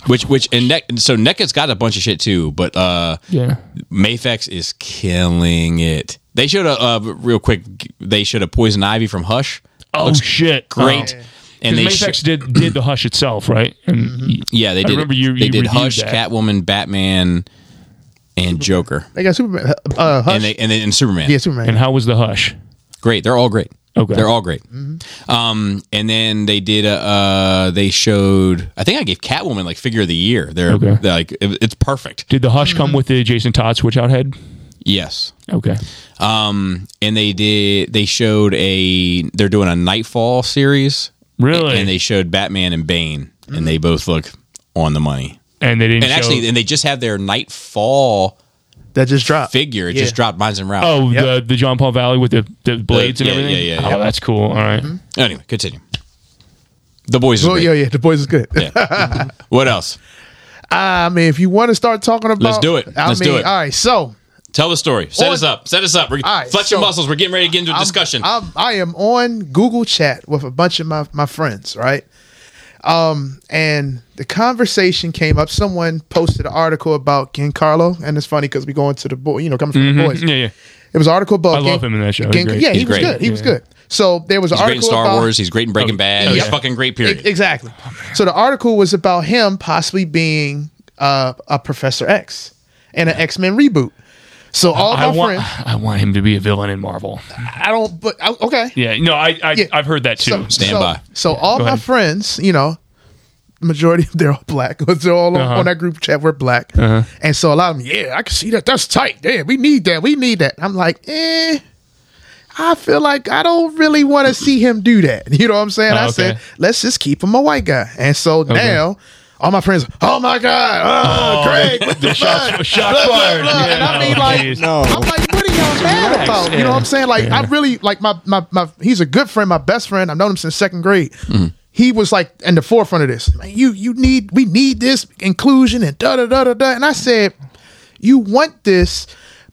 which which and ne- so NECA's got a bunch of shit too, but uh, Yeah. Mafex is killing it. They showed a uh, real quick. They showed a Poison Ivy from Hush. Oh Looks shit! great. Oh. And they Because Mafex sh- did did the Hush itself, right? And yeah, they I did. remember you- they you did Hush, that. Catwoman, Batman, and Joker, They got Superman. Uh, Hush. and they and then and Superman. yeah, Superman. and how was the Hush? Great. They're all great. Okay. They're all great. Um, and then they did a, uh, they showed, I think I gave Catwoman like figure of the year. They're, Okay. they're like, it- it's perfect. Did the Hush come with the Jason Todd switch out head? Yes. Okay. Um, and they did, they showed a, they're doing a Knightfall series. Really? And they showed Batman and Bane, and they both look on the money. And they didn't. And actually, and they just have their Knightfall that just dropped. figure. It Yeah. just dropped Mines and Route. oh, Yep. the the Jean-Paul Valley with the, the blades uh, and yeah, everything. yeah, yeah, yeah. Oh, yeah. that's cool. All right. Mm-hmm. Anyway, continue. The boys. Oh great. yeah, yeah. The boys is good. Yeah. [laughs] what else? I mean, if you want to start talking about, Let's do it. I Let's mean, do it. All right, so Tell the story. Set On- us up. Set us up. We're, All right, flex your muscles. We're getting ready to get into a I'm- discussion. I'm, I am on Google Chat with a bunch of my, my friends, right? Um, and the conversation came up. Someone posted an article about Giancarlo, and it's funny because we go into the boy, you know, coming from the boys. Mm-hmm. Yeah, yeah. It was an article about. I love him in that show. He's Gian- Yeah, he He's was great. good. He was good. So there was an He's great in article Star about, Wars. He's great in Breaking Bad. He's yeah. fucking great. Period. E- Exactly. So the article was about him possibly being uh, a Professor X and an X Men reboot. So all I my want friends, I want him to be a villain in Marvel. I don't. But I- okay. Yeah. No, I, I Yeah. I've heard that too. So, Stand so, by. So all Go my ahead. friends, you know, majority of [laughs] they're all black. [laughs] They're all on, Uh-huh. on that group chat. We're black, Uh-huh. and so a lot of them, yeah, I can see that. That's tight. Yeah, we need that. We need that. I'm like, eh. I feel like I don't really want to see him do that. [laughs] You know what I'm saying? Oh, I okay. said, let's just keep him a white guy. And so now all my friends, oh my god, oh, Craig, with the shots- blood, shots blood, blood, fired. Yeah, and I mean no, like, geez. No. I'm like, what are y'all mad Relax, about? You know what I'm saying? Like, I really like my my my. He's a good friend, my best friend. I've known him since second grade. Mm-hmm. He was like in the forefront of this. Man, you you need we need this inclusion and da da da da da. And I said, you want this,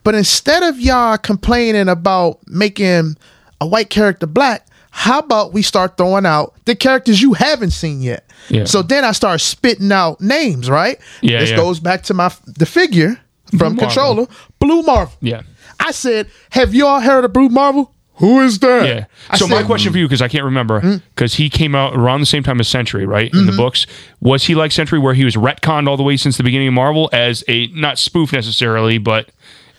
but instead of y'all complaining about making a white character black, how about we start throwing out the characters you haven't seen yet? Yeah. So then I start spitting out names, right? Yeah, This yeah. goes back to my the figure from Blue Marvel. Controller, Blue Marvel. Yeah. I said, have y'all heard of Blue Marvel? Who is that? Yeah. I So my said, Hmm? question for you, because I can't remember, because he came out around the same time as Sentry, right? In the Mm-hmm. books, was he like Sentry, where he was retconned all the way since the beginning of Marvel as a not spoof necessarily, but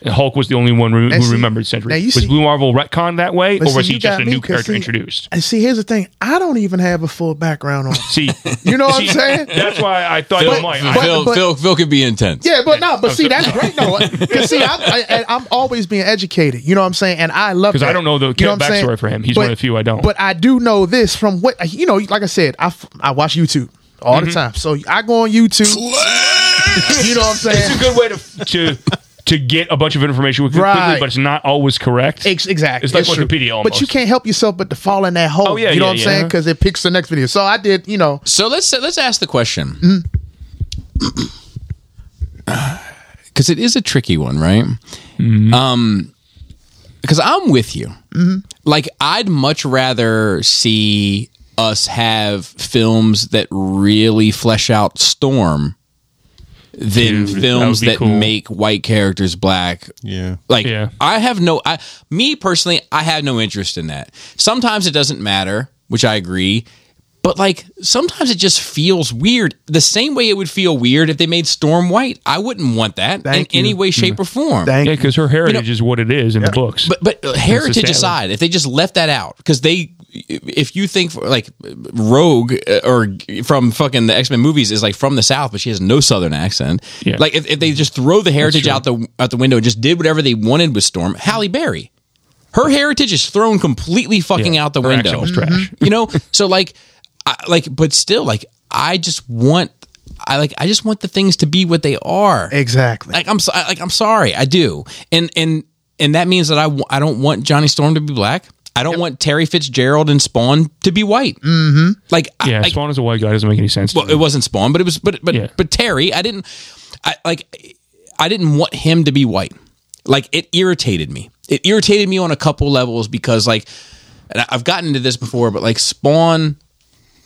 Hulk was the only one who, who see- remembered Sentry. now you Was see- Blue Marvel retconned that way, But or was see, he just a me, new 'cause character see- introduced? And see, here's the thing. I don't even have a full background on. See, [laughs] You know what see, I'm saying? That's why I thought Phil, you might. but- Phil, but- Phil, Phil could be intense. Yeah, but no, but see, that's great. No, because see, I, I, and I'm always being educated. You know what I'm saying? And I love because I don't know the You know what backstory saying? for him. He's one of the few I don't. But I do know this from what you know. Like I said, I, I watch YouTube all Mm-hmm. the time. So I go on YouTube. you know what I'm saying? it's a good way to to to get a bunch of information quickly, Right. but it's not always correct. Ex- exactly. It's like true. Wikipedia almost. But you can't help yourself but to fall in that hole. Oh, yeah, you know yeah, what I'm yeah. saying? Because it picks the next video. So I did, you know. So let's let's ask the question Mm-hmm. [clears throat] because it is a tricky one, right? Um, because I'm with you. Mm-hmm. Like, I'd much rather see us have films that really flesh out Storm than Dude, films would be that cool. make white characters black. Yeah. Like Yeah. I have no I me personally, I have no interest in that. Sometimes it doesn't matter, which I agree. But like sometimes it just feels weird. The same way it would feel weird if they made Storm white. I wouldn't want that Thank in you. any way, shape, or form. Thank yeah, because her heritage know- is what it is in the books. But but uh, heritage aside, if they just left that out, because they, if you think like Rogue uh, or from fucking the X Men movies is like from the South, but she has no Southern accent. Yeah. Like if, if they just throw the heritage out the out the window and just did whatever they wanted with Storm, Halle Berry, her heritage is thrown completely fucking Yeah. out the Her window. was trash. You know, [laughs] so like, I, like, but still, like, I just want. I like. I just want the things to be what they are. Exactly. Like I'm so, like I'm sorry, I do, and and and that means that I w- I don't want Johnny Storm to be black. I don't want Terry Fitzgerald and Spawn to be white. Mm-hmm. Like yeah, like, Spawn is a white guy doesn't make any sense. well, it wasn't Spawn, but it was but but Yeah. but Terry. I didn't. I like. I didn't want him to be white. Like it irritated me. It irritated me on a couple levels because like, and I- I've gotten into this before, but like Spawn.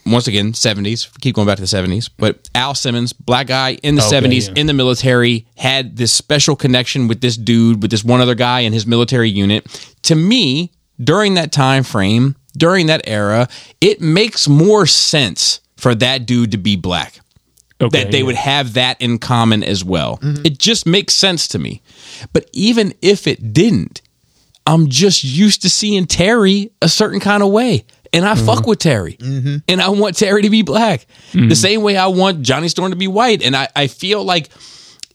Once again, 70s, keep going back to the 70s, but Al Simmons, black guy in the Okay, 70s, yeah. in the military, had this special connection with this dude, with this one other guy in his military unit. To me, during that time frame, during that era, it makes more sense for that dude to be black Okay, that they yeah. would have that in common as well. Mm-hmm. It just makes sense to me. But even if it didn't, I'm just used to seeing Terry a certain kind of way. And I mm-hmm. fuck with Terry. Mm-hmm. And I want Terry to be black. The same way I want Johnny Storm to be white. And I, I feel like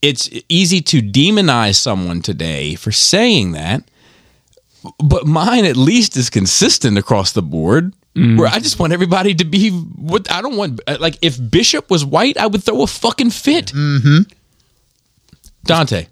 it's easy to demonize someone today for saying that. But mine at least is consistent across the board. Where I just want everybody to be what I don't want. Like if Bishop was white, I would throw a fucking fit. Mm-hmm. Dante,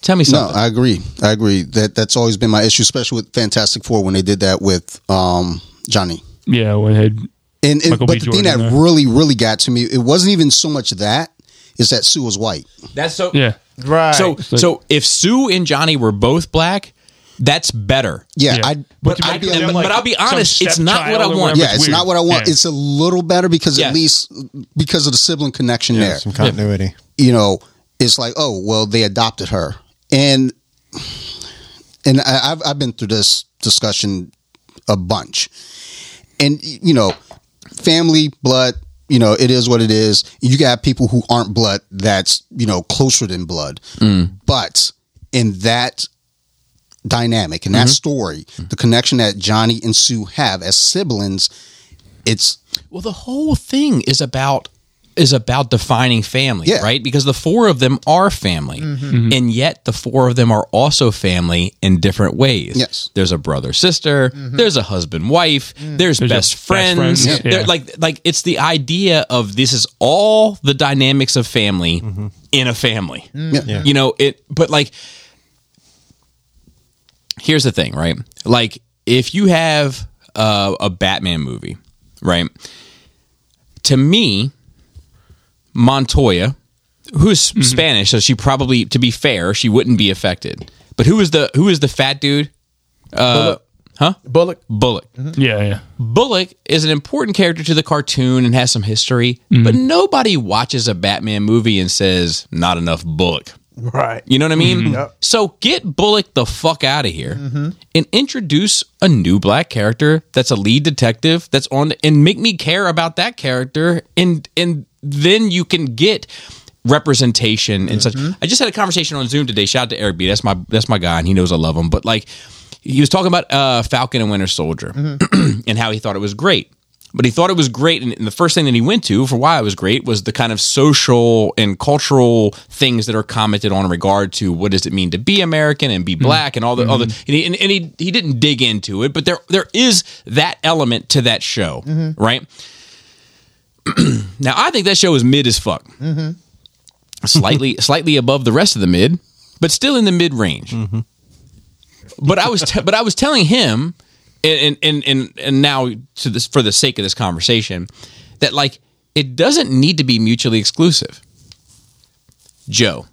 tell me something. No. I agree. I agree. That that's always been my issue, especially with Fantastic Four when they did that with um, Johnny. yeah, when it had And, and but B. the thing that there. really, really got to me, it wasn't even so much that is that Sue was white. That's so. yeah. right. So so if Sue and Johnny were both black, that's better. Yeah, Yeah. I. But But, to I, make them but, like but I'll be honest, it's not what I want. Yeah, it's it's weird. not what I want. Yeah. It's a little better because Yes. at least because of the sibling connection there. Some continuity. you know, it's like, oh, well, they adopted her, and and I, I've I've been through this discussion a bunch, and you know, family blood. You know, it is what it is. You got people who aren't blood that's you know closer than blood, mm. but in that dynamic in that mm-hmm. story, the connection that Johnny and Sue have as siblings, it's Well, the whole thing is about is about defining family, Yeah. right? Because the four of them are family. Mm-hmm. Mm-hmm. And yet the four of them are also family in different ways. Yes. There's a brother sister, there's a husband wife, mm. there's, There's a best best friends. friends, There- yeah. Like like it's the idea of this is all the dynamics of family in a family. Yeah. Mm. You know, it but like here's the thing, right? Like if you have uh, a Batman movie, right? To me, Montoya, who's Spanish, so she probably, to be fair, she wouldn't be affected. But who is the who is the fat dude? Uh, huh? Bullock. Bullock. Yeah, yeah. Bullock is an important character to the cartoon and has some history, Mm-hmm. but nobody watches a Batman movie and says, "Not enough Bullock." Right. You know what I mean? Mm-hmm. Yep. So get Bullock the fuck out of here and introduce a new black character that's a lead detective that's on and make me care about that character and and then you can get representation and such. I just had a conversation on Zoom today. Shout out to Eric B. That's my that's my guy and he knows I love him. But like he was talking about uh, Falcon and Winter Soldier [clears throat] and how he thought it was great. But he thought it was great, and the first thing that he went to for why it was great was the kind of social and cultural things that are commented on in regard to what does it mean to be American and be mm-hmm. black and all the other. Mm-hmm. And, he, and, and he he didn't dig into it, but there there is that element to that show, mm-hmm. right? [clears throat] now I think that show is mid as fuck, slightly [laughs] slightly above the rest of the mid, but still in the mid range. But I was te- but I was telling him, and and and and now to this for the sake of this conversation, that like it doesn't need to be mutually exclusive. Joe,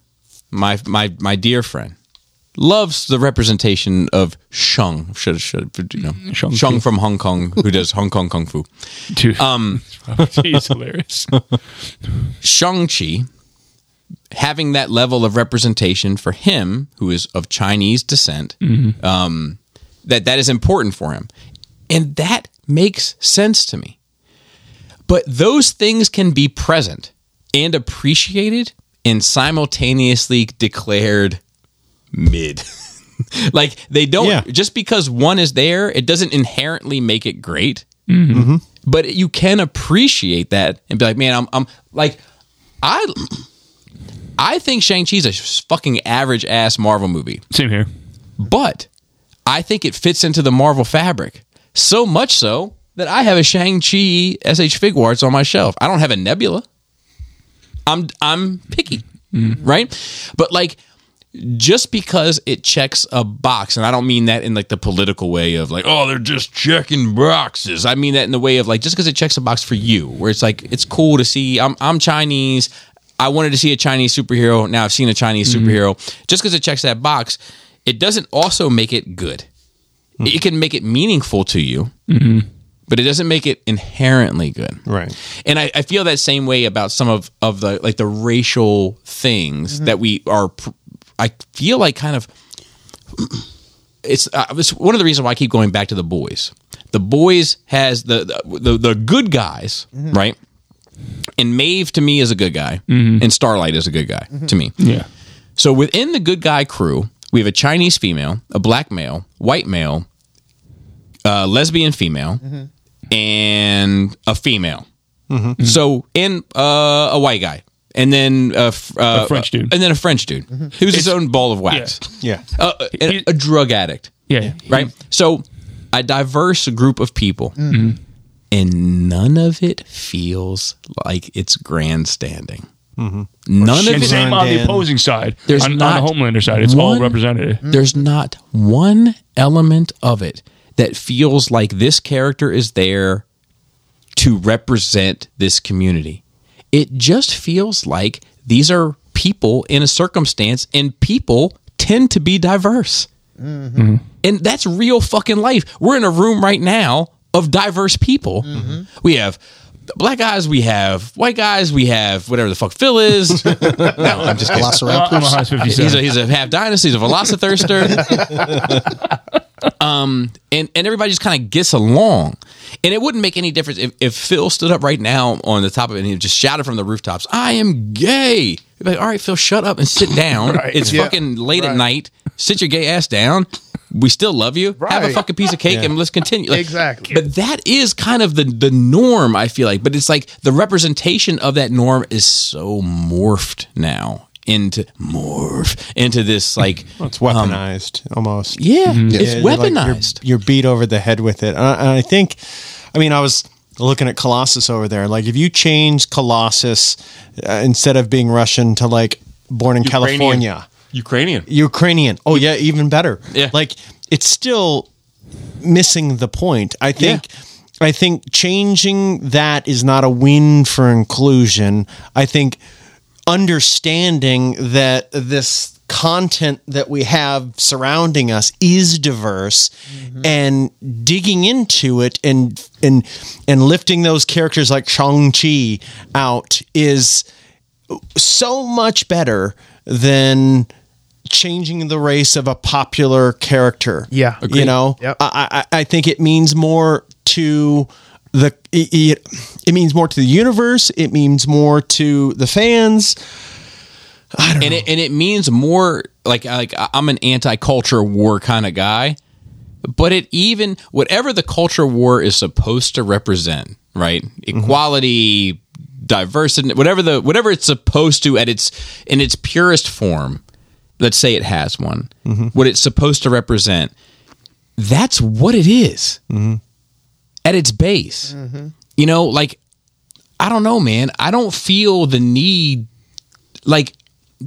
my my my dear friend, loves the representation of Shung, should should you know Shang Shung from Hong Kong, who does Hong Kong kung fu. [laughs] Dude. Um, [laughs] he's hilarious. [laughs] Shang-Chi having that level of representation for him, who is of Chinese descent, um, that that is important for him, and that makes sense to me. But those things can be present and appreciated and simultaneously declared mid. [laughs] like they don't Yeah. just because one is there, it doesn't inherently make it great mm-hmm. Mm-hmm. but you can appreciate that and be like, man, I'm, I'm like, I, I think Shang Chi's a fucking average ass Marvel movie, Same here. but I think it fits into the Marvel fabric so much so that I have a Shang Chi SH Figuarts on my shelf. I don't have a Nebula. I'm I'm picky, mm-hmm. right? But like just because it checks a box, and I don't mean that in like the political way of like, oh, they're just checking boxes. I mean that in the way of like just because it checks a box for you, where it's like it's cool to see. I'm I'm Chinese. I wanted to see a Chinese superhero. Now I've seen a Chinese mm-hmm. superhero. Just because it checks that box, it doesn't also make it good. It can make it meaningful to you, mm-hmm. but it doesn't make it inherently good. Right. And I, I feel that same way about some of, of the like the racial things mm-hmm. that we are. I feel like kind of [clears throat] it's uh, it's one of the reasons why I keep going back to the boys. The boys has the the, the, the good guys, mm-hmm. right? And Maeve to me is a good guy, and Starlight is a good guy to me. Yeah. So within the good guy crew, we have a Chinese female, a black male, white male, a lesbian female, and a female. So and uh, a white guy, and then a, f- uh, A French dude. and then a French dude who's his own ball of wax, Yeah. uh, and a drug addict, Yeah. right? So a diverse group of people, and none of it feels like it's grandstanding. Mm-hmm. None of it same on the opposing side. There's on, on the Homelander side, it's all one- represented. Mm. there's not one element of it that feels like this character is there to represent this community. It just feels like these are people in a circumstance, and people tend to be diverse. Mm-hmm. Mm-hmm. And that's real fucking life. We're in a room right now of diverse people. We have black guys, we have white guys, we have whatever the fuck Phil is. [laughs] no, I'm just kidding. Velociraptors. I'm a Haas 57. He's a, he's a half dynasty. He's a velocithirster. [laughs] um, and and everybody just kind of gets along. And it wouldn't make any difference if, if Phil stood up right now on the top of it and he just shouted from the rooftops, "I am gay." Like, "All right, Phil, shut up and sit down. [laughs] Right. It's Yeah. fucking late at night. Sit your gay ass down." We still love you. Have a fucking piece of cake and let's continue. Like, Exactly. But that is kind of the the norm. I feel like, but it's like the representation of that norm is so morphed now into morph into this like [laughs] It's weaponized almost. yeah, it's Yeah, like, you're- weaponized. you're, beat over the head with it. And I, and I think, I mean, I was looking at Colossus over there. Like, if you change Colossus uh, instead of being Russian to like born in Ukrainian. California, Ukrainian. Ukrainian. Oh yeah, even better. Yeah. Like it's still missing the point. I think I think changing that is not a win for inclusion. I think understanding that this content that we have surrounding us is diverse mm-hmm. and digging into it and and and lifting those characters like Shang-Chi out is so much better than changing the race of a popular character. Yeah. you know, Yep. I, I I think it means more to the it, it, it means more to the universe. It means more to the fans. I don't and it and it means more like like I'm an anti-culture war kind of guy, but it even whatever the culture war is supposed to represent, right? Mm-hmm. Equality, diversity, whatever the whatever it's supposed to at its in its purest form. Let's say it has one. Mm-hmm. What it's supposed to represent. That's what it is mm-hmm. at its base. Mm-hmm. You know, like I don't know, man. I don't feel the need like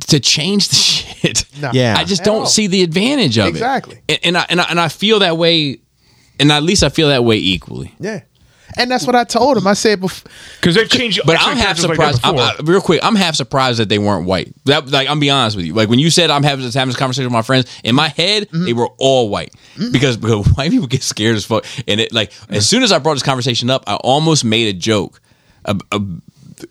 to change the [laughs] shit. No. Yeah. I just At don't all. see the advantage of Exactly. it. And, and I and I and I feel that way, and at least I feel that way equally. Yeah. And that's what I told him. I said before. Because they've changed. But I'm half characters like surprised. I'm. I- real quick, I'm half surprised that they weren't white. That like I'm be honest with you. Like when you said I'm having this having this conversation with my friends, in my head Mm-hmm. they were all white because, because [laughs] white people get scared as fuck. And it like as soon as I brought this conversation up, I almost made a joke. A- a-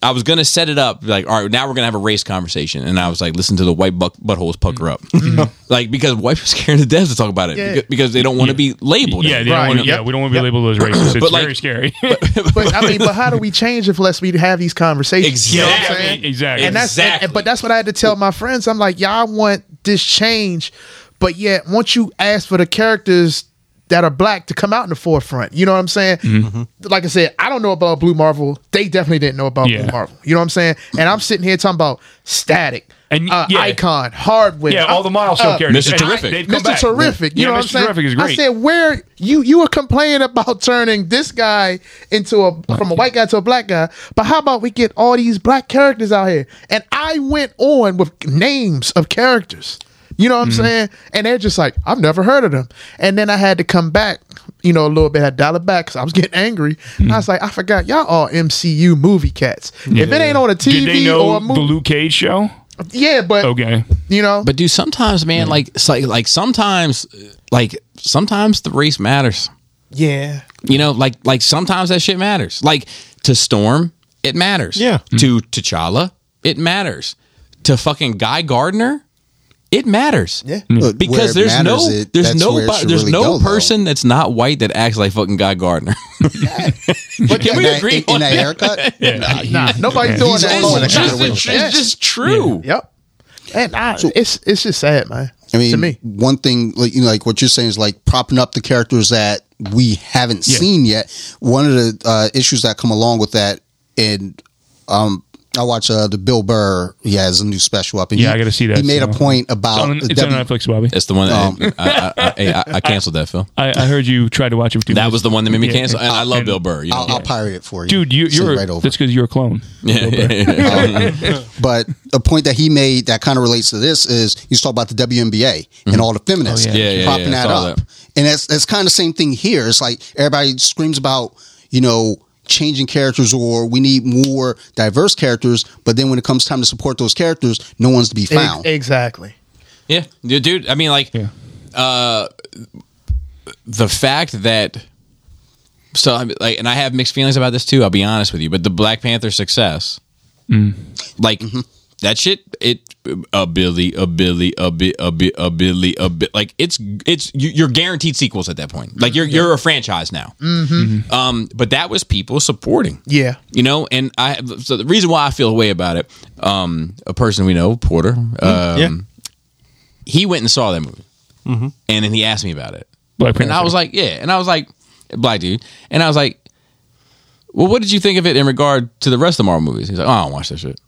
I was gonna set it up like, all right, now we're gonna have a race conversation, and I was like, listen to the white buck, buttholes pucker up, [laughs] [laughs] like because white people scared to death to talk about it Yeah. because, because they don't want to be labeled. yeah, they Right, don't want to, yep. yeah, we don't want to be labeled as racist. [laughs] It's But, like- very scary. But I mean, but how do we change if unless we have these conversations? You know what I'm Exactly. saying? exactly. And that's and- Exactly. and- but that's what I had to tell my friends. I'm like, y'all want this change, but yet once you ask for the characters that are black to come out in the forefront, you know what I'm saying? Mm-hmm. Like I said, I don't know about Blue Marvel. They definitely didn't know about Yeah. Blue Marvel. You know what I'm saying? And I'm sitting here talking about Static, And, uh, yeah. Icon, Hardware, yeah, all the milestone uh, characters. Mr. Terrific. they've Mr. back. Terrific. You yeah, know what Mr. I'm saying? Terrific is I said, where you you were complaining about turning this guy into a from a white guy to a black guy, but how about we get all these black characters out here? And I went on with names of characters. You know what Mm-hmm. I'm saying? And they're just like, I've never heard of them. And then I had to come back, you know, a little bit. I dial it back because I was getting angry. And I was like, I forgot y'all all MCU movie cats. If it ain't on a TV Did they know or a movie, the movie, Luke Cage show? yeah, but Okay. you know, But do sometimes, man, like it's like like sometimes, like sometimes the race matters. yeah, You know, like like sometimes that shit matters. Like to Storm, it matters. Yeah. To T'Challa, it matters. To fucking Guy Gardner, it matters. yeah. Look, Because where it there's no it- there's no where there's really no go, though. person that's not white that acts like fucking Guy Gardner. [laughs] But Can in we that, agree in, on in that that? haircut. [laughs] Nah, nobody's doing He's that. alone it's, that just, got it's just true. Yep. And I, it's it's just sad, man. I mean, to me, one thing, like you know, like what you're saying is like propping up the characters that we haven't seen yet. One of the uh, issues that come along with that, and um, I watch uh, the Bill Burr. He has a new special up, and Yeah, he, I gotta see that, He made a so. point It's about on, the it's on Netflix, Bobby. That's the one. Um, That, I, I, I, I, I canceled that film. I, I heard you tried to watch it. For two That minutes. was the one that made me Yeah. cancel. And I love And- Bill Burr. You know, I'll, I'll pirate it for you, Dude, You, you're right over. that's because you're a clone. Yeah, [laughs] But a point that he made that kind of relates to this is he's talking about the WNBA and all the feminists Oh, yeah. Yeah, yeah, propping yeah, that up. that. And that's that's kind of the same thing here. It's like everybody screams about, you know, changing characters or we need more diverse characters, but then when it comes time to support those characters, no one's to be found. exactly. Yeah, dude. dude, I mean, like, Yeah. uh, the fact that. So, I mean, like, and I have mixed feelings about this too. I'll be honest with you, but the Black Panther success, like that shit, it a Billy, a Billy, a bit, a bit, a Billy, a bit. Like it's it's you, you're guaranteed sequels at that point. Like you're you're a franchise now. Um, but that was people supporting. Yeah. You know, and I so the reason why I feel a way about it, um, a person we know, Porter, um, Yeah. he went and saw that movie. and then he asked me about it, Black and I was like, yeah, and I was like, black dude, and I was like, well, what did you think of it in regard to the rest of the Marvel movies? He's like, oh, I don't watch that shit.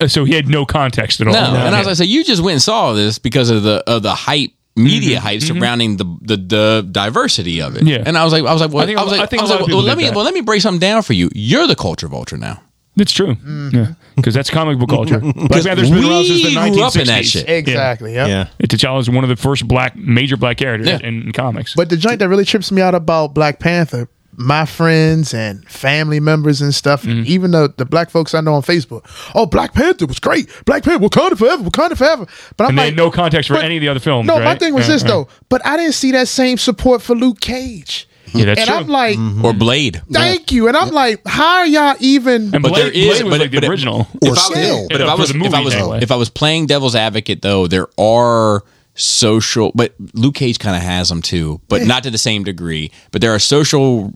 Uh, so he had no context at all. No, and I was like, so you just went and saw this because of the of the hype. Media hype surrounding the, the the diversity of it, Mm-hmm. Yeah. and I was like, I was like, well, I think I was like, I think I was like, well, let me that. well, let me break something down for you. You're the culture vulture now. it's true. Yeah, because that's comic book culture. [laughs] Black Panther's been around since the we 1960s. grew up in that shit. Exactly. Yeah. Yeah. T'Challa is one of the first black major black characters Yeah. in, in comics. But the joint that really trips me out about Black Panther, my friends and family members and stuff, Mm-hmm. even the, the black folks I know on Facebook, oh, Black Panther was great. Black Panther, Wakanda forever, Wakanda forever. But I'm and they like, had no context for any of the other films. No, my thing was Yeah, this yeah. though. But I didn't see that same support for Luke Cage. Yeah, that's and true. I'm like, Or Blade. thank you. And I'm like, how are y'all even? and But Blade, there is- Blade was but- like the but it- original. Or still. But if I was if I was anyway. if I was playing devil's advocate though, there are social but Luke Cage kind of has them too, but not to the same degree. But there are social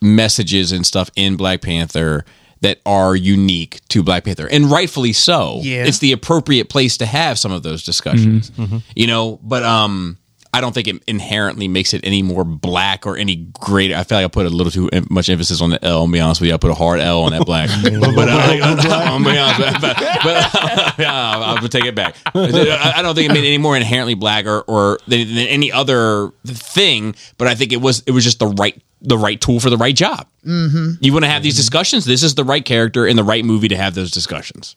messages and stuff in Black Panther that are unique to Black Panther, and rightfully so. Yeah. it's the appropriate place to have some of those discussions. You know, but um. I don't think it inherently makes it any more black or any greater. I feel like I put a little too much emphasis on the L. And be honest with you, I put a hard L on that black. [laughs] but [laughs] [laughs] I'm be honest, but, but, but yeah, I'll take it back. I I don't think it made it any more inherently black or, or than, than any other thing. But I think it was it was just the right the right tool for the right job. Mm-hmm. You want to have these discussions. This is the right character in the right movie to have those discussions.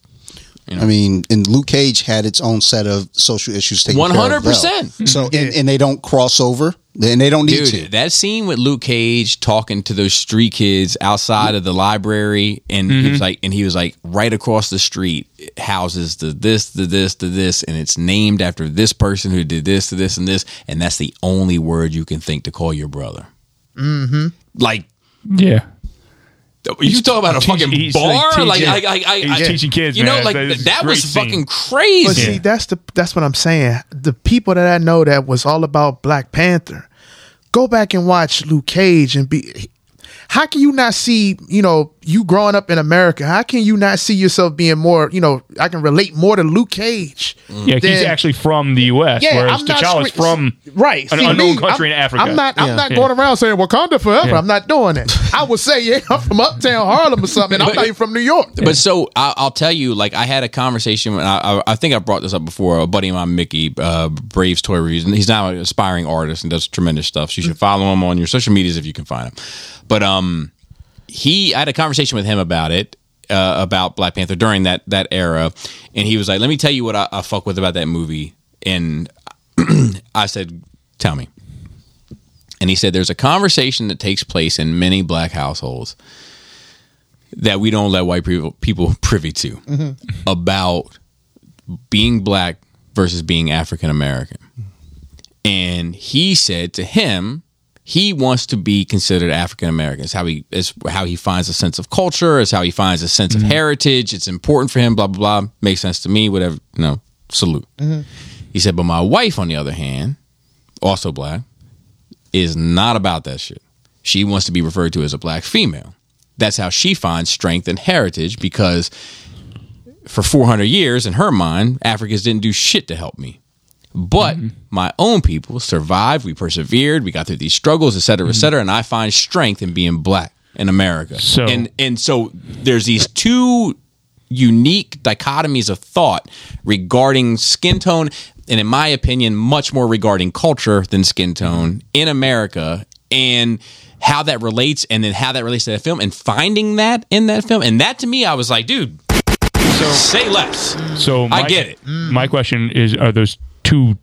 I mean, and Luke Cage had its own set of social issues taken care of, 100%. So, and, and they don't cross over, and they don't need Dude, to. that scene with Luke Cage talking to those street kids outside of the library, and he was like, and he was like, right across the street houses the this, the this, the this, and it's named after this person who did this, to this, and this, and that's the only word you can think to call your brother. Mm-hmm. Like Yeah. You talk about a Teach- fucking he's, bar, like, like, teaching- I, I, I, he's I- teaching kids, You know, man. like That is that was great scene. fucking crazy. But see, that's the that's what I'm saying. The people that I know that was all about Black Panther, go back and watch Luke Cage and be. How can you not see, you know, you growing up in America? How can you not see yourself being more, you know, I can relate more to Luke Cage. Yeah, he's actually from the U.S., Yeah, whereas I'm not T'Challa's scre- from right an See, unknown me, country I'm, in Africa. I'm not. I'm not Yeah. going around saying Wakanda forever. Yeah. I'm not doing it. I would say, yeah, I'm from Uptown Harlem or something. and I'm not even from New York. But so I, I'll tell you, like I had a conversation. When I, I, I think I brought this up before. A buddy of mine, Mickey uh, Braves Toy Reviews, and he's now an aspiring artist and does tremendous stuff. So you should follow him on your social medias if you can find him. But um, he I had a conversation with him about it. Uh, about Black Panther during that that era, and he was like, "Let me tell you what I, I fuck with about that movie." And [clears throat] I said, "Tell me." And he said, "There's a conversation that takes place in many black households that we don't let white people people [laughs] privy to about being black versus being African American. And he said to him, he wants to be considered African American. It's how he is how he finds a sense of culture, it's how he finds a sense of mm-hmm. heritage. It's important for him, blah blah blah. Makes sense to me, whatever, you know, salute. Mm-hmm. He said, but my wife, on the other hand, also black, is not about that shit. She wants to be referred to as a black female. That's how she finds strength and heritage because for 400 years, in her mind, Africans didn't do shit to help me. But mm-hmm. my own people survived, we persevered, we got through these struggles, et cetera, et mm-hmm. cetera, and I find strength in being black in America. So- and and so there's these two unique dichotomies of thought regarding skin tone, and in my opinion, much more regarding culture than skin tone in America, and how that relates, and then how that relates to that film, and finding that in that film, and that to me, I was like, dude, so, say less. So I get it. My question is: Are those two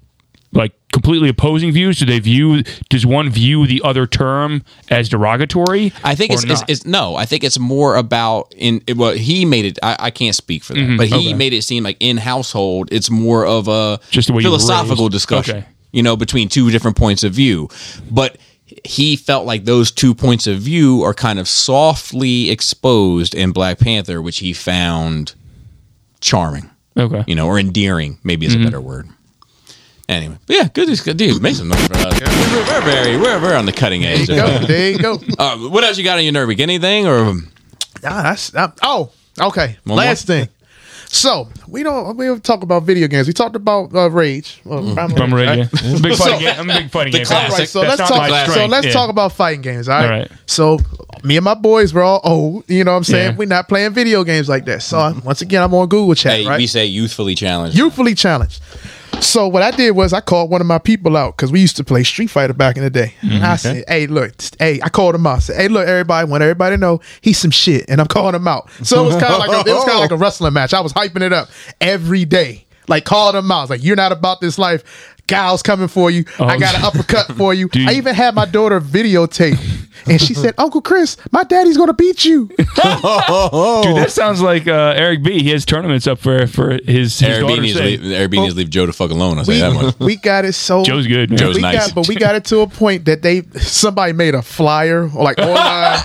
like completely opposing views? Do they view? Does one view the other term as derogatory? I think it's, it's, it's no. I think it's more about in well. He made it. I, I can't speak for that, but he Mm-hmm. okay. made it seem like in household, it's more of a Just the way philosophical discussion. Okay. You know, between two different points of view, but he felt like those two points of view are kind of softly exposed in Black Panther, which he found charming. okay. You know, or endearing, maybe is a better word. Anyway, but yeah, good, good dude. Make some noise for us. We're, we're very, we're, we're on the cutting edge. There you go. There you go. Uh, what else you got on your nerve week? Anything or Ah, that's that- oh okay. One Last more? thing. So we don't we don't talk about video games. We talked about uh, Rage. Well, Primal From Rage, Rage, right? I'm a big fighting game. I'm a big fighting game. fan. classic. All right, so That's let's not talk. my So strength, let's yeah. talk about fighting games. All right? All right. So me and my boys, we're all old. You know what I'm saying? Yeah. We're not playing video games like that. So I- once again, I'm on Google Chat. Hey, right? we say youthfully challenged. youthfully challenged. So what I did was I called one of my people out because we used to play Street Fighter back in the day. Mm-hmm. I said, "Hey, look, hey," I called him out. I said, "Hey, look, everybody, want everybody to know he's some shit," and I'm calling him out. So it was kind of like a, it was kind of like a [laughs] wrestling match. I was hyping it up every day, like calling him out. I was like, "You're not about this life." Guile's coming for you. I got an [laughs] uppercut for you. Dude. I even had my daughter videotape, and she said, "Uncle Chris, my daddy's gonna beat you." [laughs] Dude, that sounds like uh, Eric B. He has tournaments up for for his, his Eric B needs leave, Eric B needs leave Joe to fuck alone. I'll say we, that much. [laughs] we got it so Joe's good, man. Joe's we nice. got, but we got it to a point that they somebody made a flyer or like online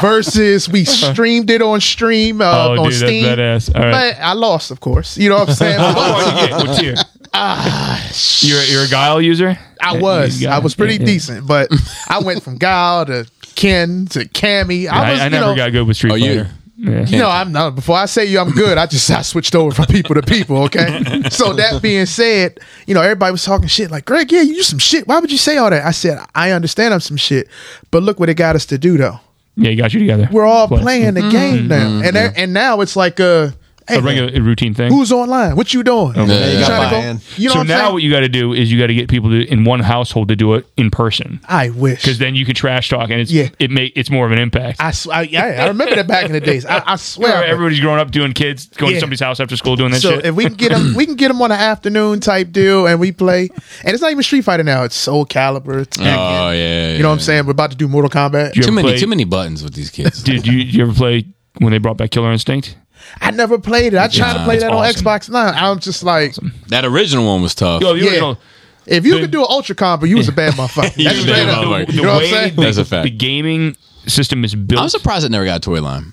versus we streamed it on stream uh, Oh, on dude, that's Steam. badass. All right. But I lost, of course. You know what I'm saying? What do you get? What tier? you're you're a guile user. I was, I was pretty Yeah, yeah. decent, but [laughs] I went from Guile to Ken to Cammy. I I, was, I you never know, got good with Street Oh, you- Fighter. Yeah. You know, I'm not. Before I say you, I'm good. I just I switched over from people to people. Okay. [laughs] so that being said, you know, everybody was talking shit like, Greg, yeah, you some shit. Why would you say all that? I said, I understand I'm some shit, but look what it got us to do though. yeah, he got you together. We're all Play. playing the mm-hmm. game now, mm-hmm. and there- and now it's like a. Hey, a regular routine thing. who's online? What you doing? Yeah, you gotta Trying to buy go- in. You know so what I'm now saying? what you got to do is you got to get people to, in one household to do it in person I wish. because then you can trash talk and it's Yeah. it make it's more of an impact. I, sw- I, yeah, I remember that back in the days. I, I [laughs] swear. Where everybody's growing up doing kids going Yeah. to somebody's house after school doing that shit. so shit. if we can get them, we can get them on an afternoon type deal, and we play. And it's not even Street Fighter now; it's Soul Calibur. It's Oh yeah, you know what I'm saying? We're about to do Mortal Kombat. You Too many, play- too many buttons with these kids. Did you, you ever play when they brought back Killer Instinct? I never played it. I tried to play it's that awesome. on Xbox Nine. I'm just like, that original one was tough. Yo, the Yeah. original- if you The- could do an Ultra Combo, you was a bad [laughs] motherfucker. You That's was a straight bad up. motherfucker. the You know what I'm way saying? the, That's a fact. the gaming system is built. I'm surprised it never got a toy line.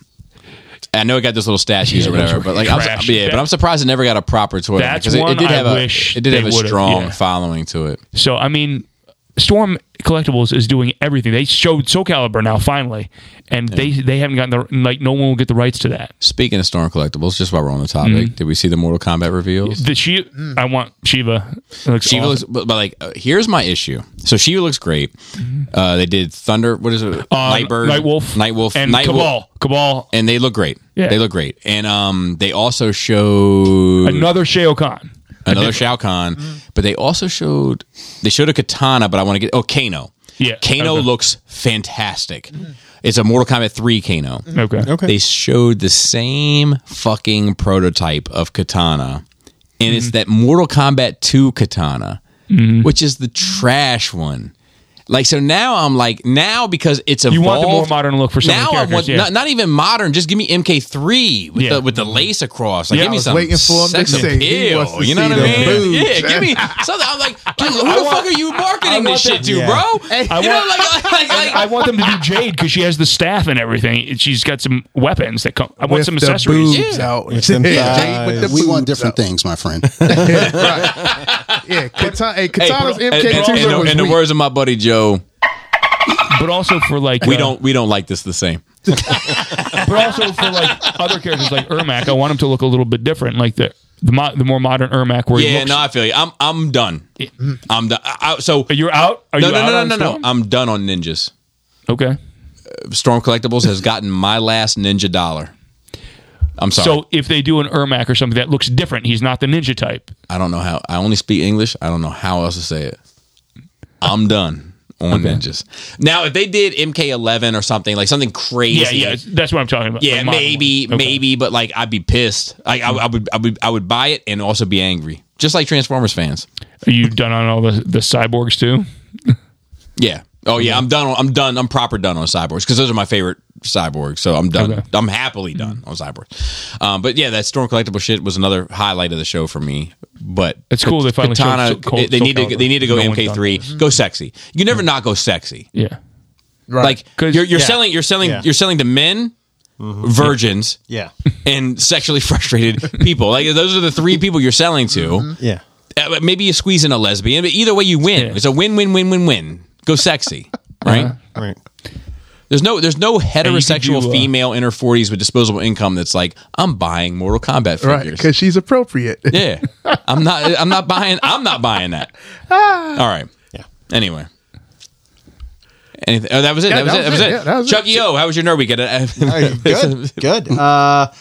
I know it got those little statues Yeah, or whatever, but like, I'm, trash. su- yeah, but I'm surprised it never got a proper toy line That's because it, it one did I have a wish it did they have a would've, strong yeah. following to it. So I mean, Storm Collectibles is doing everything. They showed Soul Calibur now finally, and they they haven't gotten the like no one will get the rights to that. Speaking of Storm Collectibles, just while we're on the topic, Mm-hmm. did we see the Mortal Kombat reveals? The she I want Shiva. Looks Shiva awesome. looks, but, but like, uh, here's my issue. So Shiva looks great. Uh, they did Thunder. What is it? Mm-hmm. Um, Nightbird, Nightwolf, Nightwolf, and Nightwolf, Cabal. Cabal. and they look great. Yeah. They look great. And um, they also showed Another Shao Kahn. another [laughs] Shao Kahn, but they also showed they showed a Kitana. But I want to get oh Kano. Yeah, Kano okay. looks fantastic. It's a Mortal Kombat three Kano. Okay. Okay. They showed the same fucking prototype of Kitana, and it's Mm-hmm. that Mortal Kombat two Kitana, which is the trash one. Like so now I'm like now because it's evolved. You want the more modern look for some of the now I characters, want yeah. not, not even modern. Just give me MK3 with Yeah. the with the mm-hmm. lace across. Like Yeah, give I me was some waiting for him to sex say he appeal. wants to You know see what I mean? boobs. Yeah, give me something. I'm like, [laughs] dude, who I the want- fuck are you [laughs] marketing this shit to, Yeah. bro? Hey, you I know, want- like, [laughs] like, like, I want them to do Jade because she has the staff and everything. She's got some weapons that come. I want With some the accessories. boobs Yeah. out. With them Yeah, Jade with the thighs. We want different out. things, my friend. Yeah, Kitana, hey, Hey, Kitana's MK2 and- and- in the words of my buddy Joe, but also for like we uh, don't we don't like this the same. [laughs] But also for like other characters like Ermac, I want him to look a little bit different, like the the, mo- the more modern Ermac. Where he Yeah, looks, no, I feel you. I'm I'm done. I'm done. I, I- so You're out. Are no you no out no no no no. I'm done on ninjas. Okay. Storm Collectibles has gotten my last ninja dollar. I'm sorry. So if they do an Ermac or something that looks different, he's not the ninja type. I don't know how. I only speak English. I don't know how else to say it. I'm done on ninjas. Now, if they did MK11 or something like something crazy, Yeah, yeah, that's what I'm talking about. yeah, maybe. Okay. maybe, but like I'd be pissed. Like I, I would, I would, I would buy it and also be angry, just like Transformers fans. Are you done on all the the cyborgs too? Yeah. Oh yeah, mm-hmm. I'm done. I'm done. I'm proper done on cyborgs because those are my favorite cyborgs. So I'm done. Okay. I'm happily mm-hmm. done on cyborgs. Um, but yeah, that Storm collectible shit was another highlight of the show for me. But It's cool they finally showed Kitana. so- Cold- they, they need to. They need to go No MK3. Go sexy. You can never mm-hmm. not go sexy. Yeah. Right. like you're, you're yeah. selling. You're selling. Yeah. You're selling to men, virgins, Yeah. [laughs] and sexually [laughs] frustrated people. Like those are the three people you're selling to. Yeah. Uh, maybe you squeeze in a lesbian, but either way you win. Yeah. It's a win, win, win, win, win. Go sexy, right? Uh-huh. Right. There's no there's no heterosexual do, uh, female in her 40s with disposable income that's like I'm buying Mortal Kombat Right, figures. because she's appropriate. Yeah, I'm not. I'm not buying. I'm not buying that. [laughs] All right. Yeah. Anyway. Anything? Oh, that was it. Yeah, that was it. That was it. Yeah, that was it. Chucky O, how was your nerd week? Uh, good, good. Uh,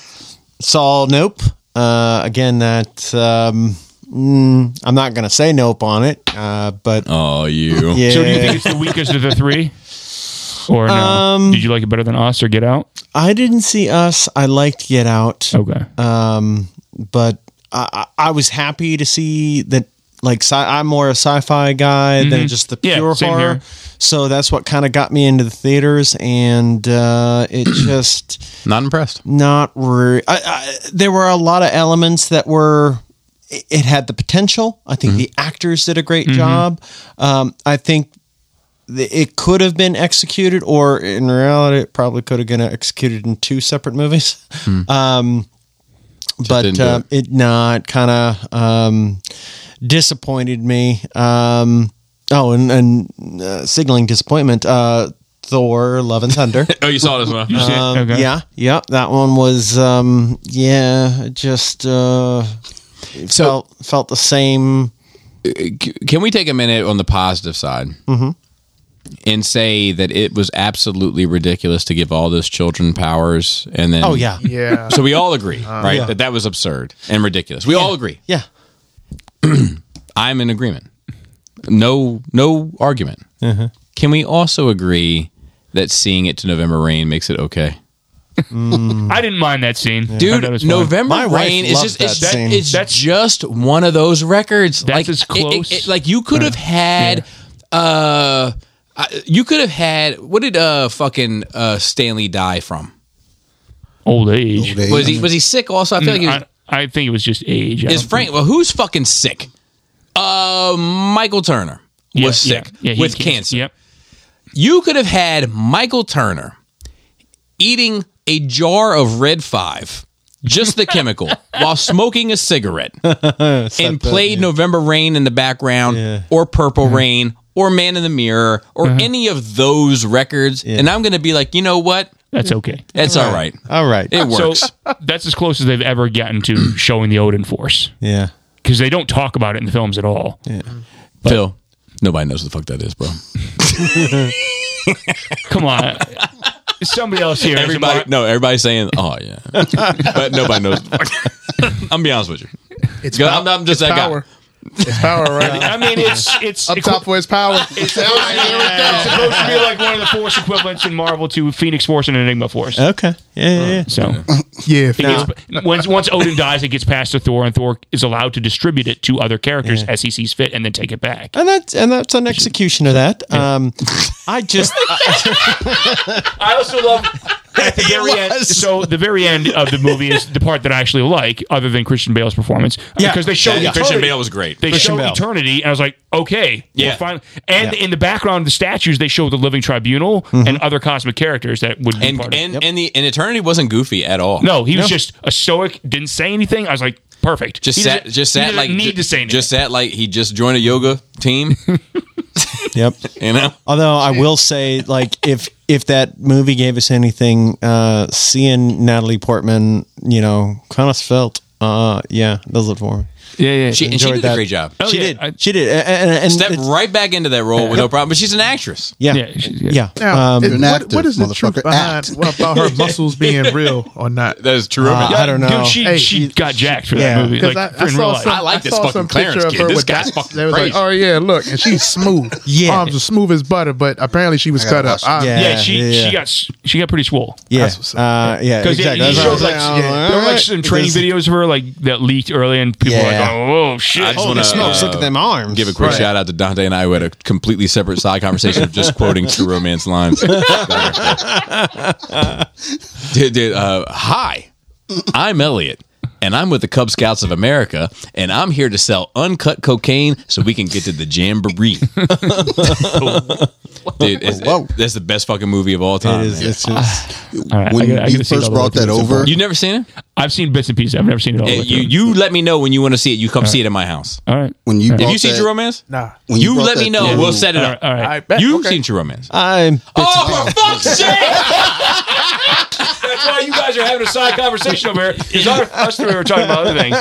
saw Nope. Uh, again, that um, mm, I'm not going to say Nope on it, uh, but Oh, you. yeah. So do you think it's the weakest of the three? Or no? Um, Did you like it better than Us or Get Out? I didn't see Us. I liked Get Out. Okay. um, but I, I I was happy to see that. Like sci- I'm more a sci-fi guy than just the Mm-hmm. Yeah, pure horror. here. So that's what kind of got me into the theaters, and uh, it [clears throat] just Not impressed. not re- I, I, there were a lot of elements that were it it had the potential. I think the actors did a great job. Um, i think th- it could have been executed or in reality it probably could have been executed in two separate movies. [laughs] Um, but uh, it. not kind of um, disappointed me. Um, oh and, and uh, signaling disappointment uh, thor love and thunder. [laughs] Oh, you saw this one. [laughs] Um, okay. Yeah, yeah, that one was um, yeah, just uh, So- felt felt the same. Can we take a minute on the positive side Mm-hmm. and say that it was absolutely ridiculous to give all those children powers and then? Oh yeah, Yeah. So we all agree, right? Yeah. That that was absurd and ridiculous. We all agree. yeah. [clears throat] I'm in agreement. No, no argument. Uh-huh. Can we also agree that seeing it to November Rain makes it okay? I didn't mind that scene. I thought it Dude, was fun. November My Rain is loved just that it's, scene. it's That's- just one of those records. That's like as it- it- close- it- like you could have had, uh, uh, you could have had. What did uh fucking uh Stan Lee die from? Old age. Old age. Was he was he sick? Also, I feel like he was, I, I think it was just age. I is don't Frank. Well, who's fucking sick? Uh, Michael Turner think- was yeah, sick yeah, he with had cancer. Yep. You could have had Michael Turner eating a jar of Red Five, just the chemical, [laughs] while smoking a cigarette, [laughs] and played November Rain in the background, Yeah. or Purple Rain, or Man in the Mirror, or uh-huh. any of those records. And I'm going to be like, you know what? That's okay. It's all right. All right. It works. So that's as close as they've ever gotten to showing the Odin Force yeah. because they don't talk about it in the films at all. Phil, nobody knows what the fuck that is, bro. [laughs] Come on. Somebody else here. Everybody, mar- no, everybody's saying, "Oh yeah," [laughs] but nobody knows. [laughs] I'm gonna be honest with you. It's, Good, pow- I'm- I'm just it's that guy. Power. It's power, right? I mean, it's it's Up top for his power. It's supposed to be like one of the Force equivalents in Marvel to Phoenix Force and Enigma Force. Okay. Yeah. Yeah. yeah. So yeah. [laughs] it gets, once once Odin dies, it gets passed to Thor, and Thor is allowed to distribute it to other characters as he sees fit, and then take it back. And that's and that's an execution of that. Um, I just I [laughs] also love at the [laughs] very end. So the very end of the movie is the part that I actually like, other than Christian Bale's performance, Yeah. because they show Yeah, eternity. Christian Bale was great. They Christian show Bale. eternity, and I was like, okay, Yeah. fine. And Yeah. in the background of the statues, they show the Living Tribunal mm-hmm. and other cosmic characters that would be And part of it. and and the and Eternity wasn't goofy at all. No, he was just a stoic, didn't say anything. I was like, perfect. just He sat just sat like need ju- to say anything. just sat like he just joined a yoga team. [laughs] yep. you know, Although I will say, like, if if that movie gave us anything, uh, seeing Natalie Portman, you know, kind of felt, uh, yeah, does it for me. Yeah, yeah. she, and she enjoyed did a great job. Oh, she yeah, did. I- she did. And, and, and Stepped right back into that role with no problem. But she's an actress. Yeah. Yeah, she- yeah. Yeah. Now, Um, it- an what, actor, what is the truth motherfucker. behind Act. what about her muscles being real or not? That is true. Uh, I don't know. Dude, she, Hey, she she- got jacked for yeah. that movie. Because Like, I, I saw some, I like this saw fucking some Clarence picture of kid. her This with guy's dots. fucking crazy. like, oh yeah, look, and she's smooth. Yeah. arms are smooth as butter, but apparently she was cut up. I- Yeah. yeah, she yeah, yeah. she got she got pretty swole. yeah. That's what's up. Uh, yeah. Because Exactly. he That's showed like, I was there were like some training videos of her like that leaked early, and people were like, Yeah. "Oh, oh shit!" I just Holy wanna, smokes! uh, look at them arms. Give a quick Right. shout out to Dante and I We had a completely separate side conversation of just quoting True Romance lines. [laughs] dude, dude, uh, hi, I'm Elliot, and I'm with the Cub Scouts of America, and I'm here to sell uncut cocaine so we can get to the jamboree. [laughs] Dude, it's, Whoa. that's the best fucking movie of all time. It is. man. It's just, [sighs] All right, When I gotta- I you gotta see it first all the brought that through over- far. you never seen it? I've seen bits and pieces. I've never seen it all. the way you through. you let me know when you want to see it. You come see it at my house. all right. When you Have brought you seen that- True Romance? Nah. when You, brought let me know. through- We'll set it All up. right. All right. I bet. You've Okay. seen True Romance. I'm. Oh, for fuck's sake! [laughs] That's why you guys are having a side conversation over here. Because us three were talking about other things.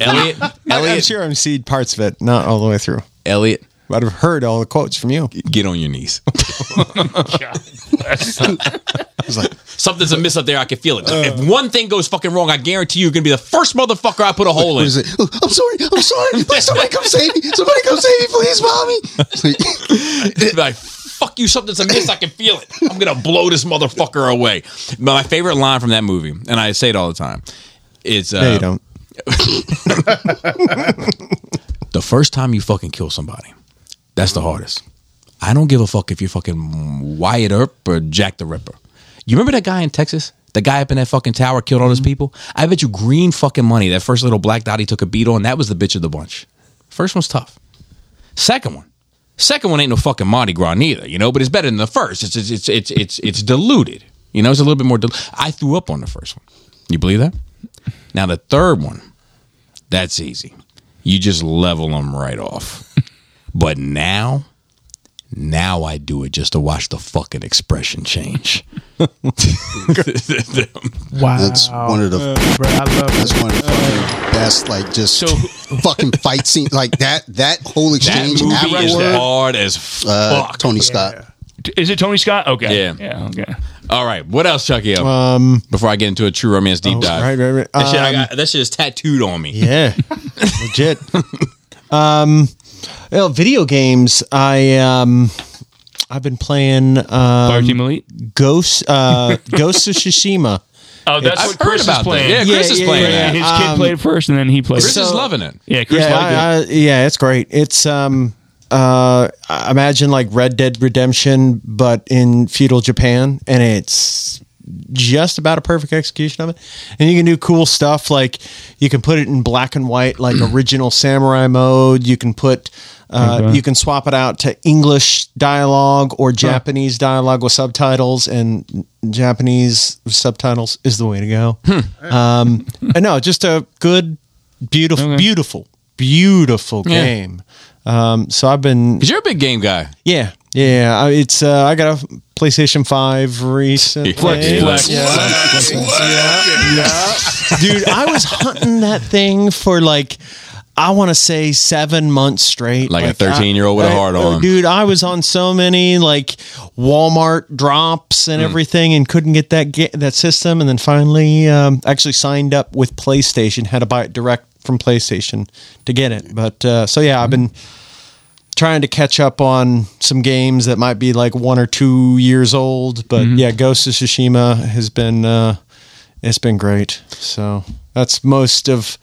Elliot, [laughs] I'm Elliot, sure I'm seen parts of it, not all the way through. Elliot, But I've heard all the quotes from you. get on your knees. [laughs] Something's amiss up there. I can feel it. Uh. if one thing goes fucking wrong, I guarantee you, you're gonna be the first motherfucker I put a hole in. is it? Oh, I'm sorry. I'm sorry. Please, somebody come save me. Somebody come save me, please, mommy. [laughs] It's like, like, fuck you, something's amiss. I can feel it. I'm gonna blow this motherfucker away. But my favorite line from that movie, and I say it all the time, is uh, No, you don't. [laughs] the first time you fucking kill somebody, that's the hardest. I don't give a fuck if you're fucking Wyatt Earp or Jack the Ripper. You remember that guy in Texas? The guy up in that fucking tower killed all those people? I bet you green fucking money that first little black dot he took a beat on, that was the bitch of the bunch. First one's tough. Second one. Second one ain't no fucking Mardi Gras neither, you know, but it's better than the first. It's it's it's it's it's, it's diluted. You know, it's a little bit more dil- I threw up on the first one. You believe that? Now the third one, that's easy. You just level them right off. [laughs] but now, now I do it just to watch the fucking expression change. [laughs] Wow. that's one of the. Bro, I love That's it. one of the fucking best, like just So- [laughs] fucking fight scene, like that. That whole exchange that exchange movie is afterward. hard as Uh, fuck. Tony Scott. Is it Tony Scott? Okay. Yeah. Yeah. Okay. All right, what else, Chucky? Up Um, before I get into a true romance deep dive. right, right, right. That, shit, I Um, got, that shit is tattooed on me. Yeah, [laughs] legit. Um, well, video games. I um, I've been playing Fire um, Team Elite. Ghost uh, [laughs] Ghost of Tsushima. Oh, that's I've what heard Chris is about that. playing. Yeah, Chris is playing Yeah, that. His kid Um, played first, and then he played. Chris is loving it. Yeah, Chris Yeah, liked it. I, I, yeah, it's great. It's um, uh, imagine like Red Dead Redemption, but in feudal Japan, and it's just about a perfect execution of it. And you can do cool stuff like you can put it in black and white, like [clears throat] original samurai mode. You can put, uh, Okay. you can swap it out to English dialogue or Japanese dialogue with subtitles, and Japanese subtitles is the way to go. Um, and [laughs] no, just a good, beautiful, Okay. beautiful, beautiful Yeah. game. Um, so I've been, Because you're a big game guy. yeah, yeah. I- It's uh, I got a PlayStation Five recently. Flex, flex, Yeah. flex. dude. I was hunting that thing for like. I want to say seven months straight. Like a 13-year-old with a I- hard oh, on. Dude, I was on so many like Walmart drops and everything and couldn't get that ga- that system. And then finally um, actually signed up with PlayStation, had to buy it direct from PlayStation to get it. But uh, so yeah, I've been trying to catch up on some games that might be like one or two years old. But Mm-hmm. yeah, Ghost of Tsushima has been uh, it's been great. So that's most of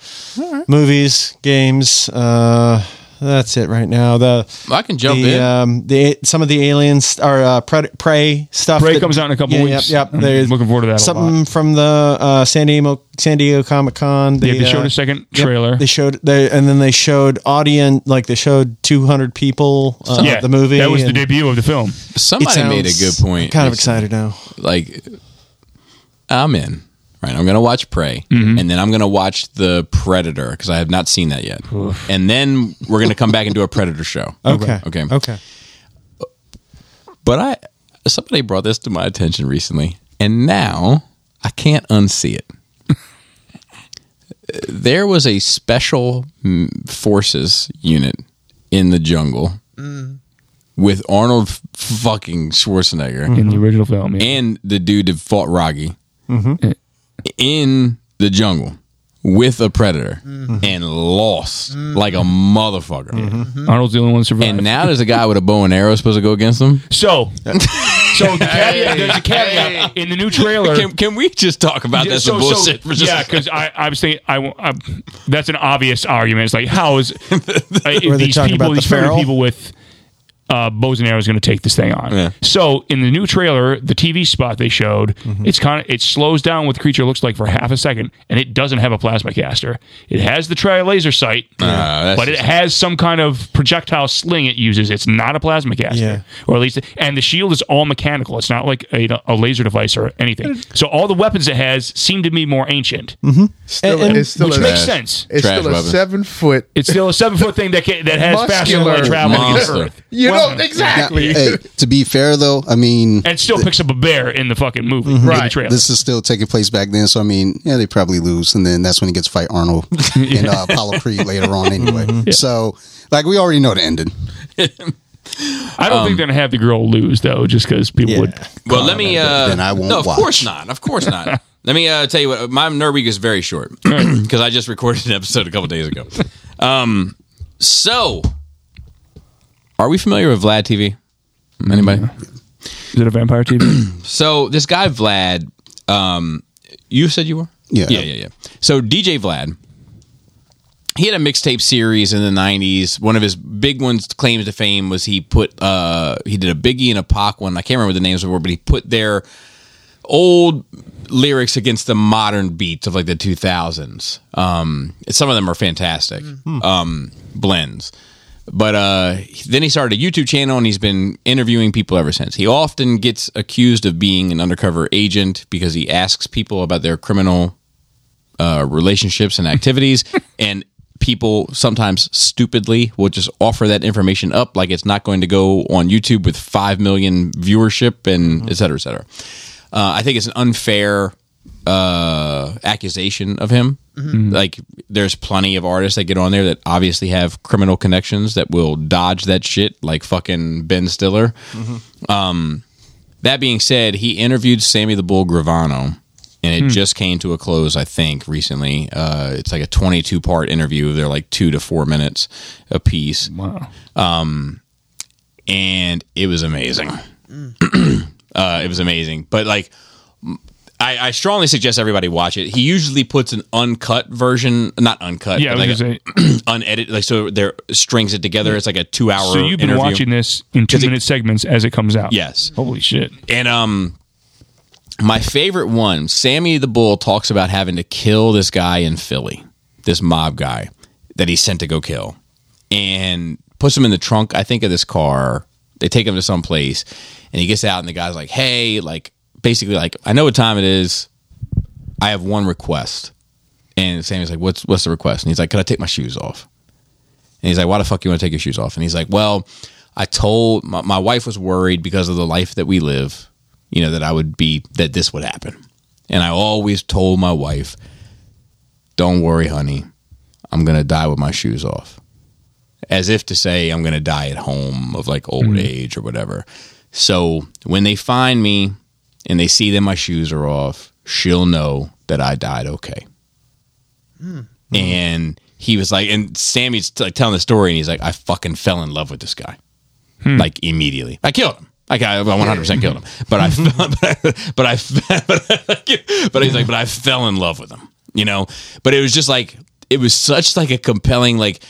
movies, games. Uh, that's it right now. The I can jump the, in. Um, the some of the aliens are uh, pred- prey stuff. Prey that- comes out in a couple yeah, weeks. Yep, yep. I'm looking forward to that a Something lot. from the uh, San Diego San Diego Comic Con. Yeah, they showed uh, a second Yep. trailer. They showed they and then they showed audience like they showed 200 people uh, yeah, the movie. That was the debut of the film. it Somebody made a good point. I'm kind of excited now. Like, I'm in. Right, I'm gonna watch Prey, Mm-hmm. and then I'm gonna watch the Predator because I have not seen that yet. And then we're gonna come back and do a Predator show. Okay. Okay. Okay. But I somebody brought this to my attention recently, and now I can't unsee it. [laughs] there was a special mm, forces unit in the jungle with Arnold fucking Schwarzenegger in the original film. Yeah. and the dude that fought Rocky in the jungle with a predator mm-hmm. and lost mm-hmm. like a motherfucker. Mm-hmm. Arnold's the only one who survived. And now there's a guy with a bow and arrow supposed to go against him. [laughs] so, so the caveat, there's a caveat in the new trailer. Can, can we just talk about that some bullshit for just yeah, because I, I was thinking, I, I, that's an obvious argument. It's like, how is [laughs] uh, these people, about these the feral feral? people with uh, bows and arrows going to take this thing on. Yeah. So in the new trailer, the TV spot they showed, it's kind of it slows down what the creature looks like for half a second, and it doesn't have a plasma caster. It has the tri laser sight, that's but it just- has some kind of projectile sling it uses. It's not a plasma caster, Yeah. or at least, and the shield is all mechanical. It's not like a, a laser device or anything. So all the weapons it has seem to be more ancient, Still, And- and- it's still which a, makes sense. It's Trash still a weapons. seven foot. It's still a seven foot thing that can, that has faster than travel against monster. Earth. You Well, know exactly. hey, to be fair though, I mean, and still picks up a bear in the fucking movie, in the Right. trailer. this is still taking place back then, so I mean, yeah, they probably lose, and then that's when he gets to fight Arnold [laughs] and uh, Apollo Creed later on, anyway. So, like, we already know the ending. I don't think they're gonna have the girl lose though, just because people Yeah. would. Well, let me. Uh, Then I won't No, of watch. course not. Of course not. [laughs] let me uh, tell you what. My nerd week is very short because [clears throat] I just recorded an episode a couple days ago. Um, so, are we familiar with Vlad TV? Anybody? Is it a vampire TV? [clears throat] So this guy Vlad, um, you said you were. Yeah. yeah, yeah, yeah. So DJ Vlad, he had a mixtape series in the '90s. One of his big ones, claims to fame, was he put uh he did a Biggie and a Pac one. I can't remember what the names of were, but he put their old lyrics against the modern beats of like the 2000s. Um, some of them are fantastic um, blends. But uh, then he started a YouTube channel and he's been interviewing people ever since. He often gets accused of being an undercover agent because he asks people about their criminal uh, relationships and activities, [laughs] and people sometimes stupidly will just offer that information up like it's not going to go on YouTube with five million viewership and et cetera, et cetera. Uh, I think it's an unfair uh, accusation of him. Like, there's plenty of artists that get on there that obviously have criminal connections that will dodge that shit, like fucking Ben Stiller. Um, that being said, he interviewed Sammy the Bull Gravano, and it just came to a close. I think recently. Uh, it's like a 22 part interview. They're like two to four minutes a piece wow. and it was amazing. Mm. [clears throat] uh, it was amazing, but like. I, I strongly suggest everybody watch it. He usually puts an uncut version, not uncut, Yeah, I but was like a, [clears throat] unedited, like so. There strings it together. It's like a two-hour. So you've been interview. watching this in two it- minute segments as it comes out. Yes. Holy shit. And um, my favorite one, Sammy the Bull talks about having to kill this guy in Philly, this mob guy that he sent to go kill, and puts him in the trunk. I think of this car. They take him to some place, and he gets out, and the guy's like, "Hey, like, basically, like, I know what time it is. I have one request." And Sammy's like, "What's what's the request?" And he's like, "Can I take my shoes off?" And he's like, "Why the fuck you want to take your shoes off?" And he's like, "Well, I told my, my wife was worried because of the life that we live, you know, that I would be that this would happen, and I always told my wife, "Don't worry, honey, I'm gonna die with my shoes off," as if to say I'm gonna die at home of like old mm-hmm. age or whatever. So when they find me and they see that my shoes are off, she'll know that I died okay hmm. and he was like, and Sammy's like telling the story, and he's like, I fucking fell in love with this guy, hmm. like immediately. I killed him. Like I 100 percent killed him, but I, [laughs] [laughs] but I, but I, [laughs] but he's like, but I fell in love with him, you know. But it was just like it was such like a compelling like.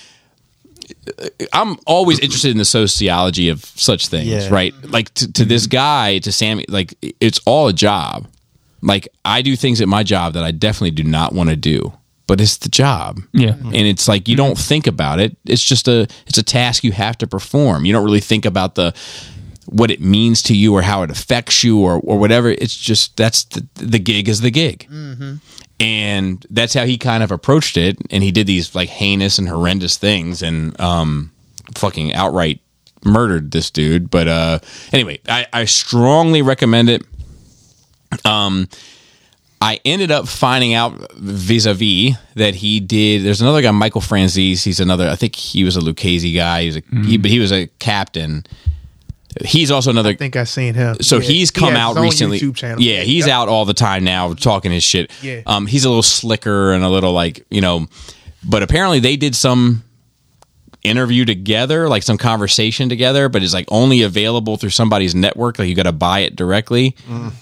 I'm always interested in the sociology of such things, Yeah. right? Like to, to this guy, to Sammy, like it's all a job. Like I do things at my job that I definitely do not want to do, but it's the job. Yeah. And it's like you don't think about it. It's just a it's a task you have to perform. You don't really think about the what it means to you or how it affects you or or whatever. It's just that's the, the gig is the gig. And that's how he kind of approached it and he did these like heinous and horrendous things and um fucking outright murdered this dude. But uh anyway, I, I strongly recommend it. Um I ended up finding out vis-a-vis that he did. There's another guy, Michael Franzese. He's another. I think he was a Lucchese guy. He was a, he, but he was a captain. He's also another. I think I've seen him. So Yeah. he's come has out recently. YouTube channel. Yeah, he's Yep. out all the time now talking his shit. Yeah. Um, he's a little slicker and a little like you know, but apparently they did some interview together, like some conversation together, but it's like only available through somebody's network. Like you got to buy it directly.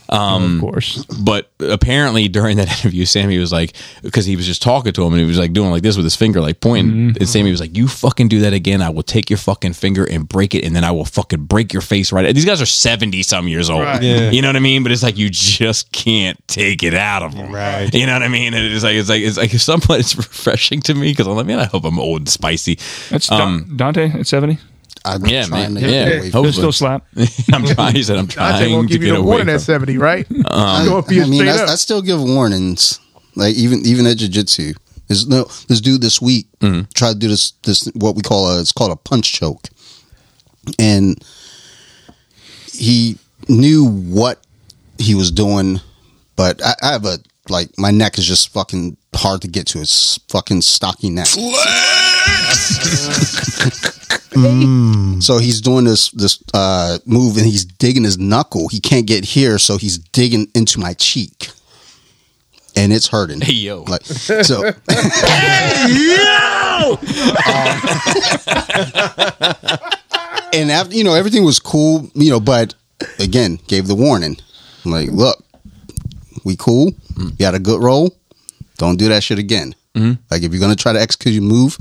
um of course. But apparently during that [laughs] interview, Sammy was like, because he was just talking to him and he was like doing like this with his finger, like pointing. And Sammy was like, "You fucking do that again, I will take your fucking finger and break it, and then I will fucking break your face right." These guys are seventy some years old. Right. Yeah. You know what I mean? But it's like you just can't take it out of them. Right. You know what I mean? And it's like it's like it's like somewhat [laughs] it's refreshing to me because I'm like, man, I hope I'm old and spicy. That's Dan- um, Dante at 70. I'm Yeah, trying man. to Yeah. get away from still slap. [laughs] I'm trying. He said I'm Dante trying won't to give you get the away. warning From, at 70, right? I, [laughs] um, Go up here I mean, straight that's, up. I still give warnings. Like even even at jiu-jitsu. There's no this dude this week mm-hmm. tried to do this this what we call a it's called a punch choke, and he knew what he was doing, but I, I have a like my neck is just fucking hard to get to. It's fucking stocky neck. [laughs] [laughs] So he's doing this this uh, move and he's digging his knuckle. He can't get here, so he's digging into my cheek, and it's hurting. Hey, yo. Like [laughs] so. Um, and after you know everything was cool, you know, but again gave the warning. I'm like, look, we cool. You had a good roll. Don't do that shit again. Mm-hmm. Like if you're gonna try to execute your move,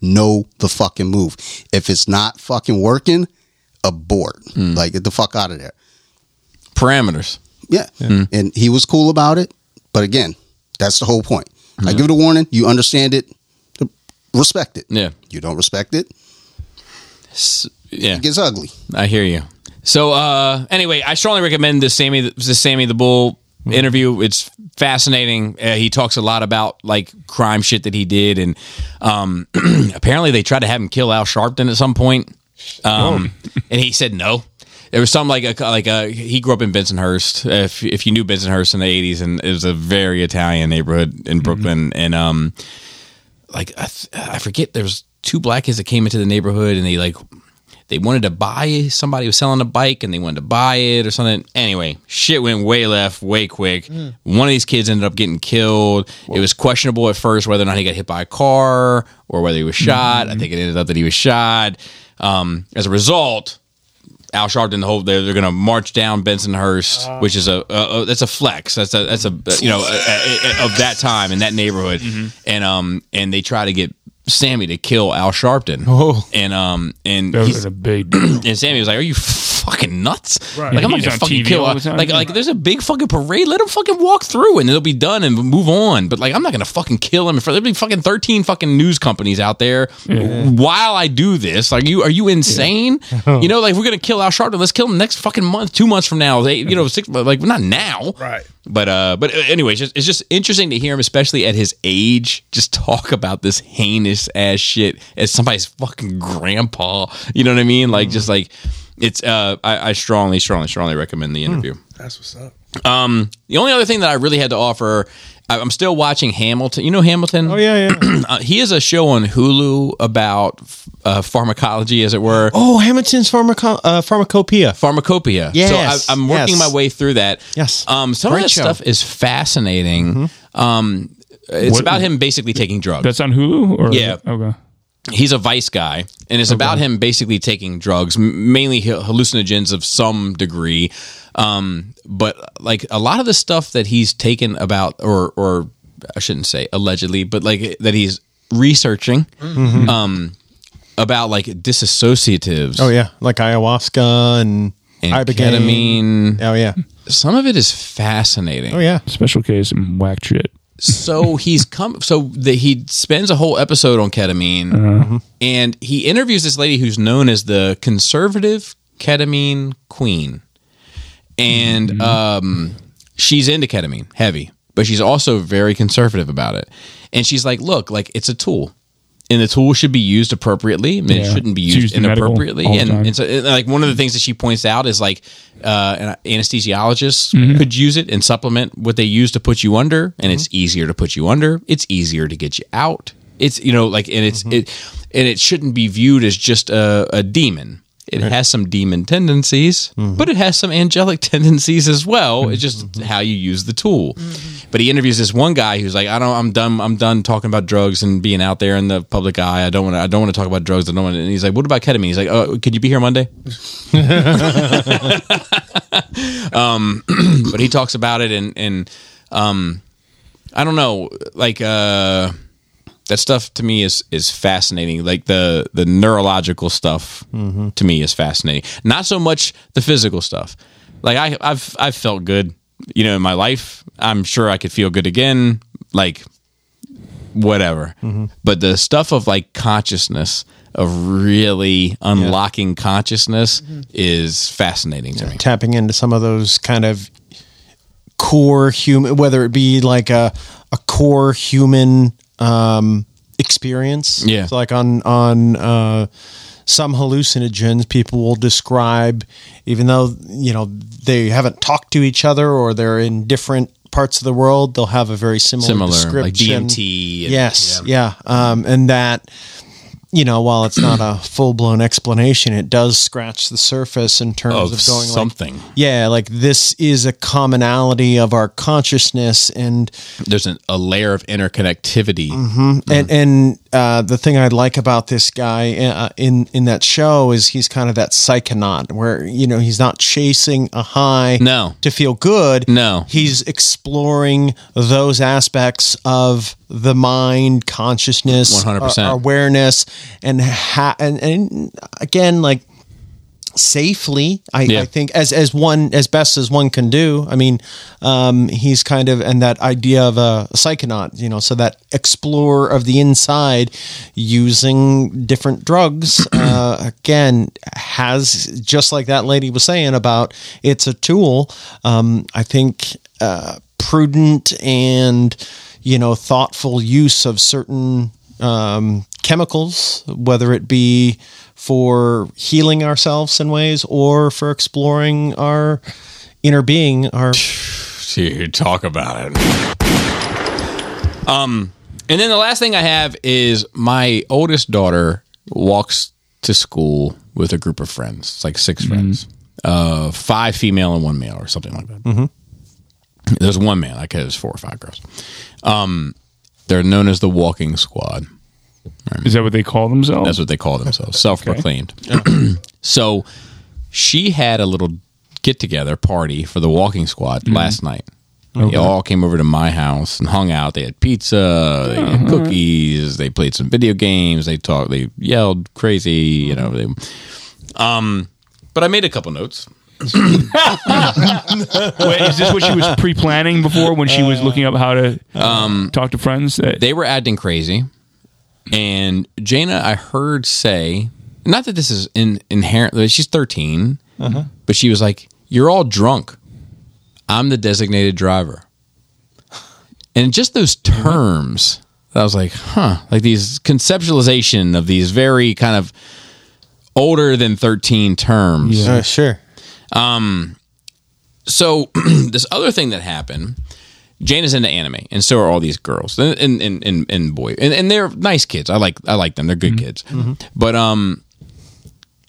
know the fucking move. If it's not fucking working, abort. Mm. Like get the fuck out of there. parameters. Yeah. Mm. And he was cool about it. But again, that's the whole point. I mm-hmm. give it a warning. You understand it. Respect it. Yeah. You don't respect it. S- Yeah. It gets ugly. I hear you. So uh anyway, I strongly recommend the Sammy the Sammy the Bull interview. It's fascinating. Uh, he talks a lot about like crime shit that he did, and um [clears throat] apparently they tried to have him kill Al Sharpton at some point, um, [laughs] and he said no. There was some like a like a he grew up in Bensonhurst. If if you knew Bensonhurst in the eighties, and it was a very Italian neighborhood in Brooklyn, and um like I, th- I forget there was two black kids that came into the neighborhood and they like they wanted to buy somebody was selling a bike and they wanted to buy it or something. Anyway shit went way left way quick. One of these kids ended up getting killed. It was questionable at first whether or not he got hit by a car or whether he was shot. I think it ended up that he was shot. Um, as a result Al Sharpton, the whole they're, they're going to march down Bensonhurst, which is a, a, a that's a flex. That's a that's a you know a, of that time in that neighborhood, and um and they try to get Sammy to kill Al Sharpton. Oh. and um and That was a big. [clears throat] and Sammy was like, "Are you fucking nuts? Right. Like I'm not He's gonna on fucking TV kill. all the time. Like like there's a big fucking parade. Let him fucking walk through and it'll be done and move on. But like I'm not gonna fucking kill him. In front There'll be fucking 13 fucking news companies out there while I do this. Like you are you insane? [laughs] You know, like we're gonna kill Al Sharpton. Let's kill him next fucking month, two months from now. They, you know, six like not now. Right. But uh, but anyway, it's just, it's just interesting to hear him, especially at his age, just talk about this heinous ass shit as somebody's fucking grandpa. You know what I mean? Like, just like it's. Uh, I, I strongly, strongly, strongly recommend the interview. That's what's up. Um, the only other thing that I really had to offer, I, I'm still watching Hamilton. You know Hamilton? Oh yeah, yeah. [clears throat] Uh, he has a show on Hulu about uh, pharmacology, as it were. oh, Hamilton's pharmaco- uh, pharmacopoeia. Pharmacopoeia. Yes, So I, I'm working yes. my way through that. Yes. Um, some Great of that show. Mm-hmm. stuff is fascinating. Um, it's What- about him basically taking drugs. That's on Hulu? Or Yeah. Okay. He's a vice guy, and it's about him basically taking drugs, mainly hallucinogens of some degree. Um, but like a lot of the stuff that he's taken about, or or I shouldn't say allegedly, but like that he's researching, um, about like disassociatives. Oh yeah, like ayahuasca and, and ibogaine. ketamine. Oh yeah. Some of it is fascinating. Oh yeah. Special case and whack shit. So he's come so that he spends a whole episode on ketamine uh-huh. mm-hmm. and he interviews this lady who's known as the conservative ketamine queen. And mm-hmm. um, she's into ketamine heavy but she's also very conservative about it. And she's like look like it's a tool and the tool should be used appropriately and it Yeah. shouldn't be used, used inappropriately. and, and so and, like one of the things that she points out is like uh, an anesthesiologist Mm-hmm. could use it and supplement what they use to put you under and it's easier to put you under. It's easier to get you out. It's you know like and it's it and it shouldn't be viewed as just a, a demon It has some demon tendencies, but it has some angelic [laughs] tendencies as well. It's just how you use the tool. But he interviews this one guy who's like, "I don't, I'm done. I'm done talking about drugs and being out there in the public eye. I don't want to. I don't want to talk about drugs. I don't want." And he's like, "What about ketamine?" He's like, "Oh, could you be here Monday?" [laughs] um, [clears throat] but he talks about it and and um, I don't know, like uh, that stuff to me is is fascinating. Like the the neurological stuff mm-hmm. to me is fascinating. Not so much the physical stuff. Like I I've I've felt good, you know, in my life. I'm sure I could feel good again. Like whatever. Mm-hmm. But the stuff of like consciousness of really unlocking consciousness mm-hmm. is fascinating to me. tapping into some of those kind of core human, whether it be like a a core human um, experience. Yeah. So like on on uh, some hallucinogens, people will describe, even though you know they haven't talked to each other or they're in different parts of the world, they'll have a very similar, Similar, like description. DMT and- yes, yeah, Um, and that you know, while it's not a full blown explanation, it does scratch the surface in terms Of of, going like, something. yeah, like this is a commonality of our consciousness, and There's an, a layer of interconnectivity. and and uh, the thing I like about this guy uh, in in that show is he's kind of that psychonaut, where you know he's not chasing a high, No. to feel good, No. he's exploring those aspects of the mind, consciousness, 100%. uh, awareness, and ha- and and again like safely I, Yeah. I think as as one as best as one can do i mean um he's kind of and that idea of a psychonaut you know so that explorer of the inside using different drugs uh [clears throat] again has just like that lady was saying about it's a tool um i think uh prudent and you know thoughtful use of certain um chemicals whether it be for healing ourselves in ways or for exploring our inner being our [sighs] Dude, talk about it. Um, and then the last thing I have is my oldest daughter walks to school with a group of friends. It's like 6 friends, uh, five female and one male, or something like that. Mm-hmm. There's one man. I guess there's four or five girls. Um, they're known as the Walking Squad. Is that what they call themselves? That's what they call themselves, self-proclaimed. [clears throat] so she had a little get-together party for the Walking Squad last night. They all came over to my house and hung out. They had pizza, they had cookies, they played some video games, they talked, they yelled crazy, you know. They, um, but I made a couple notes. Wait, is this what she was pre-planning before when she was looking up how to um, talk to friends? That- They were acting crazy, and Jana, I heard say, not that this is in, inherently. She's 13 uh-huh. but she was like, "You're all drunk. I'm the designated driver." And just those terms, I was like, "Huh!" Like these conceptualization of these very kind of older than 13 terms. uh, sure Um, so [clears throat] this other thing that happened Jane is into anime, and so are all these girls and and and, and, boy, and, and they're nice kids. I like I like them. They're good mm-hmm. kids, mm-hmm. but um,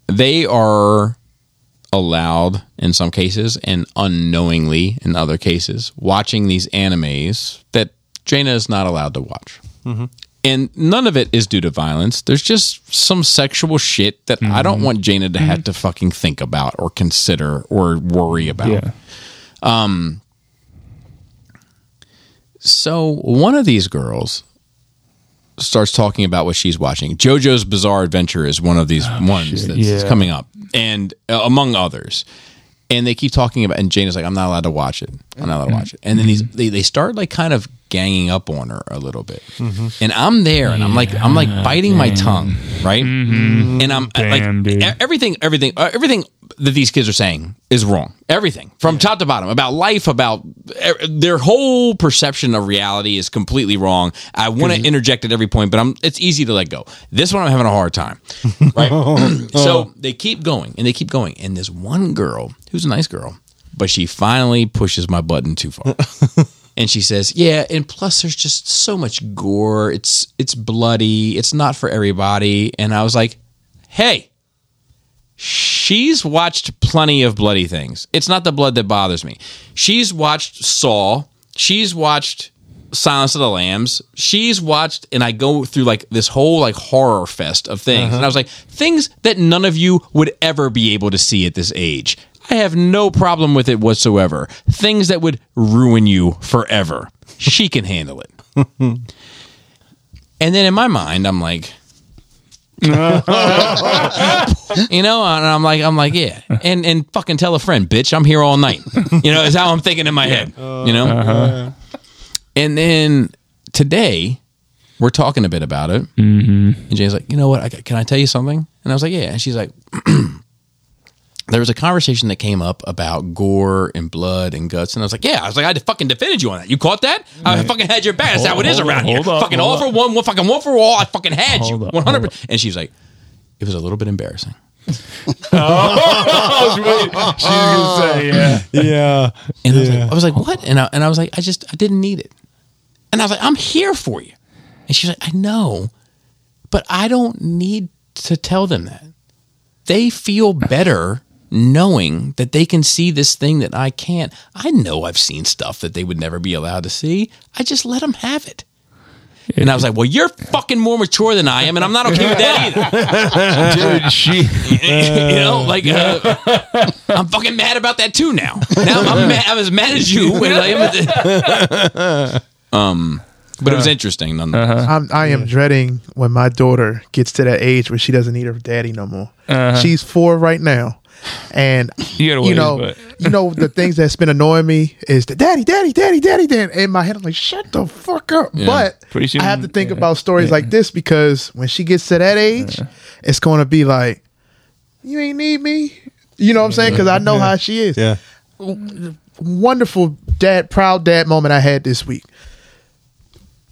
they are allowed in some cases and unknowingly in other cases watching these animes that Jaina is not allowed to watch. Mm-hmm. And none of it is due to violence. There's just some sexual shit that I mm-hmm. don't want Jaina to have mm-hmm. to fucking think about or consider or worry about. yeah. Um, so one of these girls starts talking about what she's watching. JoJo's Bizarre Adventure is one of these oh, ones that's yeah. coming up, and uh, among others. And they keep talking about, and Jane is like, "I'm not allowed to watch it. I'm not allowed to watch it." And then these they, they start like kind of ganging up on her a little bit, and I'm there, and I'm like I'm like biting my tongue, right? And I'm Damn, like dude. e- everything, everything, uh, everything that these kids are saying is wrong. Everything from top to bottom about life, about e- their whole perception of reality is completely wrong. I want to interject at every point, but I'm it's easy to let go. This one I'm having a hard time. Right? [laughs] so they keep going and they keep going, and this one girl who's a nice girl, but she finally pushes my button too far. [laughs] And she says, "Yeah, and plus there's just so much gore. It's it's bloody. It's not for everybody." And I was like, "Hey, She's watched plenty of bloody things. It's not the blood that bothers me. She's watched Saw. She's watched Silence of the Lambs. She's watched, and I go through like this whole like horror fest of things. Uh-huh. And I was like, things that none of you would ever be able to see at this age. I have no problem with it whatsoever. Things that would ruin you forever. She can handle it. and then in my mind, I'm like, [laughs] you know, and I'm like, I'm like, yeah, and and fucking tell a friend, bitch, I'm here all night. You know, is how I'm thinking in my head. You know, and then today we're talking a bit about it, mm-hmm. and Jane's like, you know what? I, can I tell you something? And I was like, yeah, and she's like. [clears throat] There was a conversation that came up about gore and blood and guts, and I was like, "Yeah." I was like, "I fucking defended you on that. You caught that? I fucking had your back. That's how it is Hold- around hold here. up, fucking hold all up. for one, one fucking one for all. I fucking had you, Hold up, one hundred percent." And she's like, "It was a little bit embarrassing." I was waiting. She was gonna say, yeah. Yeah. And I was like, I was like, what? And I, and I was like, I just, I didn't need it. And I was like, I'm here for you. And she's like, I know, but I don't need to tell them that. They feel better knowing that they can see this thing that I can't. I know I've seen stuff that they would never be allowed to see. I just let them have it. And I was like, well, you're fucking more mature than I am, and I'm not okay with that either. [laughs] Dude, she. [laughs] you know, like uh, I'm fucking mad about that too now. Now I'm mad, I'm as mad as you. when I am at- [laughs] um, but it was interesting nonetheless. I'm, I am dreading when my daughter gets to that age where she doesn't need her daddy no more. She's four right now, and You gotta you know, but- you know the [laughs] things that's been annoying me is the daddy, daddy, daddy, daddy, daddy. In my head, I'm like, shut the fuck up. But soon, I have to think yeah. about stories like this because when she gets to that age, it's going to be like, you ain't need me. You know what I'm saying? Because I know how she is Yeah. wonderful dad, proud dad moment I had this week.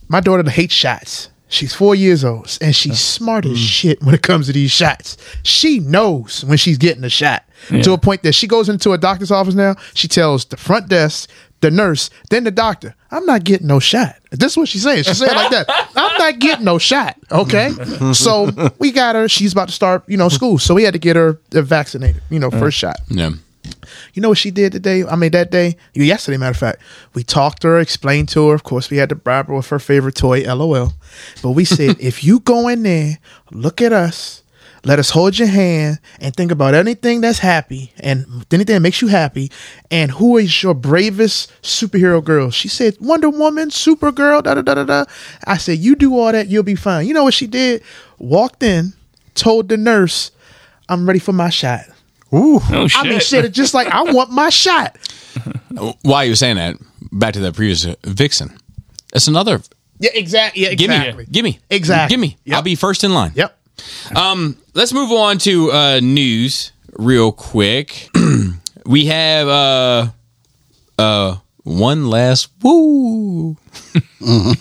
My daughter hates shots. She's four years old and she's smart as shit when it comes to these shots. She knows when she's getting a shot to a point that she goes into a doctor's office now. She tells the front desk, the nurse, then the doctor, I'm not getting no shot. This is what she's saying. She's saying like that. [laughs] I'm not getting no shot. Okay. so we got her. She's about to start, you know, school. So we had to get her uh, vaccinated, you know, first shot. Yeah. You know what she did today? I mean, that day, yesterday, matter of fact, we talked to her, explained to her. Of course, we had to bribe her with her favorite toy, LOL. But we said, [laughs] if you go in there, look at us, let us hold your hand, and think about anything that's happy and anything that makes you happy, and who is your bravest superhero girl? She said, Wonder Woman, Supergirl, da da da da da. I said, you do all that, you'll be fine. You know what she did? Walked in, told the nurse, I'm ready for my shot. Oh, shit. I mean, shit, it's just like I want my shot. [laughs] While you were saying that, back to that previous uh, Vixen. That's another. Yeah, exactly. Yeah, Give exactly. me, give me, Exactly. give me. Yep. I'll be first in line. Yep. Um, let's move on to uh, news real quick. [clears throat] we have uh, uh, one last woo. [laughs] [laughs]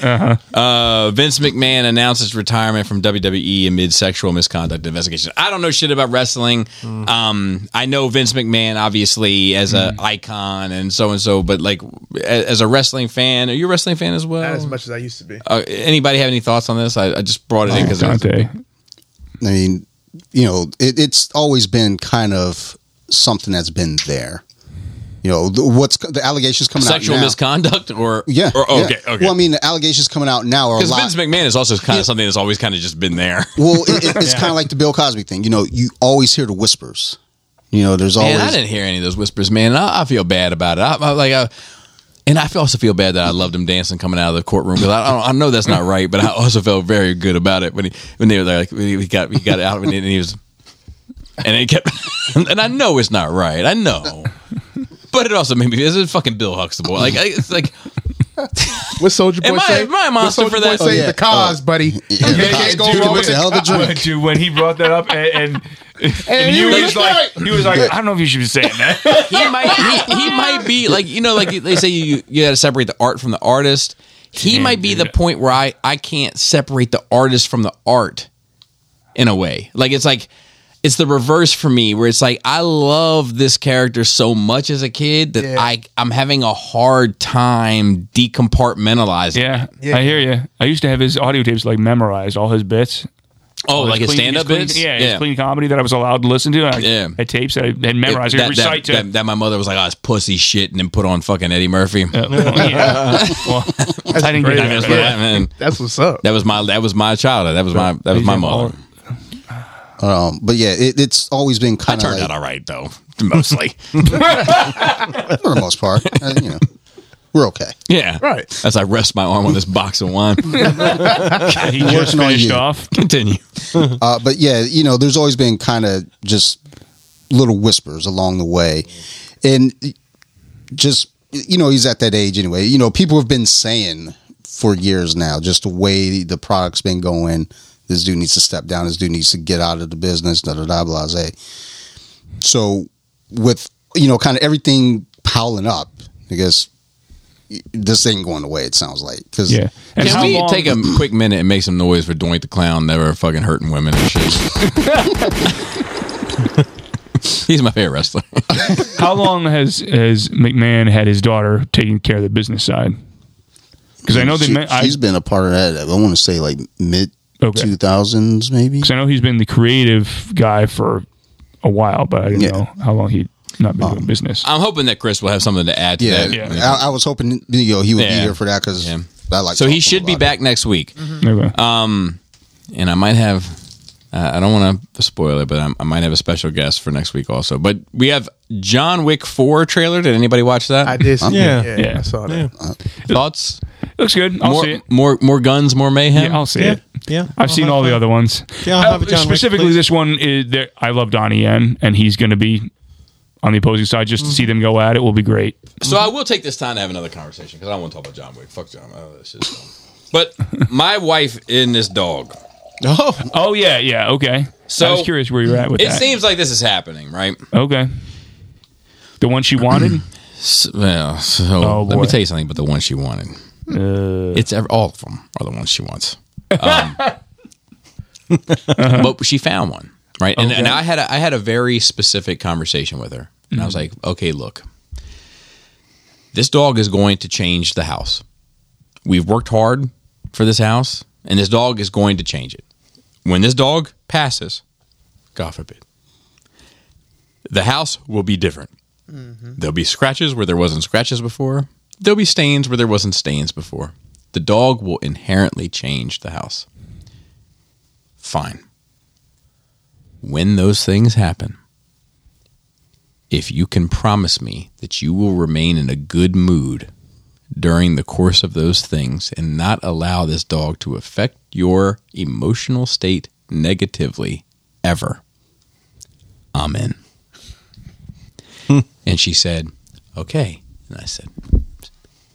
Uh, Vince McMahon announced his retirement from WWE amid sexual misconduct investigation. I don't know shit about wrestling. Um, I know Vince McMahon obviously as a icon and so and so, but like a- as a wrestling fan, are you a wrestling fan as well? Not as much as I used to be. Uh, anybody have any thoughts on this? I, I just brought it in because Dante. I mean, you know, it, it's always been kind of something that's been there. You know, the, what's the allegations coming sexual out now? Sexual misconduct or Yeah. or, oh, yeah. okay okay. Well, I mean, the allegations coming out now are a because. Vince McMahon is also kind of something that's always kind of just been there. [laughs] well, it, it- it's [laughs] kind of like the Bill Cosby thing. You know, you always hear the whispers. You know, there's always. Man, I didn't hear any of those whispers, man. I, I feel bad about it. I, I like, I, and I also feel bad that I loved him dancing coming out of the courtroom because I, I, know that's not right, but I also felt very good about it when he when they were there, like when he got he got out of it and he was, and he kept, [laughs] and I know it's not right. I know, but it also made me. This is fucking Bill Huxtable. Like I- it's like [laughs] What Soldier Boy Am I- say? am I a What monster Soulja for Boy that? Say Oh, yeah. Oh. [laughs] the cause, buddy. You can't go dude, wrong with the hell the to drink? Dude, when he brought that up, and, and, [laughs] and he he was was like, right. he was like, I don't know if you should be saying that. he might he, he might be like you know like they say you you got to separate the art from the artist. He Can't might be do the point where I I can't separate the artist from the art in a way. Like it's like it's the reverse for me where it's like I love this character so much as a kid that Yeah. I I'm having a hard time decompartmentalizing. yeah, Yeah. I hear you. I used to have his audio tapes like memorized, all his bits. Oh, like his clean- stand-up his clean- bits? Yeah, his clean comedy that I was allowed to listen to. I Yeah. had tapes that I had memorized. I that, could that, recite to. that, that my mother was like, "Oh, it's pussy shit," and then put on fucking Eddie Murphy. Uh, well, [laughs] yeah. Well, I didn't get that. that's what That's what's up. that was my that was my childhood. That was my that was my mother. Um, but yeah, it, it's always been kind of turned like, out all right though, [laughs] mostly. [laughs] for the most part. uh, you know, we're okay. yeah, Right. As I rest my arm on this box of wine, [laughs] He just Working on finished you. off. continue. Uh, but yeah, you know, there's always been kind of just little whispers along the way, and just you know, he's at that age anyway. You know, people have been saying for years now, just the way the product's been going. This dude needs to step down. This dude needs to get out of the business. Da da da blase. So with you know, kind of everything piling up, I guess this ain't going away. It sounds like because Yeah. And Can we long- take a [laughs] quick minute and make some noise for Doink the Clown never fucking hurting women and shit? [laughs] He's my favorite wrestler. [laughs] How long has has McMahon had his daughter taking care of the business side? Because I know they. she, me- I, has been a part of that. I want to say like mid Okay. two thousands, maybe. 'cause I know he's been the creative guy for a while, but I didn't Yeah. know how long he'd not been oh. doing business. I'm hoping that Chris will have something to add to Yeah, that. Yeah. I, I was hoping you know he would Yeah. be here for that because Yeah. I like. So he should be about back next week. Mm-hmm. Okay. Um, and I might have. Uh, I don't want to spoil it, but I'm, I might have a special guest for next week also. But we have John Wick Four trailer. Did anybody watch that? I did. Yeah. yeah, yeah, Yeah. I saw that. Uh, Thoughts? Looks good. I'll more, see it. more, more guns, more mayhem. Yeah, I'll see Yeah. it. Yeah. I've seen all the other ones. Yeah, I'll have Uh, a John Wick, specifically, please. this one is there. I love Donnie Yen, and he's going to be on the opposing side. Just to see them go at it will be great. So I will take this time to have another conversation because I don't want to talk about John Wick. Fuck John. Oh, that's just. But my wife in this dog. Oh, Oh yeah, yeah. Okay. So, I was curious where you're at with It that. seems like this is happening, right? okay. The one she wanted. [clears throat] S- Well, so Oh, let me tell you something about the one she wanted. Uh, It's ev- all of them are the ones she wants. Um, Uh-huh. [laughs] But she found one, right? And, and I had a, I had a very specific conversation with her, and I was Mm-hmm. like, okay, look, this dog is going to change the house. We've worked hard for this house, and this dog is going to change it. When this dog passes, God forbid, the house will be different. There'll be scratches where there wasn't scratches before. There'll be stains where there wasn't stains before. The dog will inherently change the house. Fine. When those things happen, if you can promise me that you will remain in a good mood during the course of those things and not allow this dog to affect your emotional state negatively ever, amen. Hmm. and she said, okay. And I said,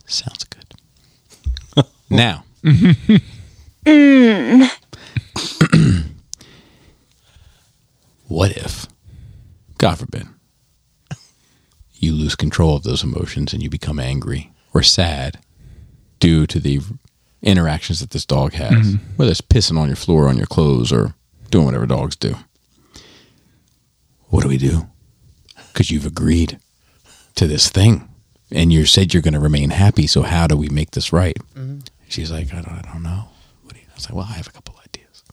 sounds good. [laughs] now, [clears throat] what if, God forbid, you lose control of those emotions and you become angry or sad due to the interactions that this dog has, mm-hmm. whether it's pissing on your floor, on your clothes, or doing whatever dogs do? What do we do? Because you've agreed to this thing and you said you're going to remain happy. So, how do we make this right? Mm-hmm. She's like, I don't, I don't know. What do you? I was like, well, I have a couple ideas.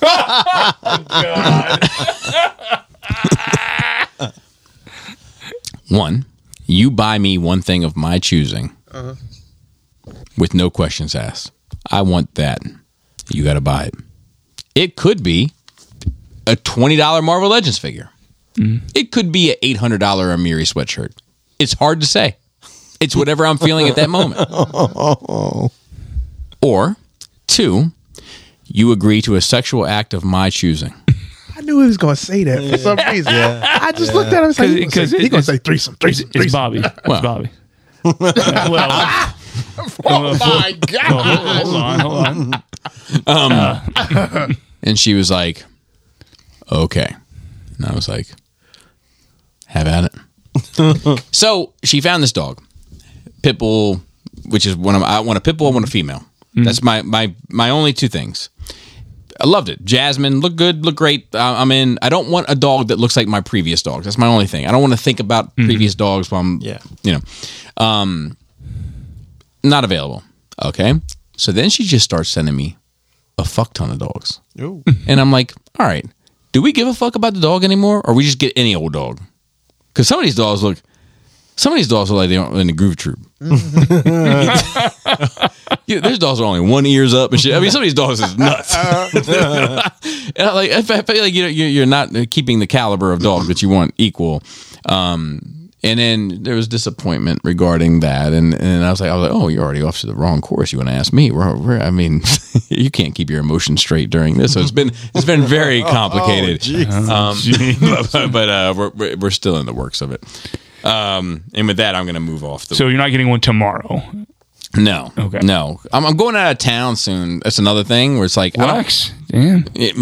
[laughs] Oh, one, you buy me one thing of my choosing uh-huh. with no questions asked. I want that. You got to buy it. It could be a $20 Marvel Legends figure. Mm-hmm. It could be an $800 Amiri sweatshirt. It's hard to say. It's whatever I'm feeling at that moment. [laughs] or two, you agree to a sexual act of my choosing. I knew he was going to say that for some reason. I just looked at him and said, he's Because going it- to say threesome, It's, threesome, it's threesome. Bobby. Well. it's Bobby. [laughs] well, [laughs] Oh, my God. hold on, hold on. Um, uh, and she was like, okay. And I was like, have at it. so she found this dog, Pitbull, which is one of I want a Pitbull, I want a female. That's my my my only two things. I loved it. Jasmine looked good, looked great. Uh, I'm in. I don't want a dog that looks like my previous dogs. That's my only thing. I don't want to think about previous dogs while I'm, Yeah. you know, um, not available. Okay. So then she just starts sending me a fuck ton of dogs. [laughs] And I'm like, all right, do we give a fuck about the dog anymore, or we just get any old dog? Because some of these dogs look, some of these dogs look like they're in the groove troop. [laughs] yeah, these dogs are only one ears up and shit. I mean, some of these dogs is nuts. [laughs] like, I feel like you know, you're not keeping the caliber of dog that you want equal. Um, and then there was disappointment regarding that, and, and I was like, I was like, oh, you're already off to the wrong course. You want to ask me? We're, we're, I mean, [laughs] you can't keep your emotions straight during this, so it's been it's been very complicated. um, but but uh, we're we're still in the works of it. Um, and with that, I'm going to move off the. So you're not getting one tomorrow. no, Okay. no, I'm, I'm going out of town soon. That's another thing where it's like, Rex, damn, it,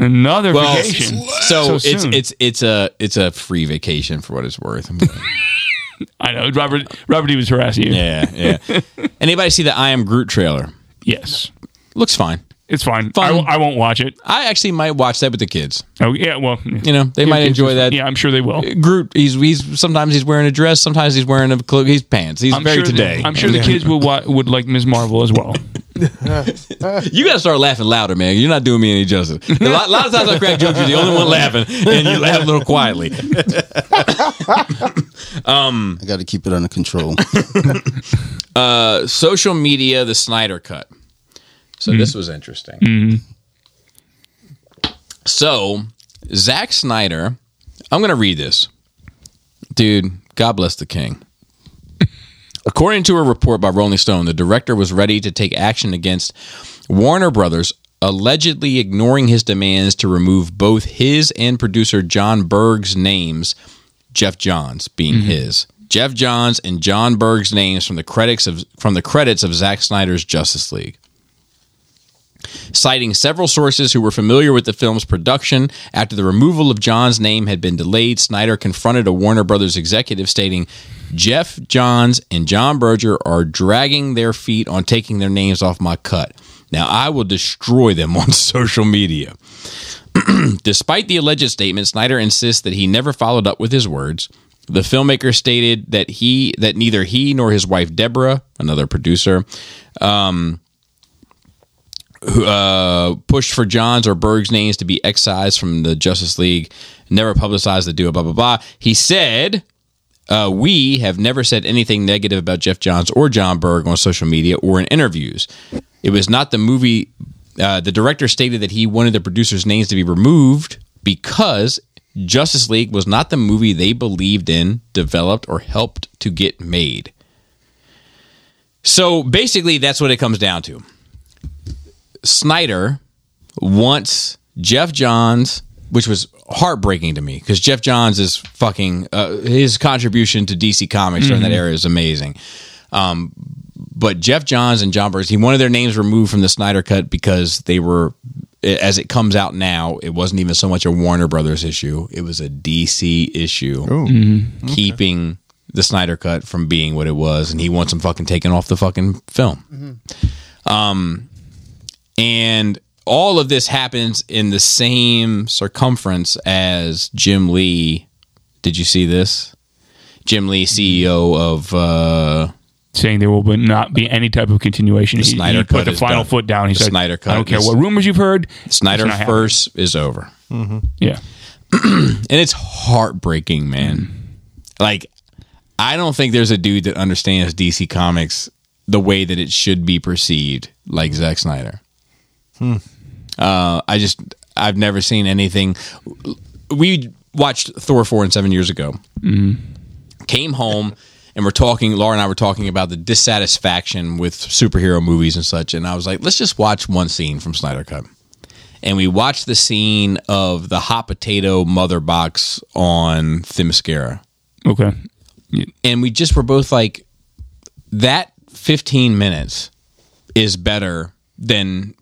another well, vacation. so, So it's it's it's a it's a free vacation for what it's worth. [laughs] I know Robert. Robert, he was harassing you. yeah, yeah. [laughs] Anybody see the I Am Groot trailer? Yes, Looks fine. It's fine. Fun. I, won't- I won't watch it. I actually might watch that with the kids. Oh yeah, well, You know, they might enjoy that. Yeah, I'm sure they will. Groot, he's he's sometimes he's wearing a dress, sometimes he's wearing a cloak, he's pants. He's I'm very sure the- today. I'm sure the kids would wa- would like Ms. Marvel as well. [laughs] You got to start laughing louder, man. You're not doing me any justice. A lot, lot of times I crack jokes, you're the only one laughing, and you laugh a little quietly. [laughs] I got to keep it under control. [laughs] Uh, social media, the Snyder Cut. So this was interesting. Mm-hmm. So Zack Snyder, I'm going to read this, dude. God bless the king. [laughs] According to a report by Rolling Stone, the director was ready to take action against Warner Brothers, allegedly ignoring his demands to remove both his and producer Jon Berg's names, Geoff Johns being mm-hmm. his. Geoff Johns and Jon Berg's names from the credits of from the credits of Zack Snyder's Justice League. Citing several sources who were familiar with the film's production, after the removal of John's name had been delayed, Snyder confronted a Warner Brothers executive stating, Geoff Johns and John Berger are dragging their feet on taking their names off my cut. Now I will destroy them [laughs] on social media. [clears throat] Despite the alleged statement, Snyder insists that he never followed up with his words. The filmmaker stated that he that neither he nor his wife Deborah, another producer, who uh, pushed for John's or Berg's names to be excised from the Justice League, never publicized the deal, blah, blah, blah. He said, uh, We have never said anything negative about Geoff Johns or Jon Berg on social media or in interviews. It was not the movie. Uh, the director stated that he wanted the producers' names to be removed because Justice League was not the movie they believed in, developed, or helped to get made. So basically, that's what it comes down to. Snyder wants Geoff Johns, which was heartbreaking to me because Geoff Johns is fucking uh, his contribution to DC Comics during that era is amazing. Um, but Geoff Johns and John Burns, he wanted their names removed from the Snyder Cut because they were, as it comes out now, it wasn't even so much a Warner Brothers issue; it was a DC issue, keeping the Snyder Cut from being what it was, and he wants them fucking taken off the fucking film. And all of this happens in the same circumference as Jim Lee. Did you see this? Jim Lee, CEO of uh, saying there will not be any type of continuation. he, Snyder he put the final done. foot down. He The said, Snyder Cut I don't care what rumors you've heard. Snyder. First is over. Yeah. [clears throat] And it's heartbreaking, man. Like, I don't think there's a dude that understands DC Comics the way that it should be perceived, like Zack Snyder. Uh, I just, I've never seen anything. We watched Thor 4 and 7 years ago. Came home and we're talking, Laura and I were talking about the dissatisfaction with superhero movies and such. And I was like, let's just watch one scene from Snyder Cut and we watched the scene of the hot potato mother box on Themyscira. Okay. And we just were both like, that 15 minutes is better than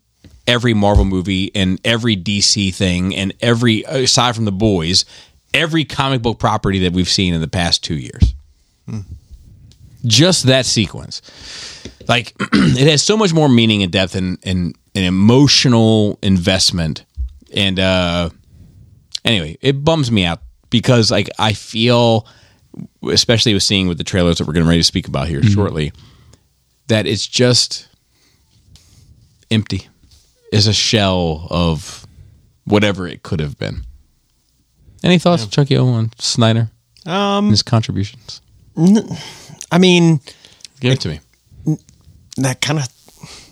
every Marvel movie and every DC thing and every, aside from the boys, every comic book property that we've seen in the past two years. Just that sequence. Like, [clears throat] it has so much more meaning and depth and, and an emotional investment. And, uh, anyway, it bums me out because like I feel, especially with seeing with the trailers that we're getting ready to speak about here shortly, that it's just empty. Is a shell of whatever it could have been. Any thoughts, Chucky O on Snyder? Um, his contributions. I mean, Give it to me. that kind of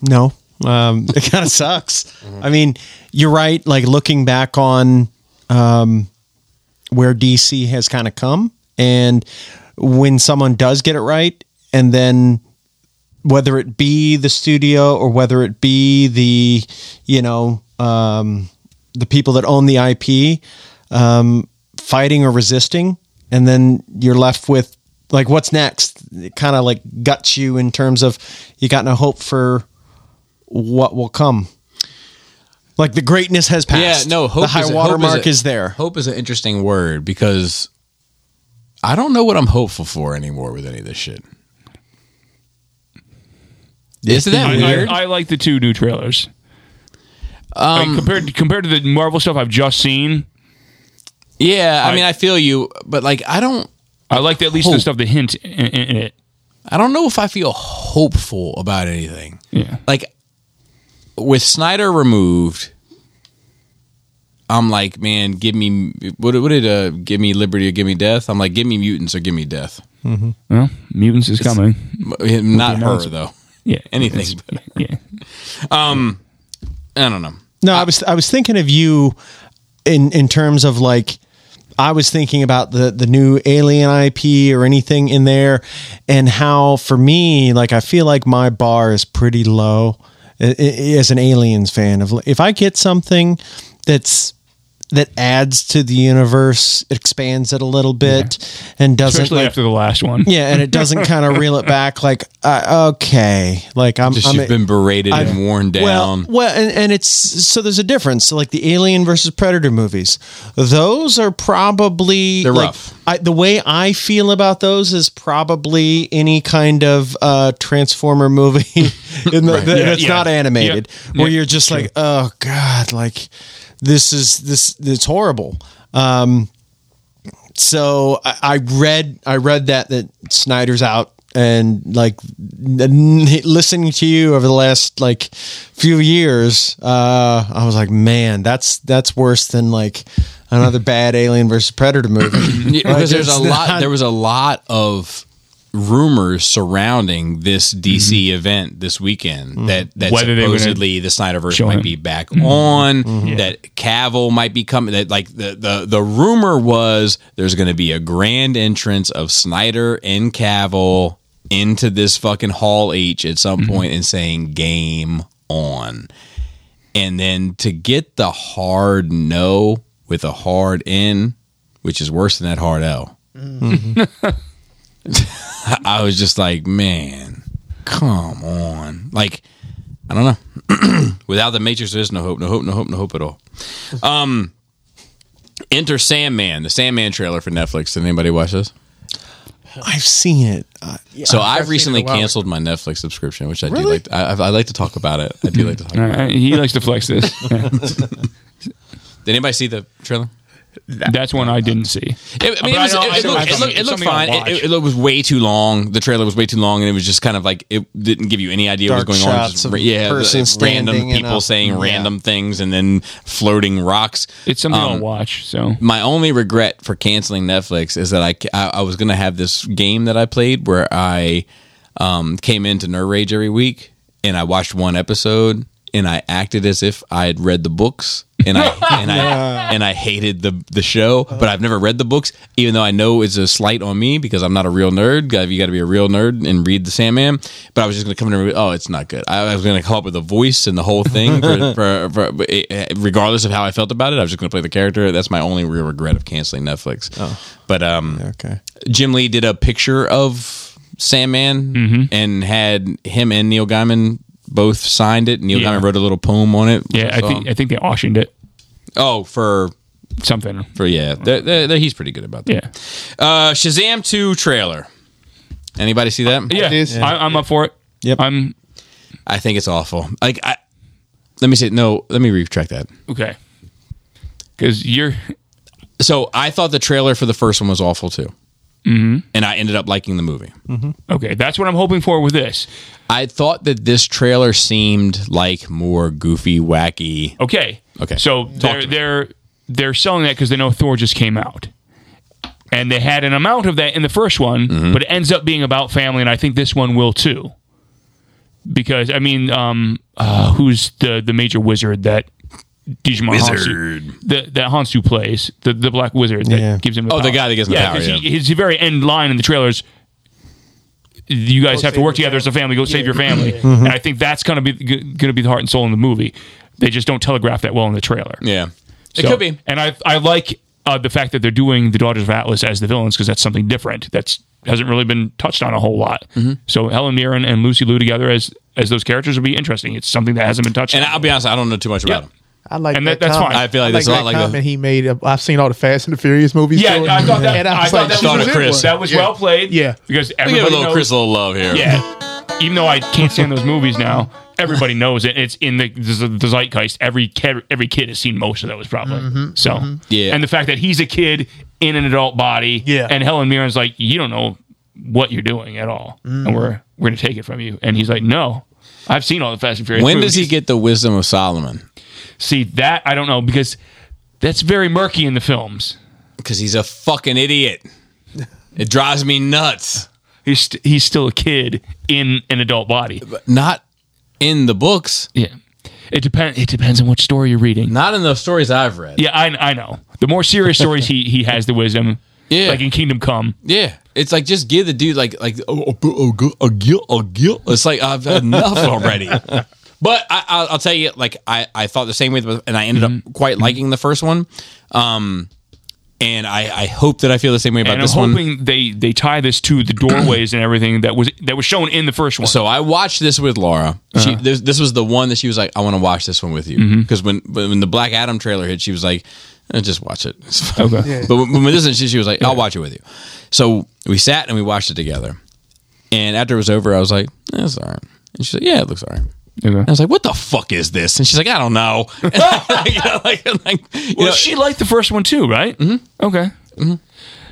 no um [laughs] it kind of sucks i mean you're right like looking back on um where dc has kind of come and when someone does get it right and then whether it be the studio or whether it be the you know um the people that own the ip um fighting or resisting and then you're left with like what's next? It kind of like guts you in terms of you got no hope for what will come. Like the greatness has passed. Yeah, no, hope the high is a- water is mark is there. Hope is an interesting word because I don't know what I'm hopeful for anymore with any of this shit. Isn't that I, weird? I, I like the two new trailers. Um, compared compared to the Marvel stuff I've just seen, yeah, I, I- mean, I feel you, but like, I don't, I like at least the stuff that hint in, in, in it. I don't know if I feel hopeful about anything. Yeah. Like with Snyder removed, I'm like, man, give me what, what did uh give me liberty or give me death? I'm like, give me mutants or give me death. Well, mutants is coming. Not her though. Yeah, Anything. Yeah, um, I don't know. No, I was I was thinking of you in in terms of like I was thinking about the the new Alien IP or anything in there, and how for me, like I feel like my bar is pretty low i- i- as an Aliens fan. Of if I get something that's that adds to the universe, expands it a little bit, and doesn't especially like, after the last one. yeah, and it doesn't [laughs] kind of reel it back. Like uh, okay, like I'm Just I'm you've been berated and worn down. well, well, and, and it's so there's a difference. So like the Alien versus Predator movies, those are probably They're like, rough. I, the way I feel about those is probably any kind of uh, Transformer movie [laughs] in the, that- Yeah, that's yeah. not animated, Yeah. where Yeah, you're just like, oh god, like this is this it's horrible. Um, so I, I read I read that that Snyder's out and like listening to you over the last like few years uh I was like man that's that's worse than like another bad Alien versus Predator movie [clears throat] because there's a it's lot. There was a lot of rumors surrounding this DC event this weekend that that Mm-hmm. Whether they were gonna supposedly the Snyderverse show might him. be back Mm-hmm. on. That Cavill might be coming. That like the the the rumor was there's going to be a grand entrance of Snyder and Cavill into this fucking Hall H at some Mm-hmm. point and saying game on. And then to get the hard no with a hard N, which is worse than that hard L. [laughs] [laughs] [laughs] I was just like, man, come on. Like, I don't know. [clears throat] Without the Matrix, there's no hope, no hope, no hope, no hope at all. Um, Enter Sandman, the Sandman trailer for Netflix. Did anybody watch this? I've seen it uh, so I've seen it recently canceled my Netflix subscription, which I do like. I, I like to talk about it. I do like to talk. about it. Uh, he likes to flex this. [laughs] [laughs] Did anybody see the trailer? That's one I didn't see. It, I mean, it, was, I know- it, it looked, it looked, it looked fine. It, it, it was way too long. The trailer was way too long, and it was just kind of like it didn't give you any idea what was going on. shots Just of ra- yeah, person the- random people a- saying yeah. random things and then floating rocks. It's something Um, I'll watch. So My only regret for canceling Netflix is that I, I, I was going to have this game that I played where I um, came into Nerd Rage every week and I watched one episode and I acted as if I had read the books and I [laughs] and I and I hated the the show, but I've never read the books, even though I know it's a slight on me because I'm not a real nerd. Got- You got to be a real nerd and read the Sandman. But I was just going to come in and read, oh, it's not good. I, I was going to come up with a voice and the whole thing, for, [laughs] for, for, regardless of how I felt about it. I was just going to play the character. That's my only real regret of canceling Netflix. But um, okay Jim Lee did a picture of Sandman Mm-hmm. and had him and Neil Gaiman both signed it. Neil Yeah. Gaiman wrote a little poem on it. yeah, I saw. think I think they auctioned it. Oh, for Something. for yeah, they're, they're, they're- he's pretty good about that. Yeah. Uh, Shazam two trailer. Anybody see that? Yeah. is. I, I'm up for it. Yep. I'm I think it's awful. Like I, let me say no. Let me retract that. okay. Because you're So I thought the trailer for the first one was awful too. And I ended up liking the movie. Okay, that's what I'm hoping for with this. I thought that this trailer seemed like more goofy, wacky. Okay. Okay. So Talk they're they're they're selling that because they know Thor just came out, and they had an amount of that in the first one, Mm-hmm. but it ends up being about family, and I think this one will too. Because I mean, um, uh, who's the the major wizard that Djimon Wizard. Hounsou, the, that Hounsou plays the the black wizard that Yeah. gives him the Oh, the power. guy that gives him the yeah, power, 'cause yeah. he, his very end line in the trailers. You guys have to work together as a family. Go save your family, and I think that's gonna be going to be the heart and soul in the movie. They just don't telegraph that well in the trailer. Yeah, it So- could be. And I I like uh, the fact that they're doing the Daughters of Atlas as the villains because that's something different. That's hasn't really been touched on a whole lot. Mm-hmm. So Helen Mirren and Lucy Liu together as as those characters would be interesting. It's something that hasn't been touched. And on. I'll be honest, I don't know too much about Yeah. him. I like And that. that- that's comment. fine. I feel like that's a that lot like the- he made. I've seen all the Fast and the Furious movies. yeah, too. I thought that. And I, was thought like, that was Chris. That was well played. Yeah. because We give a everybody little knows. Chris a little love here. Yeah, even though I can't stand those movies now, everybody knows it. It's in the, the, the zeitgeist. Every kid, every kid has seen most of those probably. Mm-hmm, so mm-hmm. Yeah. and the fact that he's a kid in an adult body, Yeah. and Helen Mirren's like, you don't know what you're doing at all, and mm. we're we're gonna take it from you. And he's like, no, I've seen all the Fast and Furious. When movies. does he get the wisdom of Solomon? See that? I don't know because that's very murky in the films. Because he's a fucking idiot. It drives me nuts. He's st- he's still a kid in an adult body. Not in the books. Yeah, it depends. It depends on which story you're reading. Not in the stories I've read. Yeah, I, I know. The more serious stories, he he has the wisdom. Yeah. like in Kingdom Come. Yeah, it's like just give the dude like like oh, oh, oh, oh, oh, guilt, oh, guilt. It's like I've had enough already. But I, I'll, I'll tell you, like I, I thought the same way, and I ended Mm-hmm. up quite liking the first one. Um, and I, I hope that I feel the same way about And this I'm one. they they tie this to the doorways and everything that was that was shown in the first one. So I watched this with Laura. Uh-huh. This, this was the one that she was like, I want to watch this one with you Mm-hmm. because when when the Black Adam trailer hit, she was like, eh, just watch it. It's [laughs] fine. Okay. But when, when this one, she, she was like, I'll watch it with you. So we sat and we watched it together. And after it was over, I was like, eh, all right. And she's like, Yeah, it looks all right. Okay. I was like, "What the fuck is this?" And she's like, "I don't know." [laughs] you know, like, like, you well, know, she liked the first one too, right? Mm-hmm. Okay.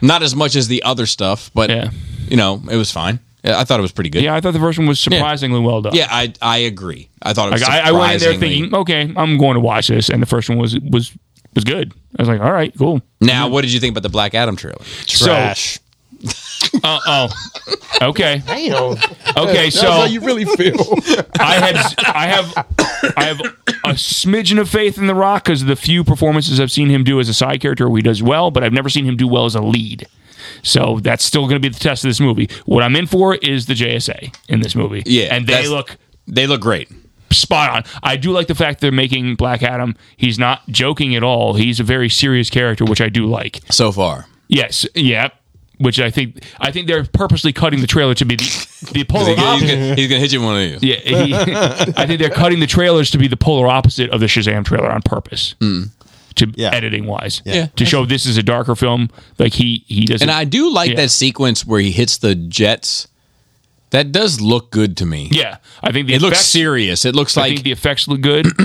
not as much as the other stuff, but Yeah. you know, it was fine. I thought it was pretty good. Yeah, I thought the first one was surprisingly well done. Yeah, I I agree. I thought it was Like I, I went in there surprisingly- thinking, okay, I'm going to watch this, and the first one was was was good. I was like, all right, cool. Now, what did you think about the Black Adam trailer? Trash. So, uh, oh, okay, Damn. okay. That's So how you really feel. [laughs] I had I have I have a smidgen of faith in The Rock because the few performances I've seen him do as a side character where he does well, but I've never seen him do well as a lead. So that's still going to be the test of this movie. What I'm in for is the JSA in this movie. Yeah, and they look They look great. spot on. I do like the fact they're making Black Adam. He's not joking at all. He's a very serious character, which I do like. so far. Yes, yeah. Which I think I think they're purposely cutting the trailer to be the the polar He's gonna, he's opposite. gonna- he's gonna hit you one of these. Yeah, he, I think they're cutting the trailers to be the polar opposite of the Shazam trailer on purpose. To Yeah. editing wise, Yeah. to show this is a darker film. Like he he doesn't. And I do like Yeah. that sequence where he hits the jets. That does look good to me. yeah, I think the It looks effects- serious. It looks I like think the effects look good. [clears throat]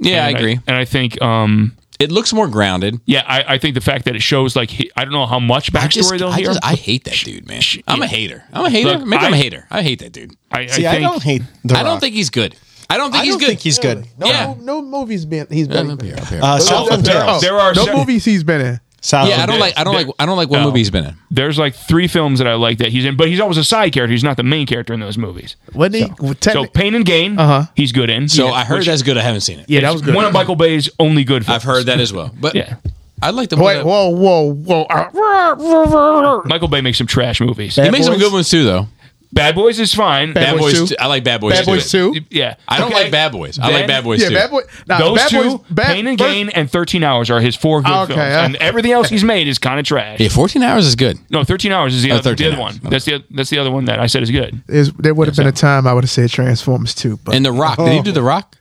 yeah, I And agree. and I think um it looks more grounded. yeah, I, I think the fact that it shows like he, I don't know how much I just, backstory they'll I, hear. just, I hate that dude, man. I'm a hater. I'm a hater. Look, Maybe I, am a I- hater. I hate that dude. I, I See, I, don't hate. The I don't Rock. think he's good. I don't think I he's don't good. think he's good. No, Yeah. no movies been he's been. Up here, up here. Uh, Southland there, Tales. there are no se- movies he's been in. Southland yeah, I don't there- like. I don't there- like. I don't like what no. movie he's been in. there's like three films that I like that he's in, but he's always a side character. He's not the main character in those movies. Wasn't he? well, So Pain and Gain, Uh-huh. he's good in. So Yeah. I heard Which that's good. I haven't seen it. yeah, that was good. One of Michael Bay's only good films. I've heard that as well. But Yeah. I like the Wait, whoa, whoa, whoa! Uh, Michael Bay makes some trash movies. He Bad makes some good ones too, though. Bad Boys is fine. Bad Bad Boys Boys. 2? I like Bad Boys. Bad. Boys Two. yeah. I don't Okay. like Bad Boys. I like Bad Boys Yeah, too. Bad Boy. Nah, Those Bad two, Boys, bad, Pain and first- Gain and 13 Hours are his four good Okay, films. uh, and everything else he's made is kind of trash. Yeah, 14 hours is good. No, 13 Hours is the, Oh, other, the other Hours. one. That's the that's the other one that I said is good. Is, there would have been a time I would have said Transformers Two, but And The Rock. Did he do The Rock?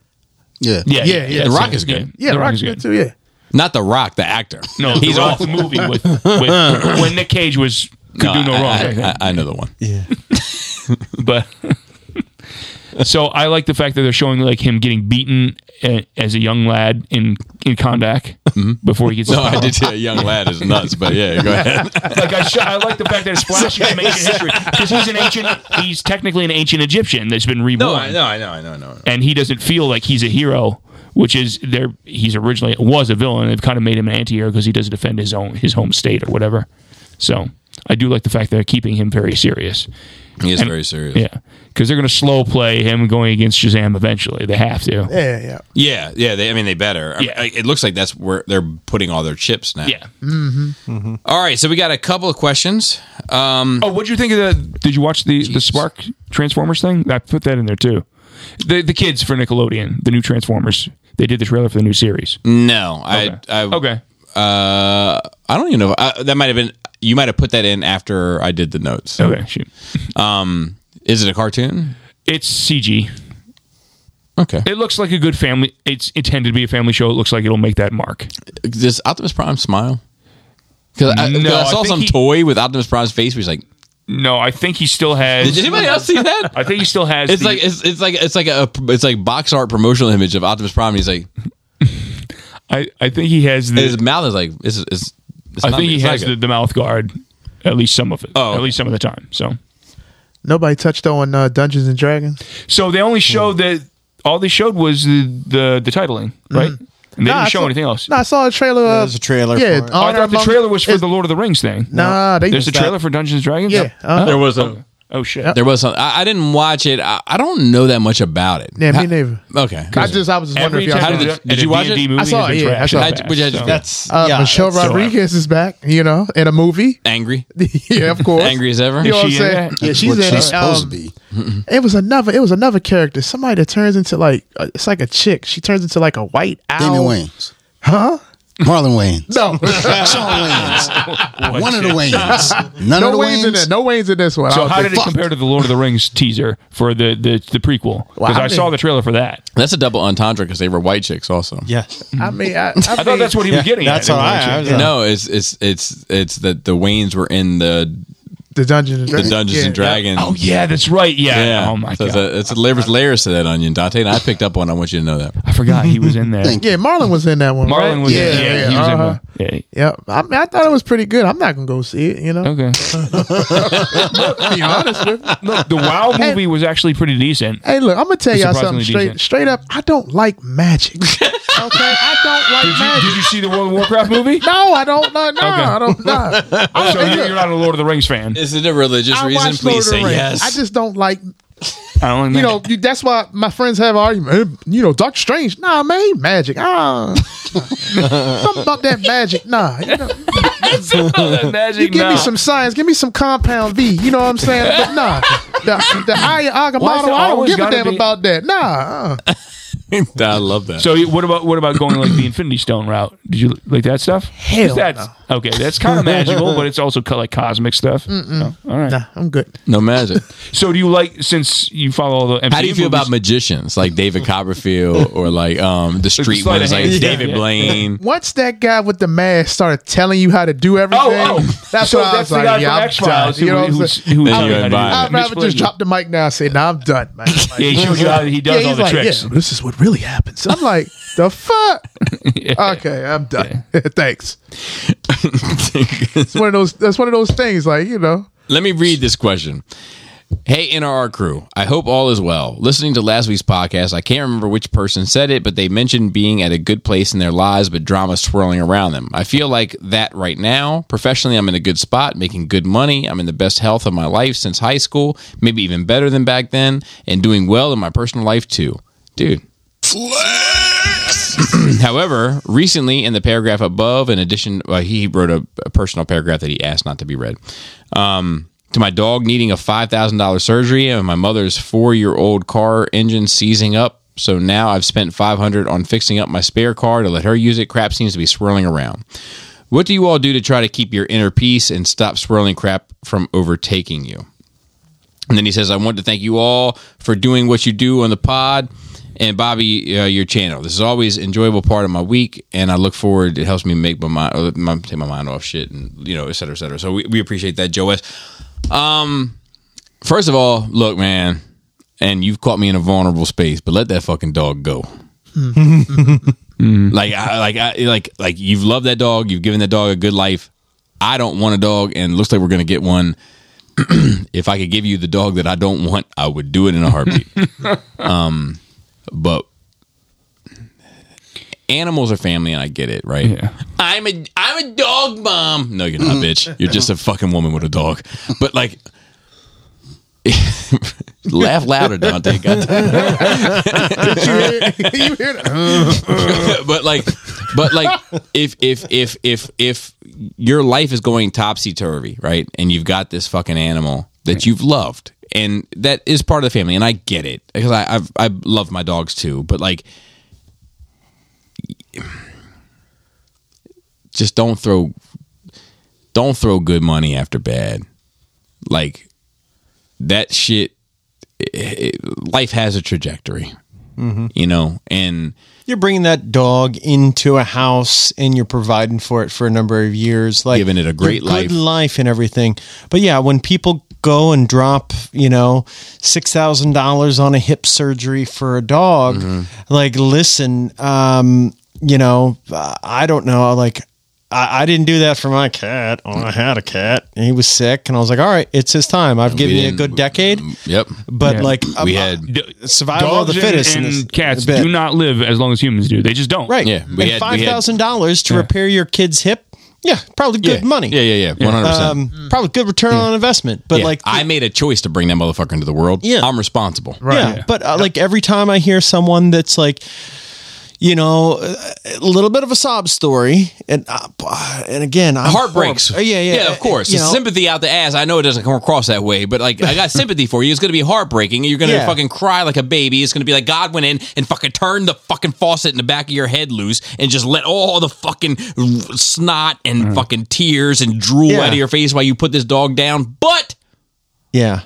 Yeah. Yeah, Yeah, yeah. The that's Rock it. is good. yeah, The Rock is good too. Yeah, Not The Rock, the actor. No, he's he's off the movie with, [laughs] with when Nick Cage was could do no I, wrong. I, I. I, I know the one. [laughs] but so I like the fact that they're showing like him getting beaten as a young lad in in Kahndaq mm-hmm. before he gets. No, I did say a young lad is nuts, but yeah, go ahead. [laughs] like I, sh- I like the fact that it's flashing some ancient [laughs] history because he's an ancient. He's technically an ancient Egyptian that's been reborn. No, I know, I know, I know, I know. and he doesn't feel like he's a hero, which is there. He's originally was a villain. They've kind of made him an anti-hero because he doesn't defend his own his home state or whatever. So I do like the fact that they're keeping him very serious. He is And- very serious. Yeah, because they're going to slow play him going against Shazam eventually. They have to. Yeah, yeah. Yeah, yeah. They, I mean, they better. I mean, Yeah. it looks like that's where they're putting all their chips now. Yeah. All right, so we got a couple of questions. Um, Oh, what did you think of the? Did you watch the the Spark Transformers thing? I put that in there too. The the kids for Nickelodeon, the new Transformers. They did the trailer for the new series. no, I, Okay. I, Okay. Uh, I don't even know. Uh, that might have been. You might have put that in after I did the notes. Okay. Shoot. Um, is it a cartoon? It's CG. Okay. It looks like a good family. It's intended to be a family show. It looks like it'll make that mark. Does Optimus Prime smile? Because I, No, I I saw think some he- toy with Optimus Prime's face. Where he's like, No, I think he still has. did anybody else see that? I think he still has. It's the- like it's, it's like it's like a it's like box art promotional image of Optimus Prime. He's like [laughs] I, I think he has the. his mouth is like it's, it's I think he it's not has the, the mouth guard. At least some of it. Oh. At least some of the time. So. Nobody touched on uh, Dungeons and Dragons. So they only showed that. All they showed was the the, the titling, right? And they Nah, didn't show saw- anything else. No, I saw a trailer. Uh, There's a trailer Yeah, for it. Oh, I thought the trailer was for the Lord of the Rings thing. Nah, they There's a that- trailer for Dungeons and Dragons. Yeah, uh-huh. There was a Oh shit. there was some. I, I didn't watch it. I, I don't know that much about it. Yeah, me How- never. Okay. I just I was just wondering if y'all. time How did a- did you watch D&D it? Movie I saw it, yeah, I saw it. the How'd- what'd you have to past, do? That's Uh, yeah. Michelle that's- Rodriguez is back, you know, in a movie. Angry, [laughs] yeah, of course. angry as ever. You know what I'm she in saying? that? Yeah, she's what in she's it. supposed Um, to be. [laughs] It was another. It was another character. Somebody that turns into like uh, it's like a chick. She turns into like a white owl. Damon Wayans. Huh? Marlon Wayans. No, Shawn Wayans. [laughs] One of the Wayans. None no of the Wayne's in Wayans. there. No Wayne's in this one. So how think. did it compare to the Lord of the Rings teaser for the the, the prequel? Because Well, I I, saw the trailer for that. That's a double entendre because they were white chicks also. Yeah. I mean, I, I, I thought that's what he was getting. that's at. all right. I was like- No, it's it's it's it's that the Waynes were in the the Dungeons and the Dragons. Dungeons Yeah, and Dragons. Oh yeah, that's right. Yeah. Yeah. Oh my so god. It's, a, it's a layers, layers to that onion, Dante, and I picked up one. I want you to know that. I forgot he was in there. [laughs] Yeah, Marlon was in that one. Marlon right? was. Yeah, Yeah, yeah, he was uh-huh. in there. Yeah, I, mean, I thought it was pretty good. I'm not gonna go see it. You know, Okay. [laughs] [laughs] be honest with. Look, the WoW movie was actually pretty decent. Hey, look, I'm gonna tell y'all something straight, decent. straight up. I don't like magic. okay, I don't like Did you, magic. did you see the World of Warcraft movie? No, I don't. No, no, Okay. I don't. No. I So don't- you're, you're not a Lord of the Rings fan. Is it a religious I reason? watched Lord Please of the say Rings. yes. I just don't like. I don't You know. know, you, that's why my friends have argument. You know, Doctor Strange. Nah, man, he magic. Ah, [laughs] something about that magic. Nah, you, know, magic. you give me no. some science. Give me some compound V. You know what I'm saying? But nah, the the Eye of Agamotto. I don't always give a gotta damn be- about that. Nah. Uh. [laughs] I love that. So what about what about going like the [clears throat] Infinity Stone route? Did you like that stuff? Hell that's okay. That's kind of [laughs] magical, but it's also like cosmic stuff. Oh, all right. Nah, I'm good. no magic. [laughs] So do you like since you follow all the MCU How do you feel about magicians like David Copperfield or like um the street sleight ones like hand. David Yeah. Blaine? Once that guy with the mask started telling you how to do everything, Oh, oh. that's So what I was the like. guy yeah, from I'm X-Files done. You know what who- I'm who's- saying? who's Then telling you you how to ain't do buying it. it. I'd rather just drop the mic now and say, "Nah, I'm done, man." Yeah, he shows you how he does all the tricks. this is what really happens. I'm like, the fuck? [laughs] Okay, I'm done. [laughs] Thanks. It's one of those. That's one of those things. Like you know, Let me read this question. Hey, NRR crew. I hope all is well. Listening to last week's podcast, I can't remember which person said it, but they mentioned being at a good place in their lives, but drama swirling around them. I feel like that right now. Professionally, I'm in a good spot, making good money. I'm in the best health of my life since high school, maybe even better than back then, and doing well in my personal life too. Dude. [clears throat] However, recently in the paragraph above, in addition, uh, he wrote a, a personal paragraph that he asked not to be read. Um, to my dog needing a five thousand dollars surgery and my mother's four year old car engine seizing up. So now I've spent five hundred on fixing up my spare car to let her use it. Crap seems to be swirling around. What do you all do to try to keep your inner peace and stop swirling crap from overtaking you? And then he says, I want to thank you all for doing what you do on the pod and Bobby, uh, your channel. This is always enjoyable part of my week, and I look forward. It helps me make my mind, uh, my, take my mind off shit, and you know, et cetera, et cetera. So we, we appreciate that, Joe S. Um, first of all, look, man, and you've caught me in a vulnerable space, but let that fucking dog go. [laughs] like, I, like, I, like, like you've loved that dog. You've given that dog a good life. I don't want a dog, and looks like we're gonna get one. [clears throat] if I could give you the dog that I don't want, I would do it in a heartbeat. [laughs] um, but animals are family, and I get it, right? Yeah. I'm a I'm a dog mom. No, you're not, bitch. [laughs] You're just a fucking woman with a dog. But like, [laughs] laugh louder, Dante. [laughs] Goddamn. you hear that? but like, but like, if if if if if your life is going topsy turvy, right, and you've got this fucking animal that you've loved, and that is part of the family, and I get it because I I've I love my dogs too, but like, just don't throw don't throw good money after bad, like that shit. it- it- life has a trajectory, mm-hmm. you know, and. You're bringing that dog into a house and you're providing for it for a number of years, like Giving it a great life. life and everything. But yeah, when people go and drop, you know, six thousand dollars on a hip surgery for a dog, Mm-hmm. like, listen, um, you know, I don't know, like. I, I didn't do that for my cat. Oh, I had a cat. And he was sick, and I was like, "All right, it's his time. I've given you a didn't- good decade." Yep. But Yeah. like, We um, had- uh, survival of the fittest and, and cats bit. do not live as long as humans do. They just don't. Right. Yeah, we and had- five thousand dollars to repair your kid's hip. Yeah, probably good yeah. money. Yeah, yeah, yeah. One hundred percent. Um, probably good return on investment. But like, I made a choice to bring that motherfucker into the world. Yeah. I'm responsible. yeah, but uh, like every time I hear someone that's like, you know, a little bit of a sob story, and uh, and again, I'm Heart breaks. horrible- Yeah, yeah, yeah. Of course, You know, sympathy out the ass. I know it doesn't come across that way, but like, I got [laughs] sympathy for you. It's going to be heartbreaking. You're going to Yeah. fucking cry like a baby. It's going to be like God went in and fucking turned the fucking faucet in the back of your head loose and just let all the fucking snot and fucking tears and drool Yeah. out of your face while you put this dog down. But yeah,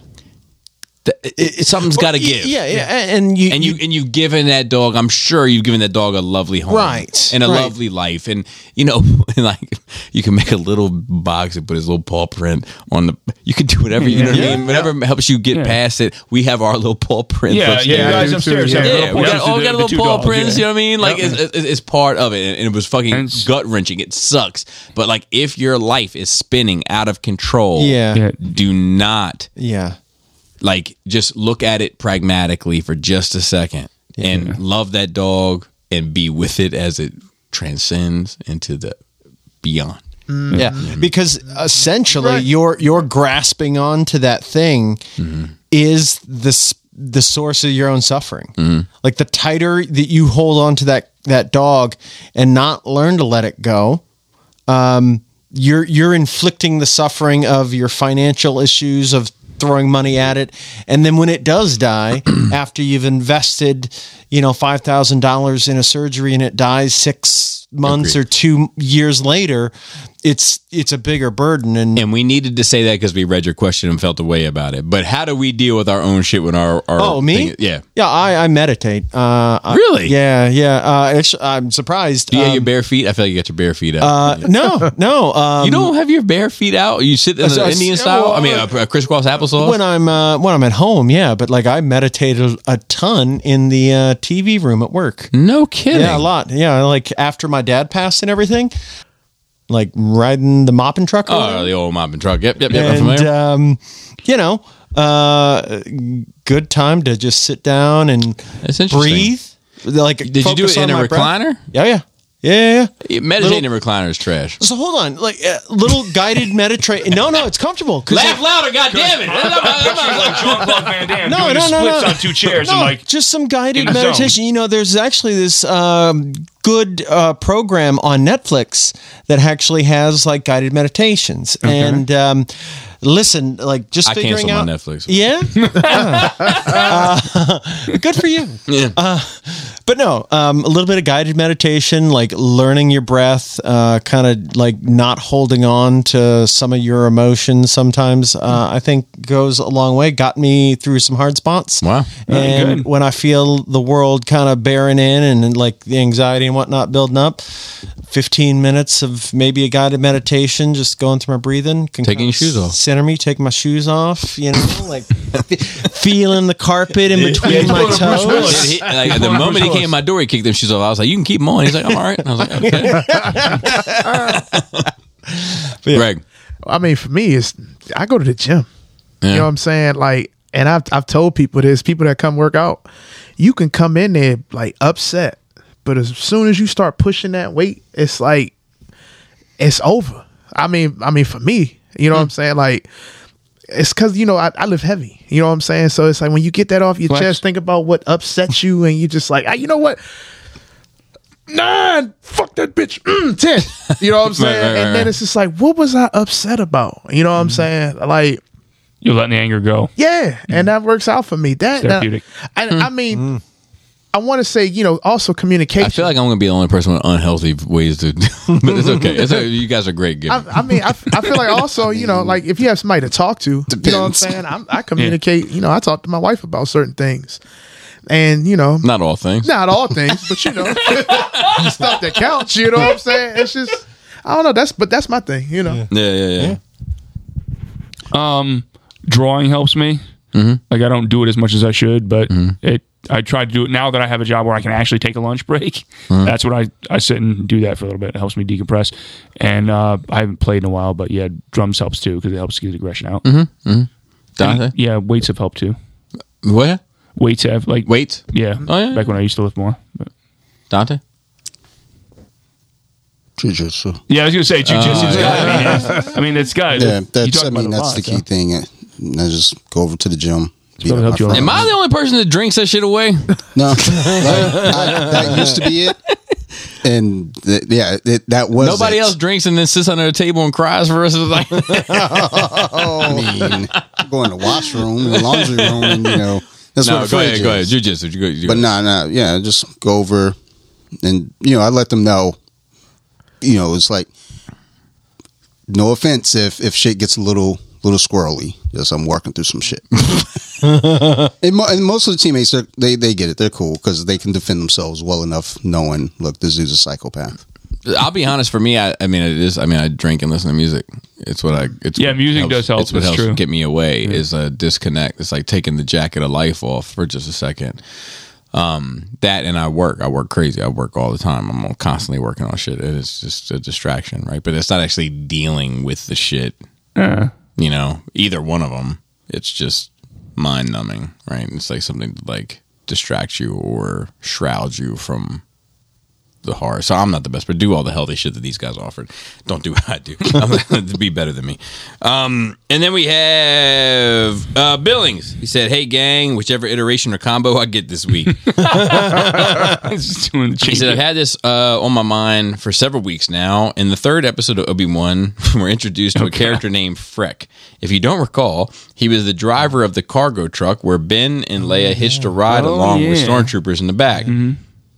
th- it, something's got to give. Yeah, yeah, and you and you and you've given that dog i'm sure you've given that dog a lovely home Right, and a right. lovely life and you know [laughs] like you can make a little box and put his little paw print on the you can do whatever you know what i mean whatever helps you get Yeah. past it we have our little paw prints Yeah, upstairs. yeah, guys upstairs. too, have yeah. Yeah, little we got, all of got the- little paw dogs, prints. yeah. You know what I mean? Like Yep. it's, it's, it's part of it, and it was fucking gut wrenching. It sucks, but like if your life is spinning out of control, Yeah. Yeah. do not yeah, like just look at it pragmatically for just a second and love that dog and be with it as it transcends into the beyond. Mm-hmm. yeah, because essentially you're you're grasping onto that thing mm-hmm. is the the source of your own suffering. Mm-hmm. Like the tighter that you hold on to that that dog and not learn to let it go, um, you're you're inflicting the suffering of your financial issues of throwing money at it, and then when it does die, [clears throat] after you've invested, you know, five thousand dollars in a surgery and it dies six months Agreed. or two years later, it's it's a bigger burden. And, And we needed to say that because we read your question and felt a way about it. But how do we deal with our own shit when our, our oh me, thing- yeah. yeah, I, I meditate. Uh, I- Really? yeah, yeah. Uh, I'm surprised. Do you have your Um, bare feet? I feel like you got your bare feet out. uh, no, [laughs] no. Um, you don't have your bare feet out? You sit in the I- Indian yeah, style? I mean, a, a crisscross applesauce? when I'm uh, when I'm at home, yeah, but like I meditated a ton in the uh, TV room at work. no kidding. Yeah, a lot. Yeah, like after my dad passed and everything, like riding the mopping truck. Oh, the old mopping truck. Yep, yep, yep. I'm and familiar. um, you know, uh, good time to just sit down and breathe. Like, Did you do it in a my breath. recliner? Yeah, yeah, yeah, yeah. yeah. Meditating in a recliner is trash. So hold on, like uh, little guided meditation. No, no, it's comfortable. 'cause, Laugh like, louder, goddammit! like [laughs] Jean Claude Van Damme No, no, no, no. on two chairs no, and like just some guided in zone. meditation. You know, there's actually this um, good uh, program on Netflix that actually has like guided meditations. And um, listen, like just I figuring out my Netflix. Yeah, [laughs] Uh, good for you. Yeah. But no, um, a little bit of guided meditation, like learning your breath, uh, kind of like not holding on to some of your emotions. Sometimes uh, I think goes a long way. Got me through some hard spots. Wow. And good. when I feel the world kind of bearing in and, and like the anxiety and whatnot building up, 15 minutes of maybe a guided meditation, just going through my breathing. Can Taking kinda your shoes off. Center me, take my shoes off, you know, [laughs] like feeling the carpet in between my pulling a Bruce toes. He- like, the moment he came in my door, he kicked them shoes off. I was like, "You can keep them on." He's like, "I'm all right." And I was like, "Okay." [laughs] Greg, I mean, for me, it's I go to the gym. Yeah. You know what I'm saying? Like, and I've I've told people this. People that come work out, you can come in there like upset, but as soon as you start pushing that weight, it's like it's over. I mean, I mean, for me, you know what I'm mm. saying? Like, it's because you know I, I live heavy. You know what I'm saying? So it's like when you get that off your Flex. chest, think about what upsets you, and you just like, ah, you know what? Nine, fuck that bitch. Mm, ten. You know what I'm saying? [laughs] right, right, and then it's just like, what was I upset about? You know what I'm mm-hmm. saying? Like, You're letting the anger go. yeah, and mm. that works out for me. That, that Therapeutic. and I mm. mean, I want to say, you know, also communication. I feel like I'm going to be the only person with unhealthy ways to, [laughs] but it's okay. It's okay. You guys are great. Giving. I, I mean, I, I feel like also, you know, like if you have somebody to talk to, you know what I'm saying? I'm, I communicate, you know, I talk to my wife about certain things. And, you know, Not all things. not all things, but you know, [laughs] stuff that counts, you know what I'm saying? It's just, I don't know. That's, but that's my thing, you know? Yeah, yeah, yeah. Um, drawing helps me. Mm-hmm. Like I don't do it as much as I should, but it. I try to do it now that I have a job where I can actually take a lunch break. Mm-hmm. That's what I, I sit and do that for a little bit. It helps me decompress. And uh, I haven't played in a while, but yeah, drums helps too because it helps get the aggression out. Mm-hmm. Dante, Yeah, weights have helped too. what? Weights have like Wait, Yeah, Oh, yeah, back when I used to lift more. But- Dante. Jiu-jitsu. yeah, I was gonna say jujitsu's got. I mean, yeah. I mean, it's got. Yeah, that's. I about mean, it a that's lot, the key so. thing. I just go over to the gym. Beat probably helped you a lot. Am I the only person that drinks that shit away? No, [laughs] like, I, that used to be it, and th- yeah, it, that was Nobody it. else drinks and then sits under a table and cries for us. [laughs] It's like, I mean, go in the washroom, the laundry room, and you know that's no, what the go fridge ahead, go ahead. is. Jiu-jitsu. You go, you But go. nah, nah, yeah, just go over, and you know, I let them know. You know, it's like, no offense if if shit gets a little little squirrely. Just I'm working through some shit. [laughs] and, mo- and most of the teammates, they're- they they get it. They're cool because they can defend themselves well enough, knowing, look, this dude's a psychopath. I'll be honest. For me, I, I mean, it is. I mean, I drink and listen to music. It's what I. It's Yeah, what music helps- does help. It's what That's helps true. get me away. Is a disconnect. It's like taking the jacket of life off for just a second. Um, that and I work. I work crazy. I work all the time. I'm constantly working on shit. And it's just a distraction, right? But it's not actually dealing with the shit. Uh, You know, either one of them. It's just mind numbing, right? It's like something to like distract you or shroud you from the horror. So I'm not the best, but do all the healthy shit that these guys offered. Don't do what I do. [laughs] I'm to be better than me. Um, and then we have uh, Billings. He said, "Hey gang, whichever iteration or combo I get this week." [laughs] [laughs] just doing the He said, I've had this uh, on my mind for several weeks now. In the third episode of Obi Wan, we're introduced to a character named Freck. If you don't recall, he was the driver of the cargo truck where Ben and Leia hitched a ride Oh, along with stormtroopers in the back.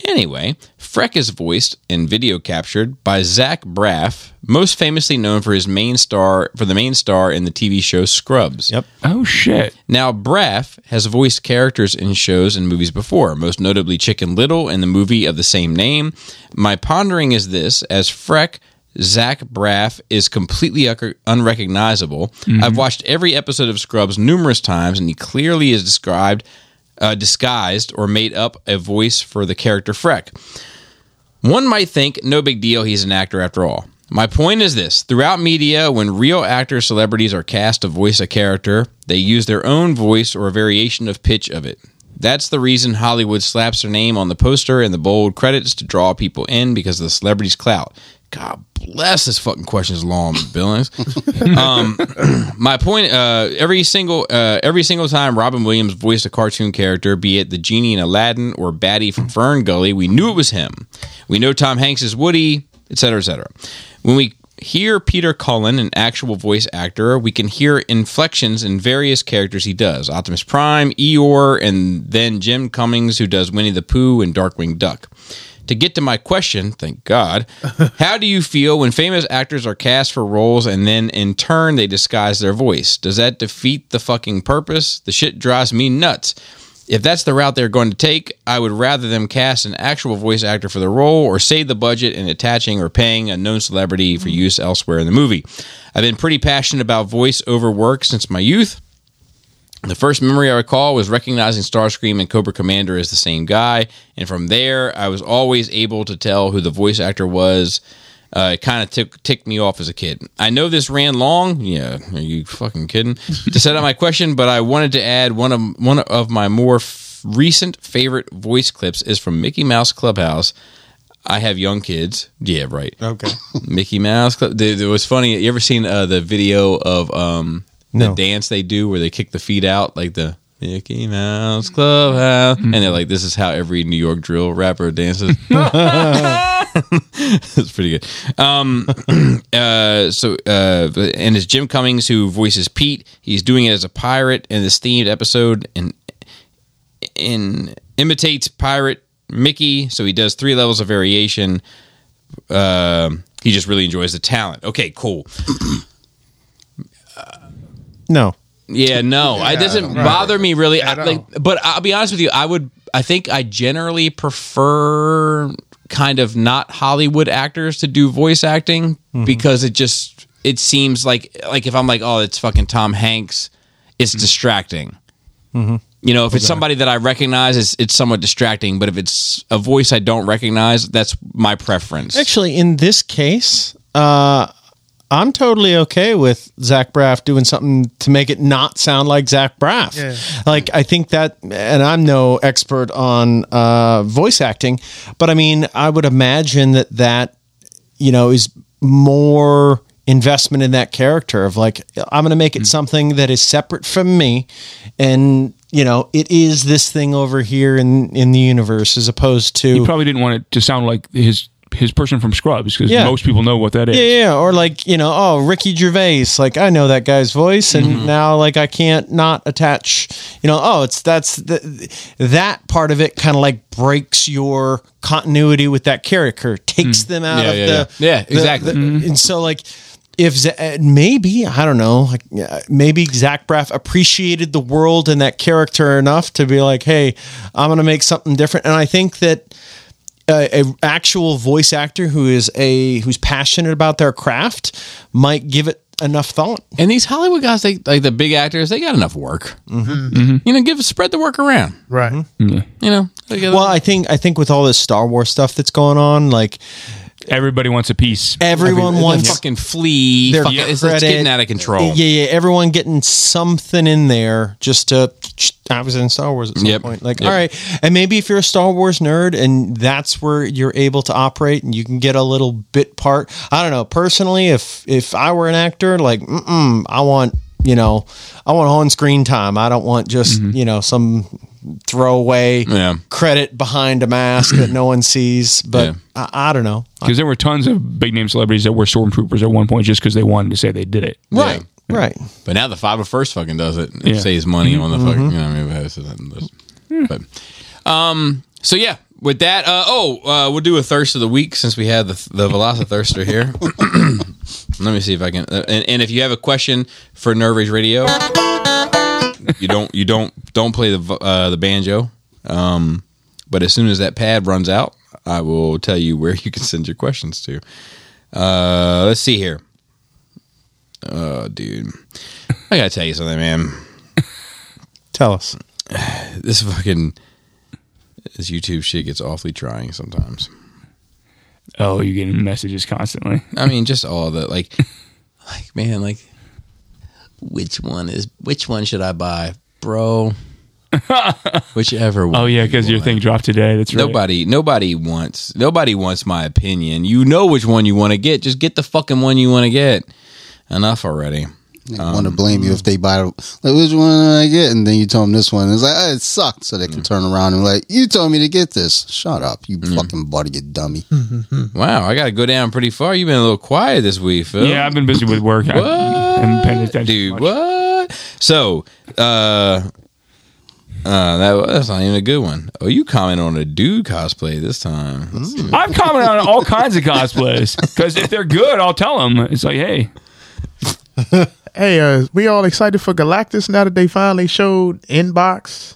Anyway, Freck is voiced and video captured by Zach Braff, most famously known for his main star for the main star in the TV show Scrubs. Yep. oh shit! Now, Braff has voiced characters in shows and movies before, most notably Chicken Little in the movie of the same name. My pondering is this as Freck, Zach Braff is completely uc- unrecognizable. Mm-hmm. I've watched every episode of Scrubs numerous times, and he clearly is described, uh, disguised, or made up a voice for the character Freck. One might think, no big deal, he's an actor after all. My point is this throughout media, when real actors, celebrities are cast to voice a character, they use their own voice or a variation of pitch of it. That's the reason Hollywood slaps their name on the poster and the bold credits to draw people in because of the celebrity's clout. God bless this fucking question is long, Billings. [laughs] um, [clears throat] my point: uh, every single uh, every single time Robin Williams voiced a cartoon character, be it the genie in Aladdin or Batty from Fern Gully, we knew it was him. We know Tom Hanks is Woody, etc., etc. When we hear Peter Cullen, an actual voice actor, we can hear inflections in various characters he does: Optimus Prime, Eeyore, and then Jim Cummings, who does Winnie the Pooh and Darkwing Duck. To get to my question, thank God, [laughs] how do you feel when famous actors are cast for roles and then in turn they disguise their voice? Does that defeat the fucking purpose? The shit drives me nuts. If that's the route they're going to take, I would rather them cast an actual voice actor for the role or save the budget in attaching or paying a known celebrity for use elsewhere in the movie. I've been pretty passionate about voice over work since my youth. The first memory I recall was recognizing Starscream and Cobra Commander as the same guy, and from there, I was always able to tell who the voice actor was. Uh, it kind of tick, ticked me off as a kid. I know this ran long. Yeah, are you fucking kidding? [laughs] to set up my question, but I wanted to add one of one of my more f- recent favorite voice clips is from Mickey Mouse Clubhouse. I have young kids. Yeah, right. Okay. [laughs] Mickey Mouse. Club. Dude, It was funny. You ever seen uh, the video of um, the dance they do where they kick the feet out like the Mickey Mouse Clubhouse, and they're like, "This is how every New York drill rapper dances." [laughs] [laughs] That's pretty good. Um, [clears throat] uh, so, uh, and it's Jim Cummings who voices Pete. He's doing it as a pirate in this themed episode, and in imitates pirate Mickey. So he does three levels of variation. Um he just really enjoys the talent. Okay, cool. [clears throat] No. Yeah, no, it doesn't bother me really. I, like, but I'll be honest with you, I would. I think I generally prefer kind of not Hollywood actors to do voice acting mm-hmm. because it just it seems like like if I'm like, oh, it's fucking Tom Hanks, it's distracting. Mm-hmm. You know, if it's somebody that I recognize, it's it's somewhat distracting. But if it's a voice I don't recognize, that's my preference. Actually, in this case, uh, I'm totally okay with Zach Braff doing something to make it not sound like Zach Braff. Yeah. Like, I think that, and I'm no expert on uh, voice acting, but I mean, I would imagine that that, you know, is more investment in that character of like, I'm going to make it something that is separate from me. And, you know, it is this thing over here in, in the universe as opposed to. He probably didn't want it to sound like his his person from Scrubs because Yeah. most people know what that is. Yeah, yeah, or like you know, oh Ricky Gervais, like I know that guy's voice, and Mm-hmm. now like I can't not attach, you know, oh it's that's the, that part of it kind of like breaks your continuity with that character, takes them out Mm. Yeah, of yeah, the yeah. Yeah, the- exactly. the- Mm-hmm. and so like. If Z- uh, maybe I don't know, like maybe Zach Braff appreciated the world and that character enough to be like, "Hey, I'm going to make something different." And I think that a, a actual voice actor who is a who's passionate about their craft might give it enough thought. And these Hollywood guys, they like the big actors, they got enough work. Mm-hmm. You know, give spread the work around. Right. You know, Well, I think I think with all this Star Wars stuff that's going on, like Everybody wants a piece. everyone the wants fucking flea. their Fucking, it's, it's getting out of control. Yeah, yeah, everyone getting something in there just to. I was in Star Wars at some Yep. point. Like, Yep. all right, and maybe if you're a Star Wars nerd and that's where you're able to operate and you can get a little bit part. I don't know. Personally, if if I were an actor, like, mm-mm, I want you know, I want on screen time. I don't want just you know some throwaway Yeah. credit behind a mask that no one sees. But Yeah. I, I don't know. Because there were tons of big name celebrities that were stormtroopers at one point just because they wanted to say they did it. Right, right. But now the 501st fucking does it. It Yeah. saves money on the fucking, you know, maybe it has But, um, so yeah, with that, uh, oh, uh, we'll do a thirst of the week since we had the, the Velocithirster here. [clears throat] Let me see if I can. Uh, and, and if you have a question for Nerd Rage Radio, you don't, you don't, don't play the uh, the banjo. Um, but as soon as that pad runs out, I will tell you where [laughs] you can send your questions to. Uh, let's see here. Oh, dude, I gotta tell you something, man. [laughs] Tell us. [sighs] This fucking this YouTube shit gets awfully trying sometimes. Oh, you're getting messages constantly. [laughs] I mean, just all the like, [laughs] like man, like which one is which one should I buy, bro? [laughs] Whichever. one Oh yeah, you because your thing dropped today. That's right. Nobody, nobody wants, nobody wants my opinion. You know which one you want to get. Just get the fucking one you want to get. Enough already. They um, want to blame you if they buy like which one did I get, and then you tell them this one. It's like oh, it sucked, so they can mm. turn around and like you told me to get this. Shut up, you mm. fucking buddy, you dummy. [laughs] Wow, I got to go down pretty far. You've been a little quiet this week, Phil. Yeah, I've been busy with work. I haven't paying attention dude much. what so uh uh that that's not even a good one. Oh, you comment on a dude cosplay this time. Let's. Mm. I've commented on all kinds of cosplays because if they're good, I'll tell them. It's like, hey, [laughs] Hey, uh, we all excited for Galactus now that they finally showed Inbox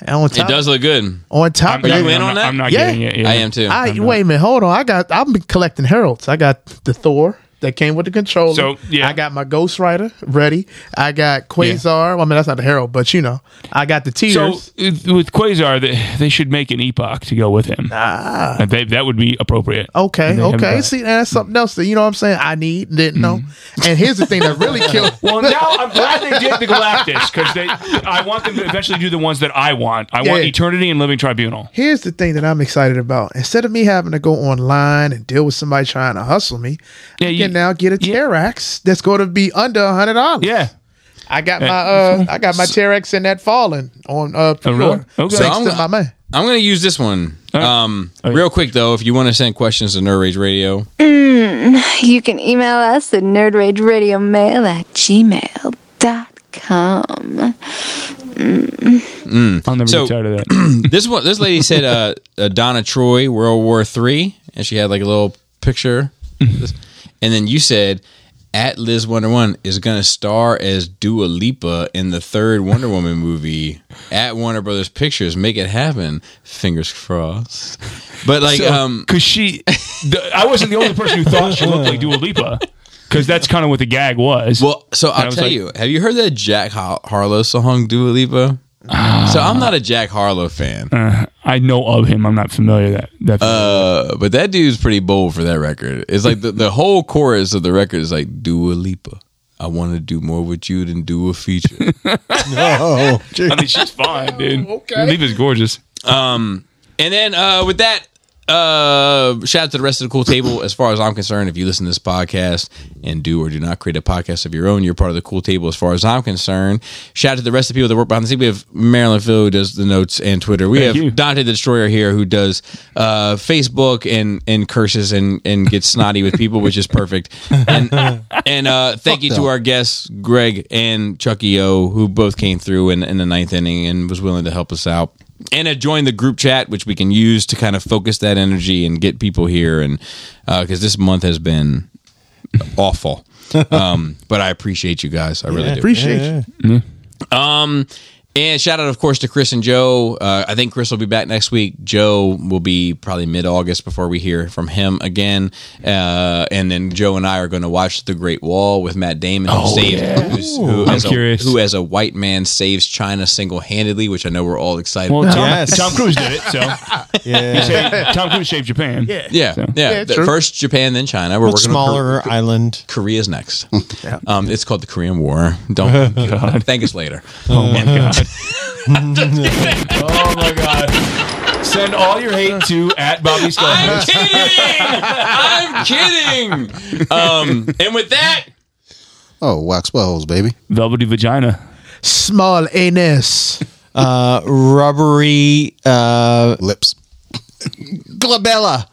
And on top, It does look good. On top, I'm, of you I'm, in I'm on not, that? I'm not Yeah. getting it. yeah. I am too. I wait a minute, hold on. I got I've been collecting heralds. I got the Thor that came with the controller. So, yeah. I got my Ghost Rider ready. I got Quasar. Well, I mean that's not the herald, but you know, I got the tears. So uh, with Quasar, they, they should make an epoch to go with him. ah, And they, that would be appropriate. okay, And they haven't okay. See, that's something else that you know what I'm saying. I need didn't know. And here's the thing that really [laughs] killed. Well, now I'm glad they did the Galactus because they. I want them to eventually do the ones that I want. I want Eternity and Living Tribunal. Here's the thing that I'm excited about. Instead of me having to go online and deal with somebody trying to hustle me, Yeah, can now get a yeah. T-Rex that's going to be under a hundred dollars. Yeah. I got my uh, [laughs] I got my T-Rex in that falling on uh, Oh, really? Okay. So I'm to my man. I'm going to use this one. right. Um, Oh, yeah. real quick though, if you want to send questions to Nerd Rage Radio, You can email us at nerdrageradiomail at gmail.com. I'll never So- get tired of that. [clears throat] this one, this lady said uh, uh, Donna Troy, World War Three, and she had like a little picture, and then you said. At Liz Wonder One is going to star as Dua Lipa in the third Wonder Woman movie at Warner Brothers Pictures. Make it happen. Fingers crossed. But like, um, Because she. The, I wasn't the only person who thought she looked like Dua Lipa. Because that's kind of what the gag was. Well, so I I'll tell like- you. Have you heard that Jack Har- Harlow song, Dua Lipa? So I'm not a Jack Harlow fan, Uh, I know of him. I'm not familiar that. that uh, but that dude's pretty bold for that record. It's like the, the whole chorus of the record is like Dua Lipa. I want to do more with you than do a feature. [laughs] Oh, [laughs] I mean, she's fine, dude. Okay. Lipa's gorgeous. and then uh, with that, uh, shout out to the rest of the cool table. As far as I'm concerned, if you listen to this podcast and do or do not create a podcast of your own, you're part of the cool table. As far as I'm concerned, shout out to the rest of the people that work behind the scenes. We have Marilyn Phil who does the notes and Twitter. We Thank have you. Dante the Destroyer here who does uh, Facebook and and curses and and gets snotty with people, which is perfect. And and uh, thank you to them. our guests Greg and Chucky O who both came through in, in the ninth inning and was willing to help us out and have joined the group chat, which we can use to kind of focus that energy and get people here. And because this month has been awful, [laughs] um, but I appreciate you guys. I really do. Appreciate you. Um, and shout out, of course, to Chris and Joe. Uh, I think Chris will be back next week. Joe will be probably mid August before we hear from him again. Uh, and then Joe and I are going to watch The Great Wall with Matt Damon, who, saved, who's, who, I'm as a, who, as a white man, saves China single handedly, which I know we're all excited Well, about. Tom, Yes. Tom Cruise did it, so [laughs] yeah. saved, Tom Cruise saved Japan. Yeah. Yeah, So- yeah. Yeah, The. First Japan, then China. We're Much working on smaller Kor- island. Korea's next. [laughs] um, it's called the Korean War. Don't [laughs] thank us later. Oh my god. [laughs] oh my god. Send all your hate to at Bobby I'm Scully. kidding. I'm kidding. Um, and with that, Oh, wax wells, baby. Velvety vagina. Small anus. Uh, rubbery uh, Lips. glabella.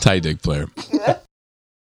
tight dick player.